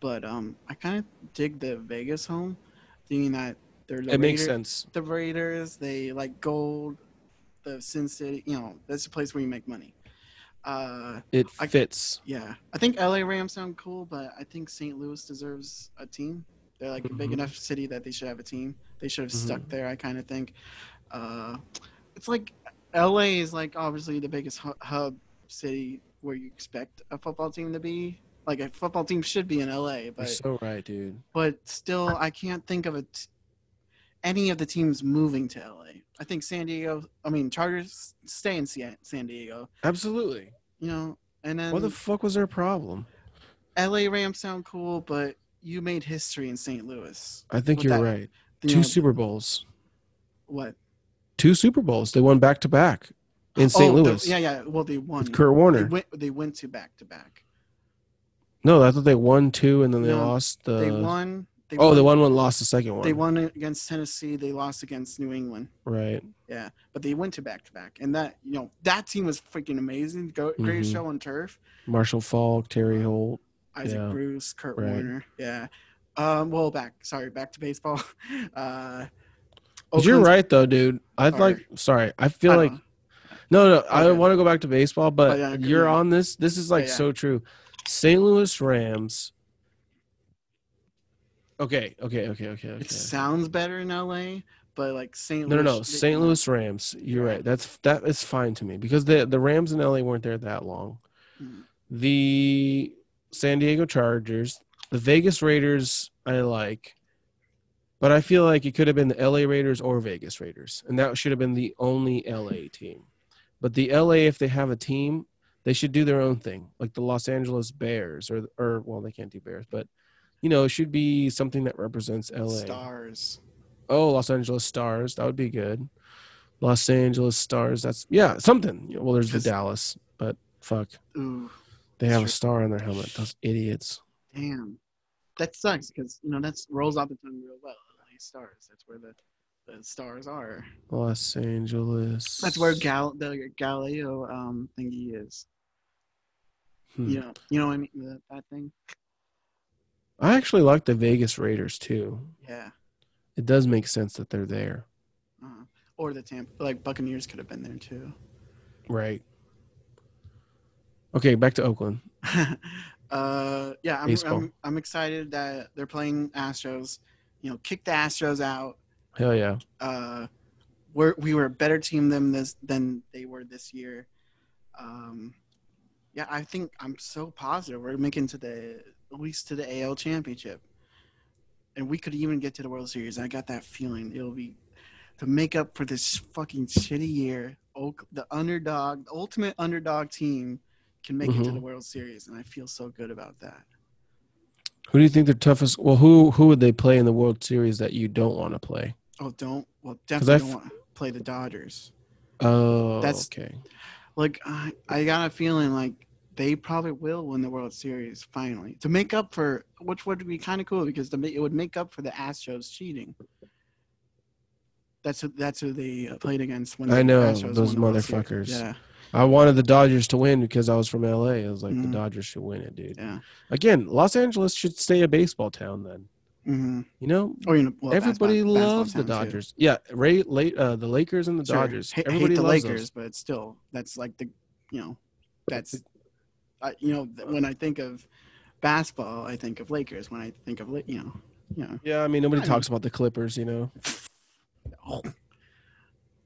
[SPEAKER 2] but um, I kind of dig the Vegas home, thinking that they're the
[SPEAKER 1] It makes sense.
[SPEAKER 2] The Raiders, they like gold. The Sin City, you know, that's a place where you make money. Uh,
[SPEAKER 1] It
[SPEAKER 2] I-
[SPEAKER 1] fits.
[SPEAKER 2] yeah, I think LA Rams sound cool, but I think St. Louis deserves a team. They're like a big
[SPEAKER 1] Mhm.
[SPEAKER 2] enough city that they should have a team. They should have stuck
[SPEAKER 1] Mhm.
[SPEAKER 2] there. I kind of think. Uh, it's like LA is like obviously the biggest hub city where you expect a football team to be. Like a football team should be in LA,
[SPEAKER 1] You're
[SPEAKER 2] but
[SPEAKER 1] so right, dude.
[SPEAKER 2] but still, I can't think of a t- any of the teams moving to LA. I think San Diego. I mean, Chargers stay in San San Diego.
[SPEAKER 1] Absolutely.
[SPEAKER 2] You know, and then
[SPEAKER 1] What the fuck was their problem?
[SPEAKER 2] LA Rams sound cool, but you made history in St. Louis.
[SPEAKER 1] I think you're
[SPEAKER 2] that-
[SPEAKER 1] right.
[SPEAKER 2] You
[SPEAKER 1] Two
[SPEAKER 2] know,
[SPEAKER 1] Super Bowls.
[SPEAKER 2] what
[SPEAKER 1] Two Super Bowls. They won back to back in St.
[SPEAKER 2] Oh, the-
[SPEAKER 1] Louis
[SPEAKER 2] yeah, yeah. Well, they won.
[SPEAKER 1] with Kurt
[SPEAKER 2] They
[SPEAKER 1] Warner.
[SPEAKER 2] went. They went to back to back.
[SPEAKER 1] No, I thought they won two and then they
[SPEAKER 2] No,
[SPEAKER 1] lost the.
[SPEAKER 2] They won. They
[SPEAKER 1] oh,
[SPEAKER 2] won,
[SPEAKER 1] they won one, lost the second one.
[SPEAKER 2] They won against Tennessee. They lost against New England.
[SPEAKER 1] Right.
[SPEAKER 2] Yeah, but they went to back to back, and that you know that team was freaking amazing. Go, greatest
[SPEAKER 1] Mhm.
[SPEAKER 2] show on turf.
[SPEAKER 1] Marshall Faulk, Torry Holt.
[SPEAKER 2] Isaac
[SPEAKER 1] Yeah.
[SPEAKER 2] Bruce, Kurt
[SPEAKER 1] Right.
[SPEAKER 2] Warner. Yeah. Um. Well, back. Sorry, back to baseball. Uh.
[SPEAKER 1] You're right though, dude. I like. Sorry, I feel
[SPEAKER 2] I
[SPEAKER 1] like.
[SPEAKER 2] don't
[SPEAKER 1] No, no. I
[SPEAKER 2] Okay.
[SPEAKER 1] want to go back to baseball, but
[SPEAKER 2] Oh, yeah,
[SPEAKER 1] you're on this. This is like
[SPEAKER 2] Yeah, yeah.
[SPEAKER 1] so true. St. Louis Rams. Okay, okay, okay, okay, okay.
[SPEAKER 2] It sounds better in LA, but like St.
[SPEAKER 1] No, no,
[SPEAKER 2] Louis.
[SPEAKER 1] no.
[SPEAKER 2] they-
[SPEAKER 1] St. Louis Rams. You're right. That's that is fine to me because the the Rams in LA weren't there that long.
[SPEAKER 2] Mhm.
[SPEAKER 1] The San Diego Chargers, the Vegas Raiders, I like, but I feel like it could have been the LA Raiders or Vegas Raiders, and that should have been the only LA team. But the LA, if they have a team, they should do their own thing, like the Los Angeles Bears, or or well, they can't do Bears, but you know, it should be something that represents LA.
[SPEAKER 2] Stars.
[SPEAKER 1] Oh, Los Angeles Stars. That would be good. Los Angeles Stars. That's yeah, something. Well, there's the Dallas, but fuck,
[SPEAKER 2] Ooh,
[SPEAKER 1] they have a star on their helmet. Those idiots.
[SPEAKER 2] damn. That sucks because you know that rolls off the tongue real well. LA Stars. That's where the the stars are.
[SPEAKER 1] Los Angeles.
[SPEAKER 2] That's where Gal the Galileo um thingy is.
[SPEAKER 1] Hmm.
[SPEAKER 2] You know, you know what I mean? The, that thing.
[SPEAKER 1] I actually like the Vegas Raiders too.
[SPEAKER 2] Yeah.
[SPEAKER 1] It does make sense that they're there,
[SPEAKER 2] Uh, or the Tampa, like Buccaneers could have been there too.
[SPEAKER 1] right? Okay, back to Oakland.
[SPEAKER 2] uh, yeah, I'm. I'm I'm excited that they're playing Astros. You know, kick the Astros out.
[SPEAKER 1] Hell yeah.
[SPEAKER 2] Uh, we're we were a better team than this than they were this year. Um, yeah, I think I'm so positive we're making to the at least to the AL Championship, and we could even get to the World Series. I got that feeling it'll be to make up for this fucking shitty year. Oak, the underdog, the ultimate underdog team, can make it to the mm-hmm. World Series, and I feel so good about that.
[SPEAKER 1] Who do you think the toughest? Well, who who would they play in the World Series that you don't want to play?
[SPEAKER 2] Oh, don't well definitely
[SPEAKER 1] f-
[SPEAKER 2] don't want to play the Dodgers.
[SPEAKER 1] Oh,
[SPEAKER 2] That's-
[SPEAKER 1] okay.
[SPEAKER 2] Like I, I got a feeling like they probably will win the World Series finally to make up for which would be kind of cool because the, it would make up for the Astros cheating. That's who, that's who they uh, played against when
[SPEAKER 1] I
[SPEAKER 2] the
[SPEAKER 1] know,
[SPEAKER 2] Astros
[SPEAKER 1] those
[SPEAKER 2] won the World Series.
[SPEAKER 1] motherfuckers.
[SPEAKER 2] Yeah,
[SPEAKER 1] I wanted the Dodgers to win because I was from LA. I was like,
[SPEAKER 2] Mhm.
[SPEAKER 1] the Dodgers should win it, dude.
[SPEAKER 2] yeah.
[SPEAKER 1] Again, Los Angeles should stay a baseball town then.
[SPEAKER 2] Mm-hmm.
[SPEAKER 1] You know,
[SPEAKER 2] Or you know, well,
[SPEAKER 1] everybody
[SPEAKER 2] basketball- basketball
[SPEAKER 1] loves the
[SPEAKER 2] town, too.
[SPEAKER 1] Dodgers. Yeah, Ray, late, uh, the Lakers and the
[SPEAKER 2] Sure.
[SPEAKER 1] Dodgers.
[SPEAKER 2] Hate, hate
[SPEAKER 1] everybody
[SPEAKER 2] the
[SPEAKER 1] loves
[SPEAKER 2] Lakers,
[SPEAKER 1] those.
[SPEAKER 2] but still, that's like the, you know, that's, I, you know, when I think of basketball, I think of Lakers. When I think of, you know, you know,
[SPEAKER 1] Yeah, I mean, nobody
[SPEAKER 2] I
[SPEAKER 1] talks about the Clippers. You know,
[SPEAKER 2] oh,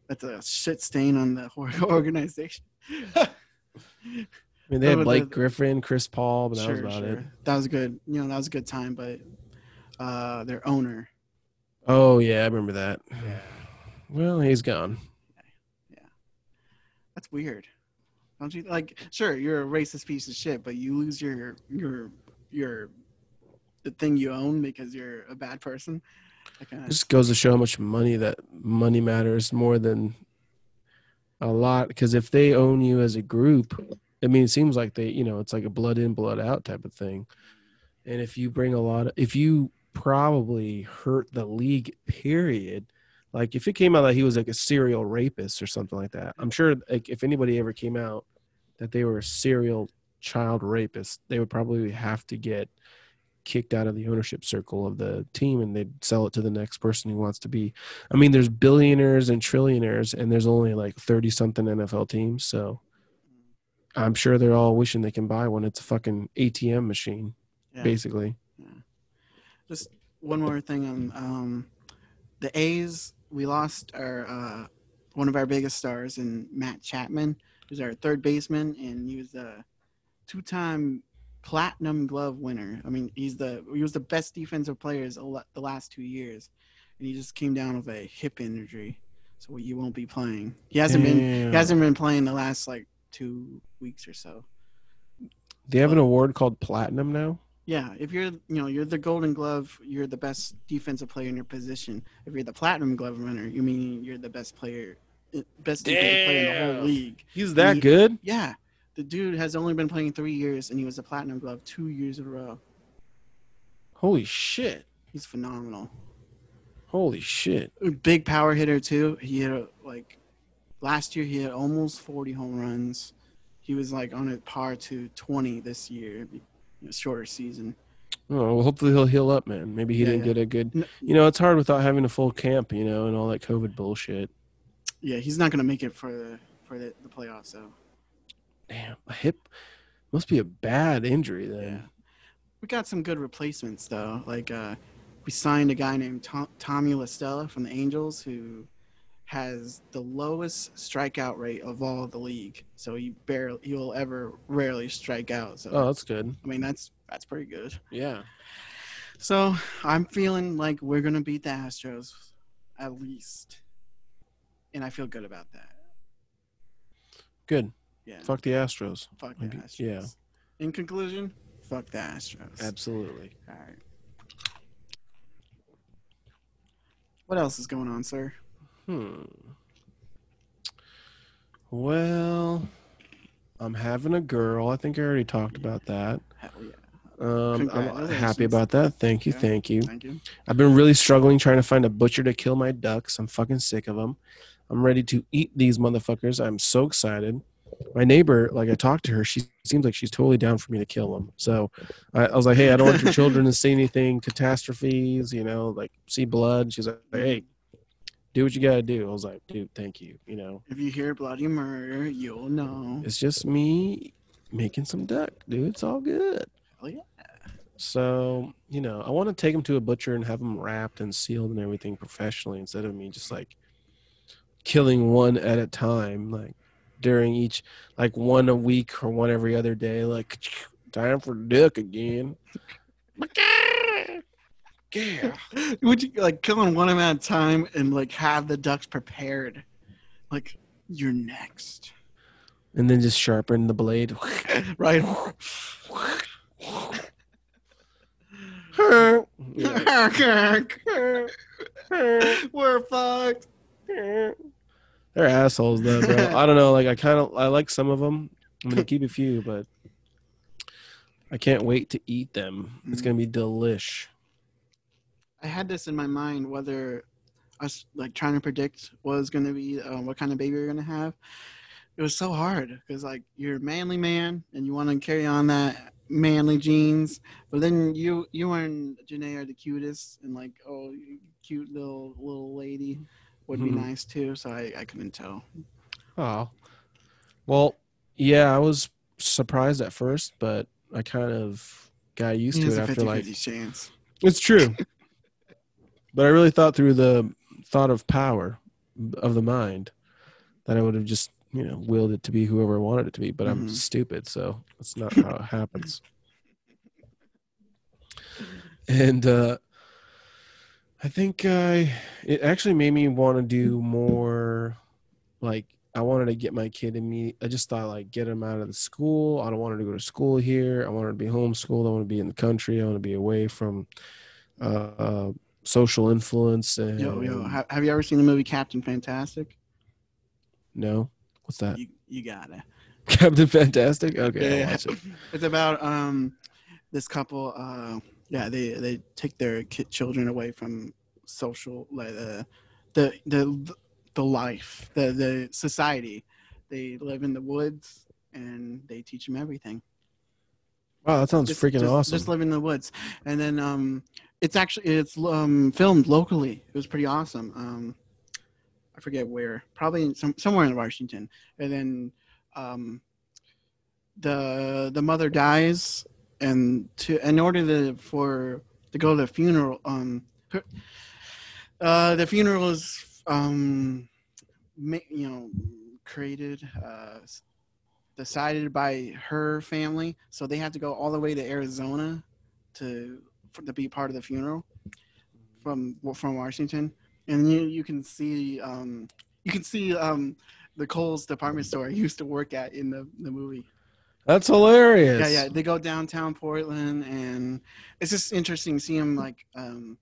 [SPEAKER 2] that's a shit stain on the organization.
[SPEAKER 1] I mean, they had
[SPEAKER 2] the-
[SPEAKER 1] Blake Griffin, Chris Paul, but that was
[SPEAKER 2] sure,
[SPEAKER 1] about
[SPEAKER 2] sure.
[SPEAKER 1] it.
[SPEAKER 2] That was a good, you know, that was a good time, but uh, their owner,
[SPEAKER 1] Oh yeah, I remember that.
[SPEAKER 2] yeah,
[SPEAKER 1] Well, he's gone. Yeah.
[SPEAKER 2] That's weird. Don't you like? Sure, you're a racist piece of shit, but you lose your your your the thing you own because you're a bad person. Kinda-
[SPEAKER 1] just goes to show how much money that money matters more than a lot. Because if they own you as a group, I mean, it seems like they, you know, it's like a blood in, blood out type of thing. And if you bring a lot of, if you probably hurt the league, period. Like if it came out that he was like a serial rapist or something like that, I'm sure like if anybody ever came out that they were a serial child rapist, they would probably have to get kicked out of the ownership circle of the team and they'd sell it to the next person who wants to be. I mean, there's billionaires and trillionaires, and there's only like 30 something NFL teams. So I'm sure they're all wishing they can buy one. It's a fucking ATM machine,
[SPEAKER 2] Yeah.
[SPEAKER 1] basically.
[SPEAKER 2] Just one more thing on um, the A's. We lost our uh, one of our biggest stars in Matt Chapman, who's our third baseman, and he was a two-time Platinum Glove winner. I mean, he's the he was the best defensive players a the last two years, and he just came down with a hip injury, so he won't be playing. He hasn't been he hasn't been playing the last like two weeks or so.
[SPEAKER 1] They have an award called Platinum now.
[SPEAKER 2] Yeah, if you're you know you're the Golden Glove, you're the best defensive player in your position. If you're the Platinum Glove winner, you mean you're the best player, eh, best defensive player in the whole league.
[SPEAKER 1] He's that
[SPEAKER 2] He-
[SPEAKER 1] good?
[SPEAKER 2] Yeah, the dude has only been playing three years, and he was a Platinum Glove two years in a row.
[SPEAKER 1] Holy shit.
[SPEAKER 2] He's phenomenal.
[SPEAKER 1] Holy shit.
[SPEAKER 2] Big power hitter too. He had a, like last year he had almost 40 home runs. He was like on a par to 20 this year. A shorter season.
[SPEAKER 1] Oh, well, hopefully he'll heal up, man. Maybe he
[SPEAKER 2] Yeah,
[SPEAKER 1] didn't
[SPEAKER 2] yeah.
[SPEAKER 1] get a good.
[SPEAKER 2] N-
[SPEAKER 1] You know, it's hard without having a full camp, you know, and all that COVID bullshit.
[SPEAKER 2] Yeah, he's not gonna make it for the for the, the playoffs. So
[SPEAKER 1] Damn, a hip must be a bad injury then.
[SPEAKER 2] Yeah. We got some good replacements though. Like uh, we signed a guy named Tom, Tommy La Stella from the Angels who has the lowest strikeout rate of all the league. So he barely will ever rarely strike out. So
[SPEAKER 1] Oh, that's good.
[SPEAKER 2] I mean that's that's pretty good.
[SPEAKER 1] Yeah.
[SPEAKER 2] So I'm feeling like we're gonna beat the Astros at least, and I feel good about that.
[SPEAKER 1] Good.
[SPEAKER 2] Yeah.
[SPEAKER 1] Fuck the Astros.
[SPEAKER 2] Fuck the
[SPEAKER 1] Maybe-
[SPEAKER 2] Astros.
[SPEAKER 1] yeah.
[SPEAKER 2] In conclusion, fuck the Astros.
[SPEAKER 1] Absolutely.
[SPEAKER 2] All right. What else is going on, sir?
[SPEAKER 1] Hmm. Well, I'm having a girl. I think I already talked about that.
[SPEAKER 2] Hell yeah.
[SPEAKER 1] Um, I'm happy about that. Thank you.
[SPEAKER 2] Yeah.
[SPEAKER 1] Thank you.
[SPEAKER 2] Thank you.
[SPEAKER 1] I've been really struggling trying to find a butcher to kill my ducks. I'm fucking sick of them. I'm ready to eat these motherfuckers. I'm so excited. My neighbor, like I talked to her, she seems like she's totally down for me to kill them. So I, I was like, hey, I don't want your children to see anything, catastrophes, you know, like see blood. She's like, hey, do what you got to do. I was like, dude, thank you. You know,
[SPEAKER 2] If you hear bloody murder, you'll know.
[SPEAKER 1] it's just me making some duck, dude. It's all good.
[SPEAKER 2] Hell yeah.
[SPEAKER 1] So, you know, I want to take them to a butcher and have them wrapped and sealed and everything professionally instead of me just like killing one at a time, like during each, like one a week or one every other day. Like, time for duck again. Yeah.
[SPEAKER 2] Would you like killing one of 'em at a time and like have the ducks prepared? Like you're next.
[SPEAKER 1] And then just sharpen the blade.
[SPEAKER 2] right? We're fucked.
[SPEAKER 1] They're assholes though, bro. I don't know. Like I kind of I like some of them. I'm gonna keep a few, but I can't wait to eat them. It's gonna be delish.
[SPEAKER 2] I had this in my mind whether us like trying to predict what was going to be uh, what kind of baby you're going to have. It was so hard because like you're a manly man and you want to carry on that manly genes, but then you you and Janae are the cutest and like oh cute little little lady would be
[SPEAKER 1] Mhm.
[SPEAKER 2] nice too. So I I couldn't tell.
[SPEAKER 1] Oh, well, yeah. I was surprised at first, but I kind of got used to
[SPEAKER 2] It's
[SPEAKER 1] it after
[SPEAKER 2] 50
[SPEAKER 1] like
[SPEAKER 2] chance.
[SPEAKER 1] It's true. But I really thought through the thought of power of the mind that I would have just, you know, willed it to be whoever I wanted it to be. But I'm
[SPEAKER 2] Mhm.
[SPEAKER 1] stupid, so that's not how it happens. And uh, I think I it actually made me want to do more like I wanted to get my kid to meet. I just thought like get him out of the school. I don't want her to go to school here. I want her to be homeschooled. I want to be in the country. I want to be away from uh, social influence. And
[SPEAKER 2] Yo, yo, ha- have you ever seen the movie Captain Fantastic?
[SPEAKER 1] no, what's that?
[SPEAKER 2] You, you gotta.
[SPEAKER 1] Captain Fantastic. Okay,
[SPEAKER 2] Yeah.
[SPEAKER 1] watch it.
[SPEAKER 2] It's about um this couple. Uh, yeah, they they take their kid children away from social like uh, the the the life the the society. They live in the woods and they teach them everything.
[SPEAKER 1] Wow, that sounds
[SPEAKER 2] Just-
[SPEAKER 1] freaking
[SPEAKER 2] just,
[SPEAKER 1] awesome.
[SPEAKER 2] Just living in the woods, and then um, it's actually it's um filmed locally. It was pretty awesome. Um, I forget where, probably in some, somewhere in Washington, and then um, the the mother dies, and to in order to for to go to the funeral, um, her, uh, the funeral is um, ma- you know, created uh, decided by her family, so they had to go all the way to Arizona to for, to be part of the funeral from from Washington, and you you can see um, you can see um, the Kohl's department store I used to work at in the the movie.
[SPEAKER 1] That's hilarious.
[SPEAKER 2] Yeah, yeah. They go downtown Portland, and it's just interesting seeing them like um,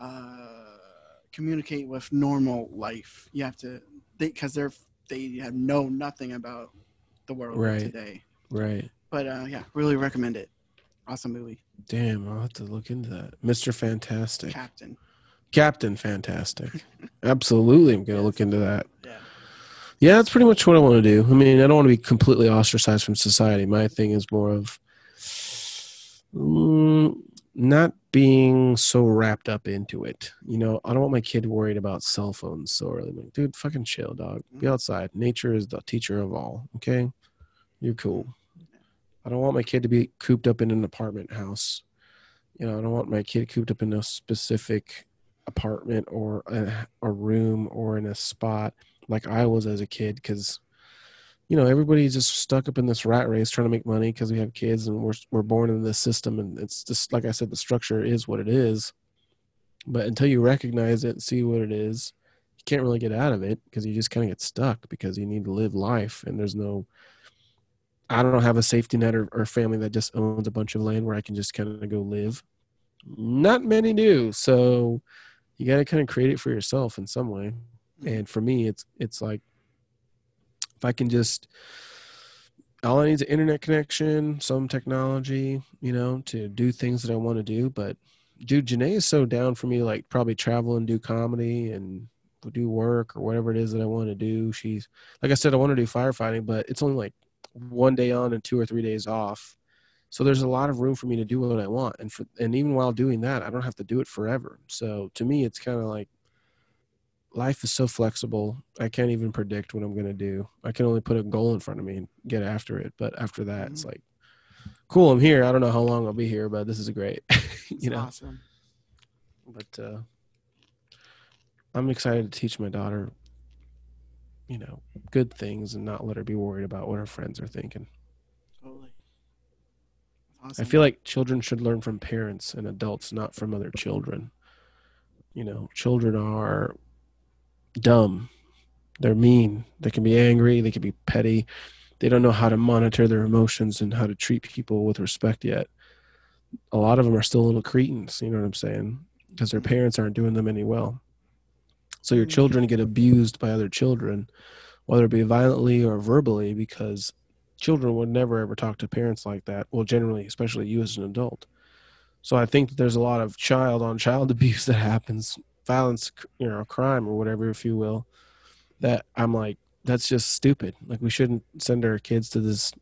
[SPEAKER 2] uh, communicate with normal life. You have to, because they, are they have know nothing about the world
[SPEAKER 1] Right.
[SPEAKER 2] today.
[SPEAKER 1] Right.
[SPEAKER 2] But uh, yeah, really recommend it. Awesome movie,
[SPEAKER 1] Damn, I'll have to look into that. Mr. Fantastic.
[SPEAKER 2] Captain.
[SPEAKER 1] Captain Fantastic. Absolutely, I'm gonna look into that.
[SPEAKER 2] Yeah.
[SPEAKER 1] Yeah, that's pretty much what I want to do. I mean, I don't want to be completely ostracized from society. My thing is more of mm, not being so wrapped up into it. You know, I don't want my kid worried about cell phones so early. Like, dude, fucking chill, dog. Mm-hmm. Be outside. Nature is the teacher of all. Okay, you're cool. I don't want my kid to be cooped up in an apartment house. You know, I don't want my kid cooped up in a specific apartment or a, a room or in a spot like I was as a kid because you know everybody's just stuck up in this rat race trying to make money because we have kids and we're we're born in this system and it's just like I said the structure is what it is. But until you recognize it and see what it is you can't really get out of it because you just kind of get stuck because you need to live life and there's no I don't have a safety net or, or family that just owns a bunch of land where I can just kind of go live. Not many do so you got to kind of create it for yourself in some way. Hmm. And for me it's it's like if i can just all i need is an internet connection some technology you know to do things that i want to do. But dude Janae is so down for me to, like probably travel and do comedy and do work or whatever it is that i want to do. She's like i said i want to do firefighting but it's only like one day on and two or three days off. So there's a lot of room for me to do what i want. And for and even while doing that i don't have to do it forever. So to me it's kind of like life is so flexible. I can't even predict what I'm going to do. I can only put a goal in front of me and get after it. But after that, it's like, cool, I'm here. I don't know how long I'll be here, but this is great. you know,
[SPEAKER 2] awesome.
[SPEAKER 1] but uh, I'm excited to teach my daughter, you know, good things and not let her be worried about what her friends are thinking.
[SPEAKER 2] Totally. Awesome.
[SPEAKER 1] I feel like children should learn from parents and adults, not from other children. You know, children are dumb. They're mean. They can be angry. They can be petty. They don't know how to monitor their emotions and how to treat people with respect yet. A lot of them are still little cretins, you know what I'm saying? Because their parents aren't doing them any well. So your
[SPEAKER 2] Mhm.
[SPEAKER 1] children get abused by other children, whether it be violently or verbally, because children would never ever talk to parents like that. Well, generally, especially you as an adult. So I think that there's a lot of child on child abuse that happens, violence, you know, crime or whatever, if you will. That I'm like, that's just stupid. Like we shouldn't send our kids to this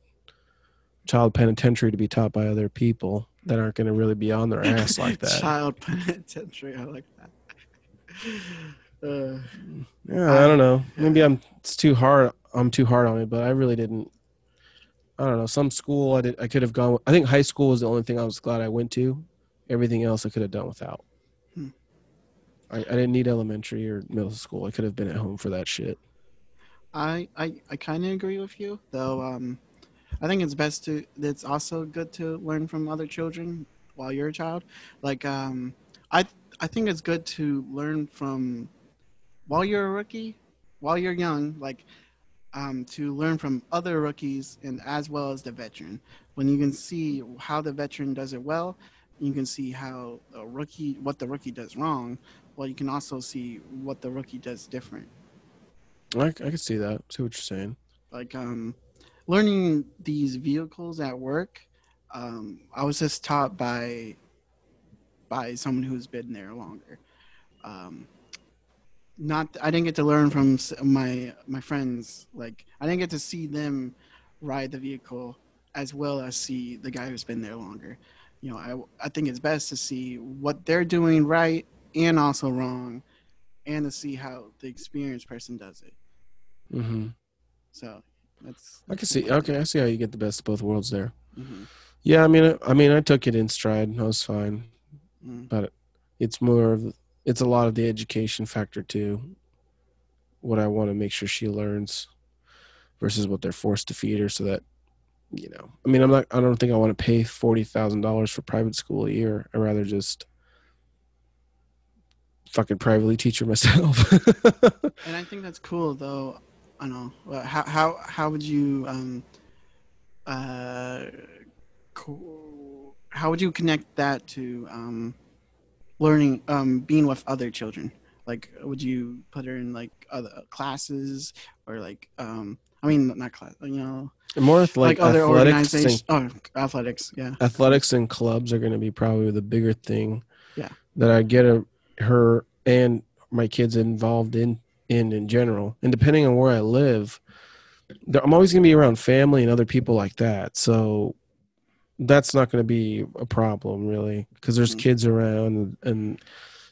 [SPEAKER 1] child penitentiary to be taught by other people that aren't going to really be on their ass like that.
[SPEAKER 2] Child penitentiary. I like that. Uh,
[SPEAKER 1] Yeah, I don't know. Maybe I'm it's too hard. I'm too hard on it, but I really didn't. I don't know. Some school I did. I could have gone. I think high school was the only thing I was glad I went to. Everything else I could have done without. I, I didn't need elementary or middle school. I could have been at home for that shit.
[SPEAKER 2] I I, I kind of agree with you, though. Um, I think it's best to. It's also good to learn from other children while you're a child. Like um, I I think it's good to learn from while you're a rookie, while you're young. Like um, to learn from other rookies and as well as the veteran. When you can see how the veteran does it well, you can see how a rookie what the rookie does wrong. Well, you can also see what the rookie does different.
[SPEAKER 1] I, I can see that. See what you're saying.
[SPEAKER 2] Like um, learning these vehicles at work, um, I was just taught by by someone who's been there longer. Um, not I didn't get to learn from my my friends. Like I didn't get to see them ride the vehicle as well as see the guy who's been there longer. You know, I I think it's best to see what they're doing right and also wrong, and to see how the experienced person does it.
[SPEAKER 1] hmm
[SPEAKER 2] So that's
[SPEAKER 1] I can see. Okay, I see how you get the best of both worlds there.
[SPEAKER 2] hmm
[SPEAKER 1] Yeah, I mean, I, I mean, I took it in stride. and I was fine.
[SPEAKER 2] mm
[SPEAKER 1] It's more of, it's a lot of the education factor too. What I want to make sure she learns, versus what they're forced to feed her, so that, you know, I mean, I'm not. I don't think I want to pay forty thousand dollars for private school a year. I'd rather just fucking privately teach her myself.
[SPEAKER 2] And I think that's cool, though. I don't know how how how would you um uh co- how would you connect that to um learning um being with other children? Like, would you put her in like other classes or like um I mean not class, you know,
[SPEAKER 1] more
[SPEAKER 2] like,
[SPEAKER 1] like,
[SPEAKER 2] other
[SPEAKER 1] athletics
[SPEAKER 2] organizations?
[SPEAKER 1] and
[SPEAKER 2] Oh, athletics, yeah.
[SPEAKER 1] athletics and clubs are going to be probably the bigger thing.
[SPEAKER 2] Yeah.
[SPEAKER 1] That I get a, her and my kids involved in in in general, and depending on where I live, I'm always going to be around family and other people like that. So that's not going to be a problem really, because there's
[SPEAKER 2] Mhm.
[SPEAKER 1] kids around, and,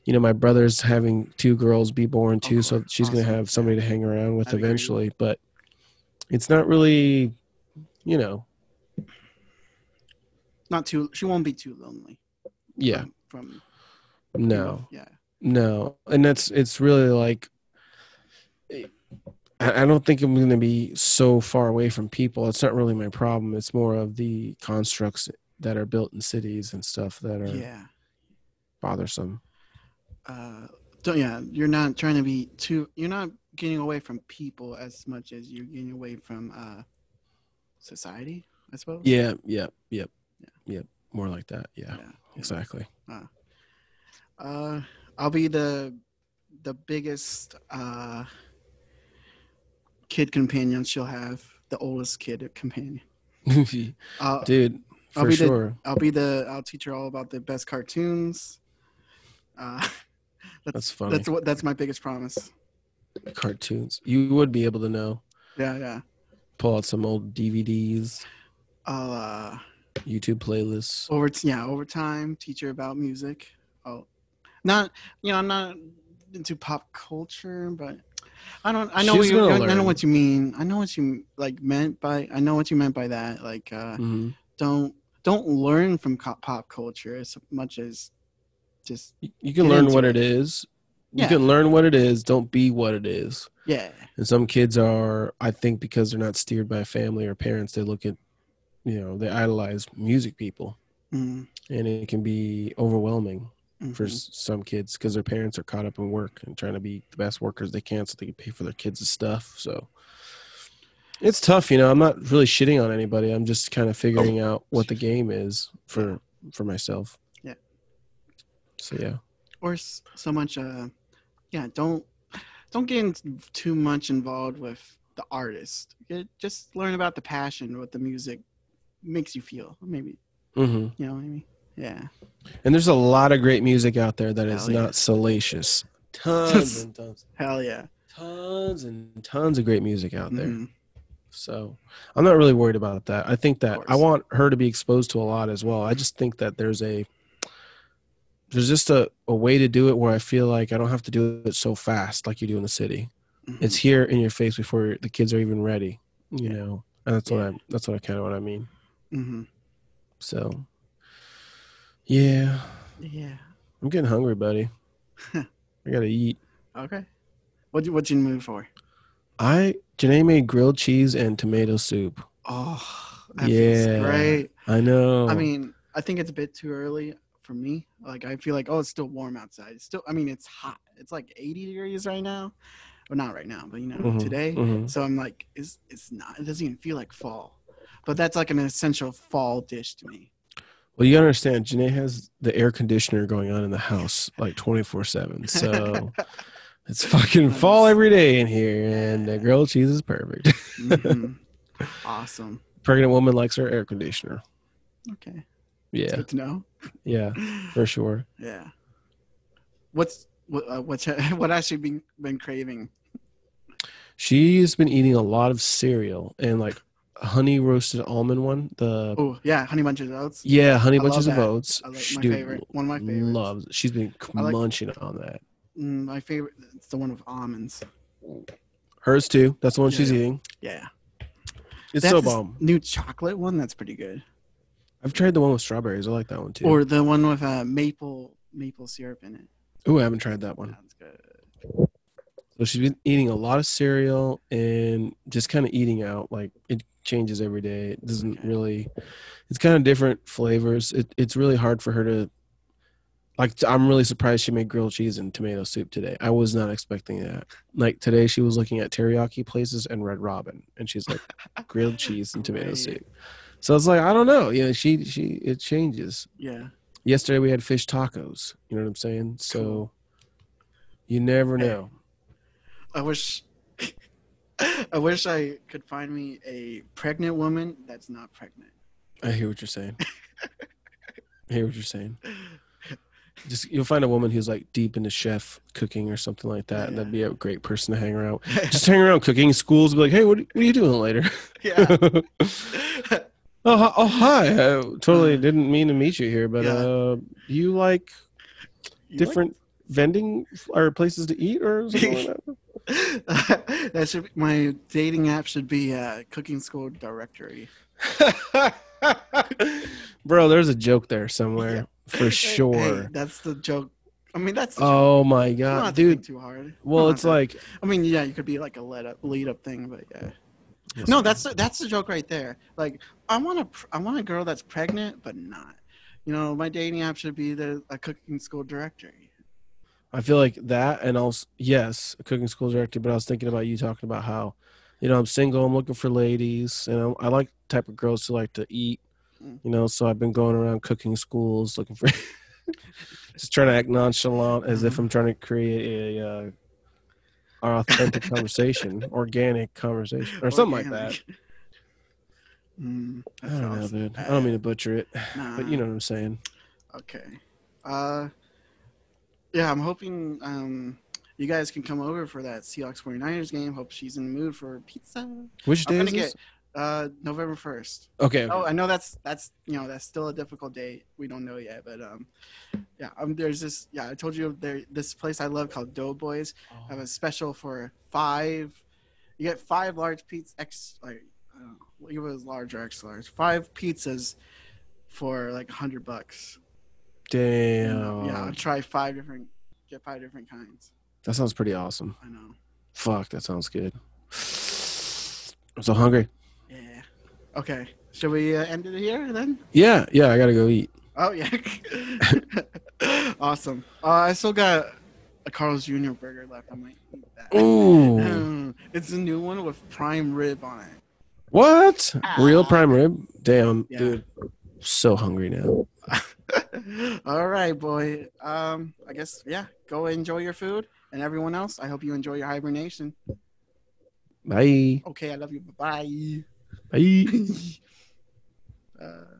[SPEAKER 1] you know my brother's having two girls be born too, so she's going to have somebody to hang around with
[SPEAKER 2] That'd
[SPEAKER 1] eventually. But it's not really, you know,
[SPEAKER 2] Not too. She won't be too lonely.
[SPEAKER 1] yeah,
[SPEAKER 2] From, from
[SPEAKER 1] no.
[SPEAKER 2] Yeah.
[SPEAKER 1] No, and that's it's really like I don't think I'm going to be so far away from people. It's not really my problem. It's more of the constructs that are built in cities and stuff that are
[SPEAKER 2] Yeah.
[SPEAKER 1] bothersome.
[SPEAKER 2] uh don't yeah you're not trying to be too you're not getting away from people as much as you're getting away from uh society i suppose
[SPEAKER 1] Yeah, yeah, yep,
[SPEAKER 2] Yeah.
[SPEAKER 1] yep. More like that. Yeah,
[SPEAKER 2] yeah
[SPEAKER 1] exactly.
[SPEAKER 2] uh i'll be the the biggest uh kid companion she'll have the oldest kid companion uh,
[SPEAKER 1] Dude,
[SPEAKER 2] I'll
[SPEAKER 1] for
[SPEAKER 2] be the-
[SPEAKER 1] sure.
[SPEAKER 2] i'll be the i'll teach her all about the best cartoons uh that's
[SPEAKER 1] That's funny.
[SPEAKER 2] that's what that's my biggest promise
[SPEAKER 1] Cartoons. You would be able to know.
[SPEAKER 2] yeah yeah
[SPEAKER 1] Pull out some old DVDs,
[SPEAKER 2] i'll uh
[SPEAKER 1] YouTube playlists.
[SPEAKER 2] over yeah over time teach her about music oh not you know i'm not into pop culture but i don't i know what you
[SPEAKER 1] gonna
[SPEAKER 2] i know what you mean i know what you like meant by i know what you meant by that like uh
[SPEAKER 1] Mhm.
[SPEAKER 2] don't don't learn from pop culture as much as just
[SPEAKER 1] You, can learn what
[SPEAKER 2] it.
[SPEAKER 1] it is. You
[SPEAKER 2] Yeah.
[SPEAKER 1] can learn what it is. Don't be what it is.
[SPEAKER 2] yeah
[SPEAKER 1] And some kids are, I think, because they're not steered by a family or parents, they look at, you know, they idolize music people,
[SPEAKER 2] mm,
[SPEAKER 1] and it can be overwhelming for
[SPEAKER 2] mhm.
[SPEAKER 1] s some kids because their parents are caught up in work and trying to be the best workers they can so they can pay for their kids' stuff. So it's tough, you know. I'm not really shitting on anybody. I'm just kind of figuring out what the game is for for myself.
[SPEAKER 2] Yeah.
[SPEAKER 1] So yeah.
[SPEAKER 2] or so much uh yeah don't don't get in too much involved with the artist Get, just learn about the passion what the music makes you feel maybe
[SPEAKER 1] hmm
[SPEAKER 2] you know maybe yeah
[SPEAKER 1] And there's a lot of great music out there that is
[SPEAKER 2] Hell yeah.
[SPEAKER 1] not salacious. Tons and tons,
[SPEAKER 2] hell yeah
[SPEAKER 1] tons and tons of great music out there.
[SPEAKER 2] Mhm.
[SPEAKER 1] So I'm not really worried about that. I think that I want her to be exposed to a lot as well. I just think that there's a there's just a, a way to do it where I feel like I don't have to do it so fast like you do in the city.
[SPEAKER 2] Mhm.
[SPEAKER 1] It's here in your face before the kids are even ready. You
[SPEAKER 2] Yeah.
[SPEAKER 1] know, and that's what I that's what I kind of what I mean.
[SPEAKER 2] Mhm.
[SPEAKER 1] So, yeah,
[SPEAKER 2] yeah
[SPEAKER 1] I'm getting hungry, buddy. I gotta eat.
[SPEAKER 2] okay what you what you move for
[SPEAKER 1] I Janae made grilled cheese and tomato soup.
[SPEAKER 2] oh
[SPEAKER 1] Yeah.
[SPEAKER 2] great
[SPEAKER 1] I know.
[SPEAKER 2] i mean i think it's a bit too early for me like i feel like oh it's still warm outside it's still i mean it's hot it's like 80 degrees right now well, not right now, but you know,
[SPEAKER 1] Mhm,
[SPEAKER 2] today.
[SPEAKER 1] mhm.
[SPEAKER 2] So I'm like, it's it's not. It doesn't even feel like fall, but that's like an essential fall dish to me.
[SPEAKER 1] Well, you understand, Janae has the air conditioner going on in the house like 24 7. So it's fucking fall every day in here, and the grilled cheese is perfect.
[SPEAKER 2] Mhm. Awesome.
[SPEAKER 1] Pregnant woman likes her air conditioner.
[SPEAKER 2] Okay.
[SPEAKER 1] Yeah,
[SPEAKER 2] Good to know.
[SPEAKER 1] yeah, for sure.
[SPEAKER 2] Yeah. What's what? Uh, what's what has she been been craving?
[SPEAKER 1] She's been eating a lot of cereal and like honey roasted almond one. The
[SPEAKER 2] Oh yeah, honey bunches of oats.
[SPEAKER 1] yeah, honey
[SPEAKER 2] I
[SPEAKER 1] bunches of oats.
[SPEAKER 2] I like
[SPEAKER 1] She-
[SPEAKER 2] my
[SPEAKER 1] dude,
[SPEAKER 2] favorite. One of my favorites.
[SPEAKER 1] Loves. She's been
[SPEAKER 2] like-
[SPEAKER 1] munching on that.
[SPEAKER 2] Mm, my favorite. It's the one with almonds.
[SPEAKER 1] Hers too. That's the one
[SPEAKER 2] Yeah,
[SPEAKER 1] she's
[SPEAKER 2] yeah.
[SPEAKER 1] eating.
[SPEAKER 2] Yeah.
[SPEAKER 1] It's
[SPEAKER 2] They
[SPEAKER 1] so bomb.
[SPEAKER 2] New chocolate one that's pretty good.
[SPEAKER 1] I've tried the one with strawberries. I like that one too.
[SPEAKER 2] Or the one with uh, maple maple syrup in it.
[SPEAKER 1] oh, I haven't tried that one.
[SPEAKER 2] Sounds good.
[SPEAKER 1] So she's been eating a lot of cereal and just kind of eating out. Like it changes every day. It doesn't
[SPEAKER 2] Okay.
[SPEAKER 1] really. It's kind of different flavors. It, it's really hard for her to. Like I'm really surprised she made grilled cheese and tomato soup today. I was not expecting that. Like today she was looking at teriyaki places and Red Robin, and she's like grilled cheese and tomato soup. So it's like I don't know. You know, she she it changes.
[SPEAKER 2] Yeah.
[SPEAKER 1] Yesterday we had fish tacos. You know what I'm saying? So
[SPEAKER 2] Cool.
[SPEAKER 1] you never know.
[SPEAKER 2] I wish. I wish I could find me a pregnant woman that's not pregnant.
[SPEAKER 1] I hear what you're saying. I hear what you're saying. Just you'll find a woman who's like deep into chef cooking or something like that, and that'd be a great person to hang around. Just hang around cooking schools. Be like, hey, what, what are you doing later?
[SPEAKER 2] yeah.
[SPEAKER 1] oh, hi- oh, hi. I totally didn't mean to meet you here, but
[SPEAKER 2] Yeah.
[SPEAKER 1] uh, you like
[SPEAKER 2] You like-
[SPEAKER 1] different vending or places to eat or something like that?
[SPEAKER 2] That should be, my dating app should be uh, cooking school directory.
[SPEAKER 1] Bro, there's a joke there somewhere
[SPEAKER 2] Yeah.
[SPEAKER 1] for
[SPEAKER 2] Hey,
[SPEAKER 1] sure.
[SPEAKER 2] that's the joke. I mean, that's the joke.
[SPEAKER 1] Oh my god,
[SPEAKER 2] have to
[SPEAKER 1] dude.
[SPEAKER 2] too hard.
[SPEAKER 1] Well, it's
[SPEAKER 2] to-
[SPEAKER 1] like
[SPEAKER 2] I mean, yeah, you could be like a lead up, lead up thing, but yeah. No, that's the, that's the joke right there. Like, I want a I want a girl that's pregnant but not. You know, my dating app should be the a cooking school directory.
[SPEAKER 1] I feel like that, and also yes, cooking school director. But I was thinking about you talking about how, you know, I'm single. I'm looking for ladies, and I, I like type of girls who like to eat.
[SPEAKER 2] Mm.
[SPEAKER 1] You know, so I've been going around cooking schools looking for, just trying to act nonchalant as if
[SPEAKER 2] Mhm.
[SPEAKER 1] I'm trying to create a, uh, our authentic conversation, organic conversation, or something like that.
[SPEAKER 2] Mm,
[SPEAKER 1] I don't know, dude. I don't mean to butcher it,
[SPEAKER 2] bad.
[SPEAKER 1] but you know what I'm saying.
[SPEAKER 2] Okay. Uh, yeah, I'm hoping um, you guys can come over for that Seahawks 49ers game. Hope she's in the mood for pizza.
[SPEAKER 1] Which day is this?
[SPEAKER 2] get uh, November 1st.
[SPEAKER 1] Okay.
[SPEAKER 2] Oh, I know that's that's you know that's still a difficult date. We don't know yet, but um, yeah. Um, there's this yeah. I told you there this place I love called Doughboys. I have a special for five. You get five large pizza X like I don't know, it was large or extra large. Five pizzas for like a hundred bucks.
[SPEAKER 1] Damn.
[SPEAKER 2] Yeah, I'll try five different, get five different kinds.
[SPEAKER 1] That sounds pretty awesome.
[SPEAKER 2] I know.
[SPEAKER 1] Fuck, that sounds good. I'm so hungry.
[SPEAKER 2] Yeah. Okay. Should we uh, end it here then?
[SPEAKER 1] Yeah, yeah, I gotta go eat.
[SPEAKER 2] Oh yeah. awesome. Uh, I still got a Carl's Jr. burger left. I might eat that.
[SPEAKER 1] Ooh.
[SPEAKER 2] It's a new one with prime rib on it.
[SPEAKER 1] What? Real
[SPEAKER 2] Ah.
[SPEAKER 1] prime rib? Damn,
[SPEAKER 2] Yeah.
[SPEAKER 1] dude. So hungry now.
[SPEAKER 2] All right, boy. Um, I guess yeah. Go enjoy your food, and everyone else. I hope you enjoy your hibernation.
[SPEAKER 1] Bye.
[SPEAKER 2] Okay, I love you. Bye.
[SPEAKER 1] Bye.
[SPEAKER 2] uh,